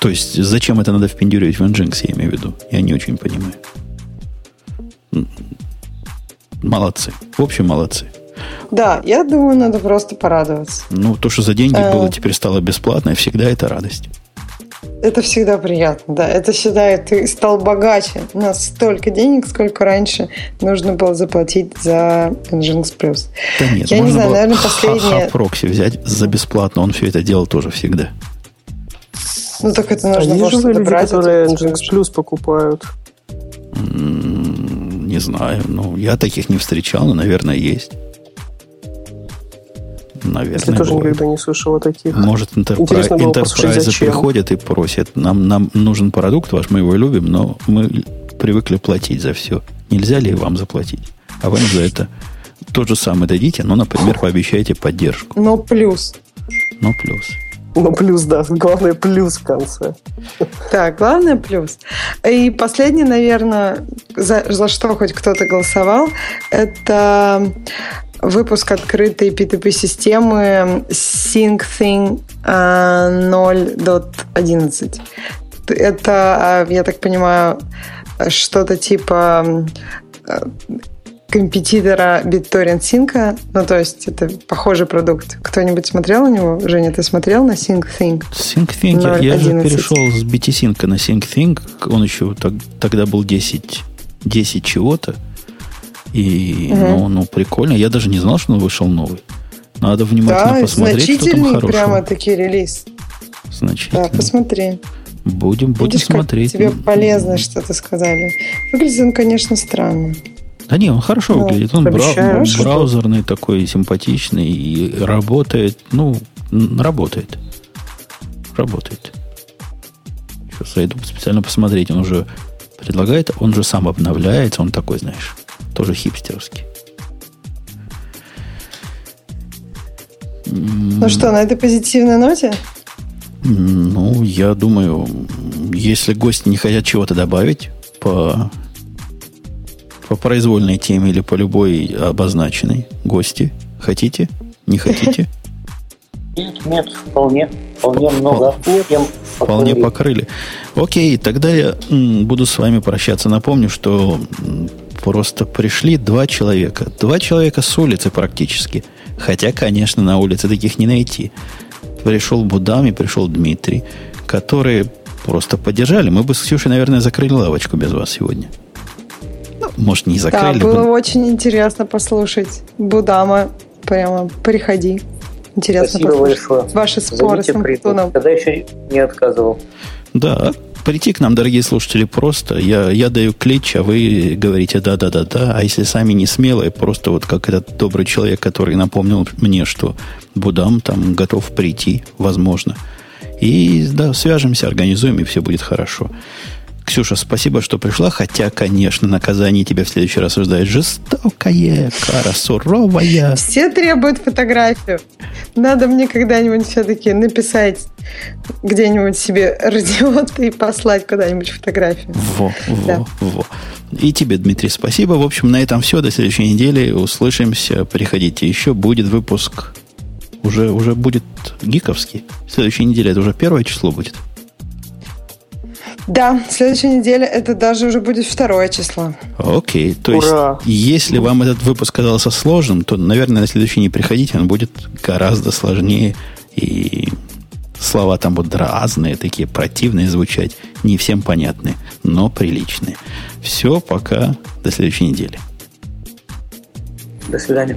То есть, зачем это надо впендюривать в Nginx, я имею в виду? Я не очень понимаю. Молодцы. В общем, молодцы. Да, я думаю, надо просто порадоваться. Ну, то, что за деньги было, теперь стало бесплатно, и всегда это радость. Это всегда приятно, да. Это считает, ты стал богаче на столько денег, сколько раньше нужно было заплатить за Nginx Plus. Да нет, Я не знаю, было наверное, последнее... прокси взять за бесплатно, он все это делал тоже всегда. Ну так это нужно а же люди, брать. которые Nginx Plus покупают. Не знаю, ну я таких не встречал, но, наверное, есть. Наверное, Я тоже будет. никогда не слышал о таких. Может, интерпрайзы приходят и просят, нам, нам нужен продукт ваш, мы его любим, но мы привыкли платить за все. Нельзя ли вам заплатить? А вы нам за это то же самое дадите, но, например, пообещаете поддержку. Но плюс. Ну, плюс. Ну, плюс, да. Главное, плюс в конце. Так, главное плюс. И последнее, наверное, за, за что хоть кто-то голосовал, это выпуск открытой P2P-системы SyncThing э, 0.11. Это, э, я так понимаю, что-то типа э, компетитора BitTorrent Sync. Ну, то есть это похожий продукт. Кто-нибудь смотрел на него? Женя, ты смотрел на SyncThing? SyncThing, я, я же перешел с BTSync на SyncThing. Он еще так, тогда был 10, 10 чего-то. И, угу. ну, ну, прикольно. Я даже не знал, что он вышел новый. Надо внимательно да, посмотреть, что там значительный хорошего. прямо-таки релиз. Значительно. Да, посмотри. Будем, будем Видишь, смотреть. Как тебе полезно что-то сказали. Выглядит он, конечно, странно. Да не, он хорошо Ну, выглядит. Он брау- браузерный такой, симпатичный и работает. Ну, работает. Работает. Сейчас зайду специально посмотреть. Он уже предлагает, он же сам обновляется. Он такой, знаешь, тоже хипстерский. Ну что, на этой позитивной ноте? Ну, я думаю, если гости не хотят чего-то добавить по, по произвольной теме или по любой обозначенной гости, хотите? Не хотите? Нет, нет, вполне. Вполне много тем Вполне покрыли. Окей, тогда я буду с вами прощаться. Напомню, что просто пришли два человека. Два человека с улицы практически. Хотя, конечно, на улице таких не найти. Пришел Будам и пришел Дмитрий, которые просто поддержали. Мы бы с Ксюшей, наверное, закрыли лавочку без вас сегодня. Может, не Да, закрыли было бы. очень интересно послушать. Будама, прямо приходи. Интересно Спасибо послушать. большое. Ваши споры с. Антоном. Когда еще не отказывал. Да, прийти к нам, дорогие слушатели, просто. Я, я даю клич, а вы говорите да-да-да-да. А если сами не смелые, просто вот как этот добрый человек, который напомнил мне, что Будам там готов прийти, возможно. И да, свяжемся, организуем, и все будет хорошо. Ксюша, спасибо, что пришла, хотя, конечно, наказание тебя в следующий раз ожидает жестокое, кара суровая. Все требуют фотографию. Надо мне когда-нибудь все-таки написать где-нибудь себе радиоты и послать куда-нибудь фотографию. Во, во, Да. во. И тебе, Дмитрий, спасибо. В общем, на этом все. До следующей недели. Услышимся. Приходите еще. Будет выпуск. Уже, уже будет гиковский. Следующей неделе это уже первое число будет. Да, следующая неделя это даже уже будет второе число. Окей. То Ура! есть, если вам этот выпуск казался сложным, то, наверное, на следующий не приходите. Он будет гораздо сложнее. И слова там будут разные, такие противные звучать. Не всем понятные, но приличные. Все, пока. До следующей недели. До свидания.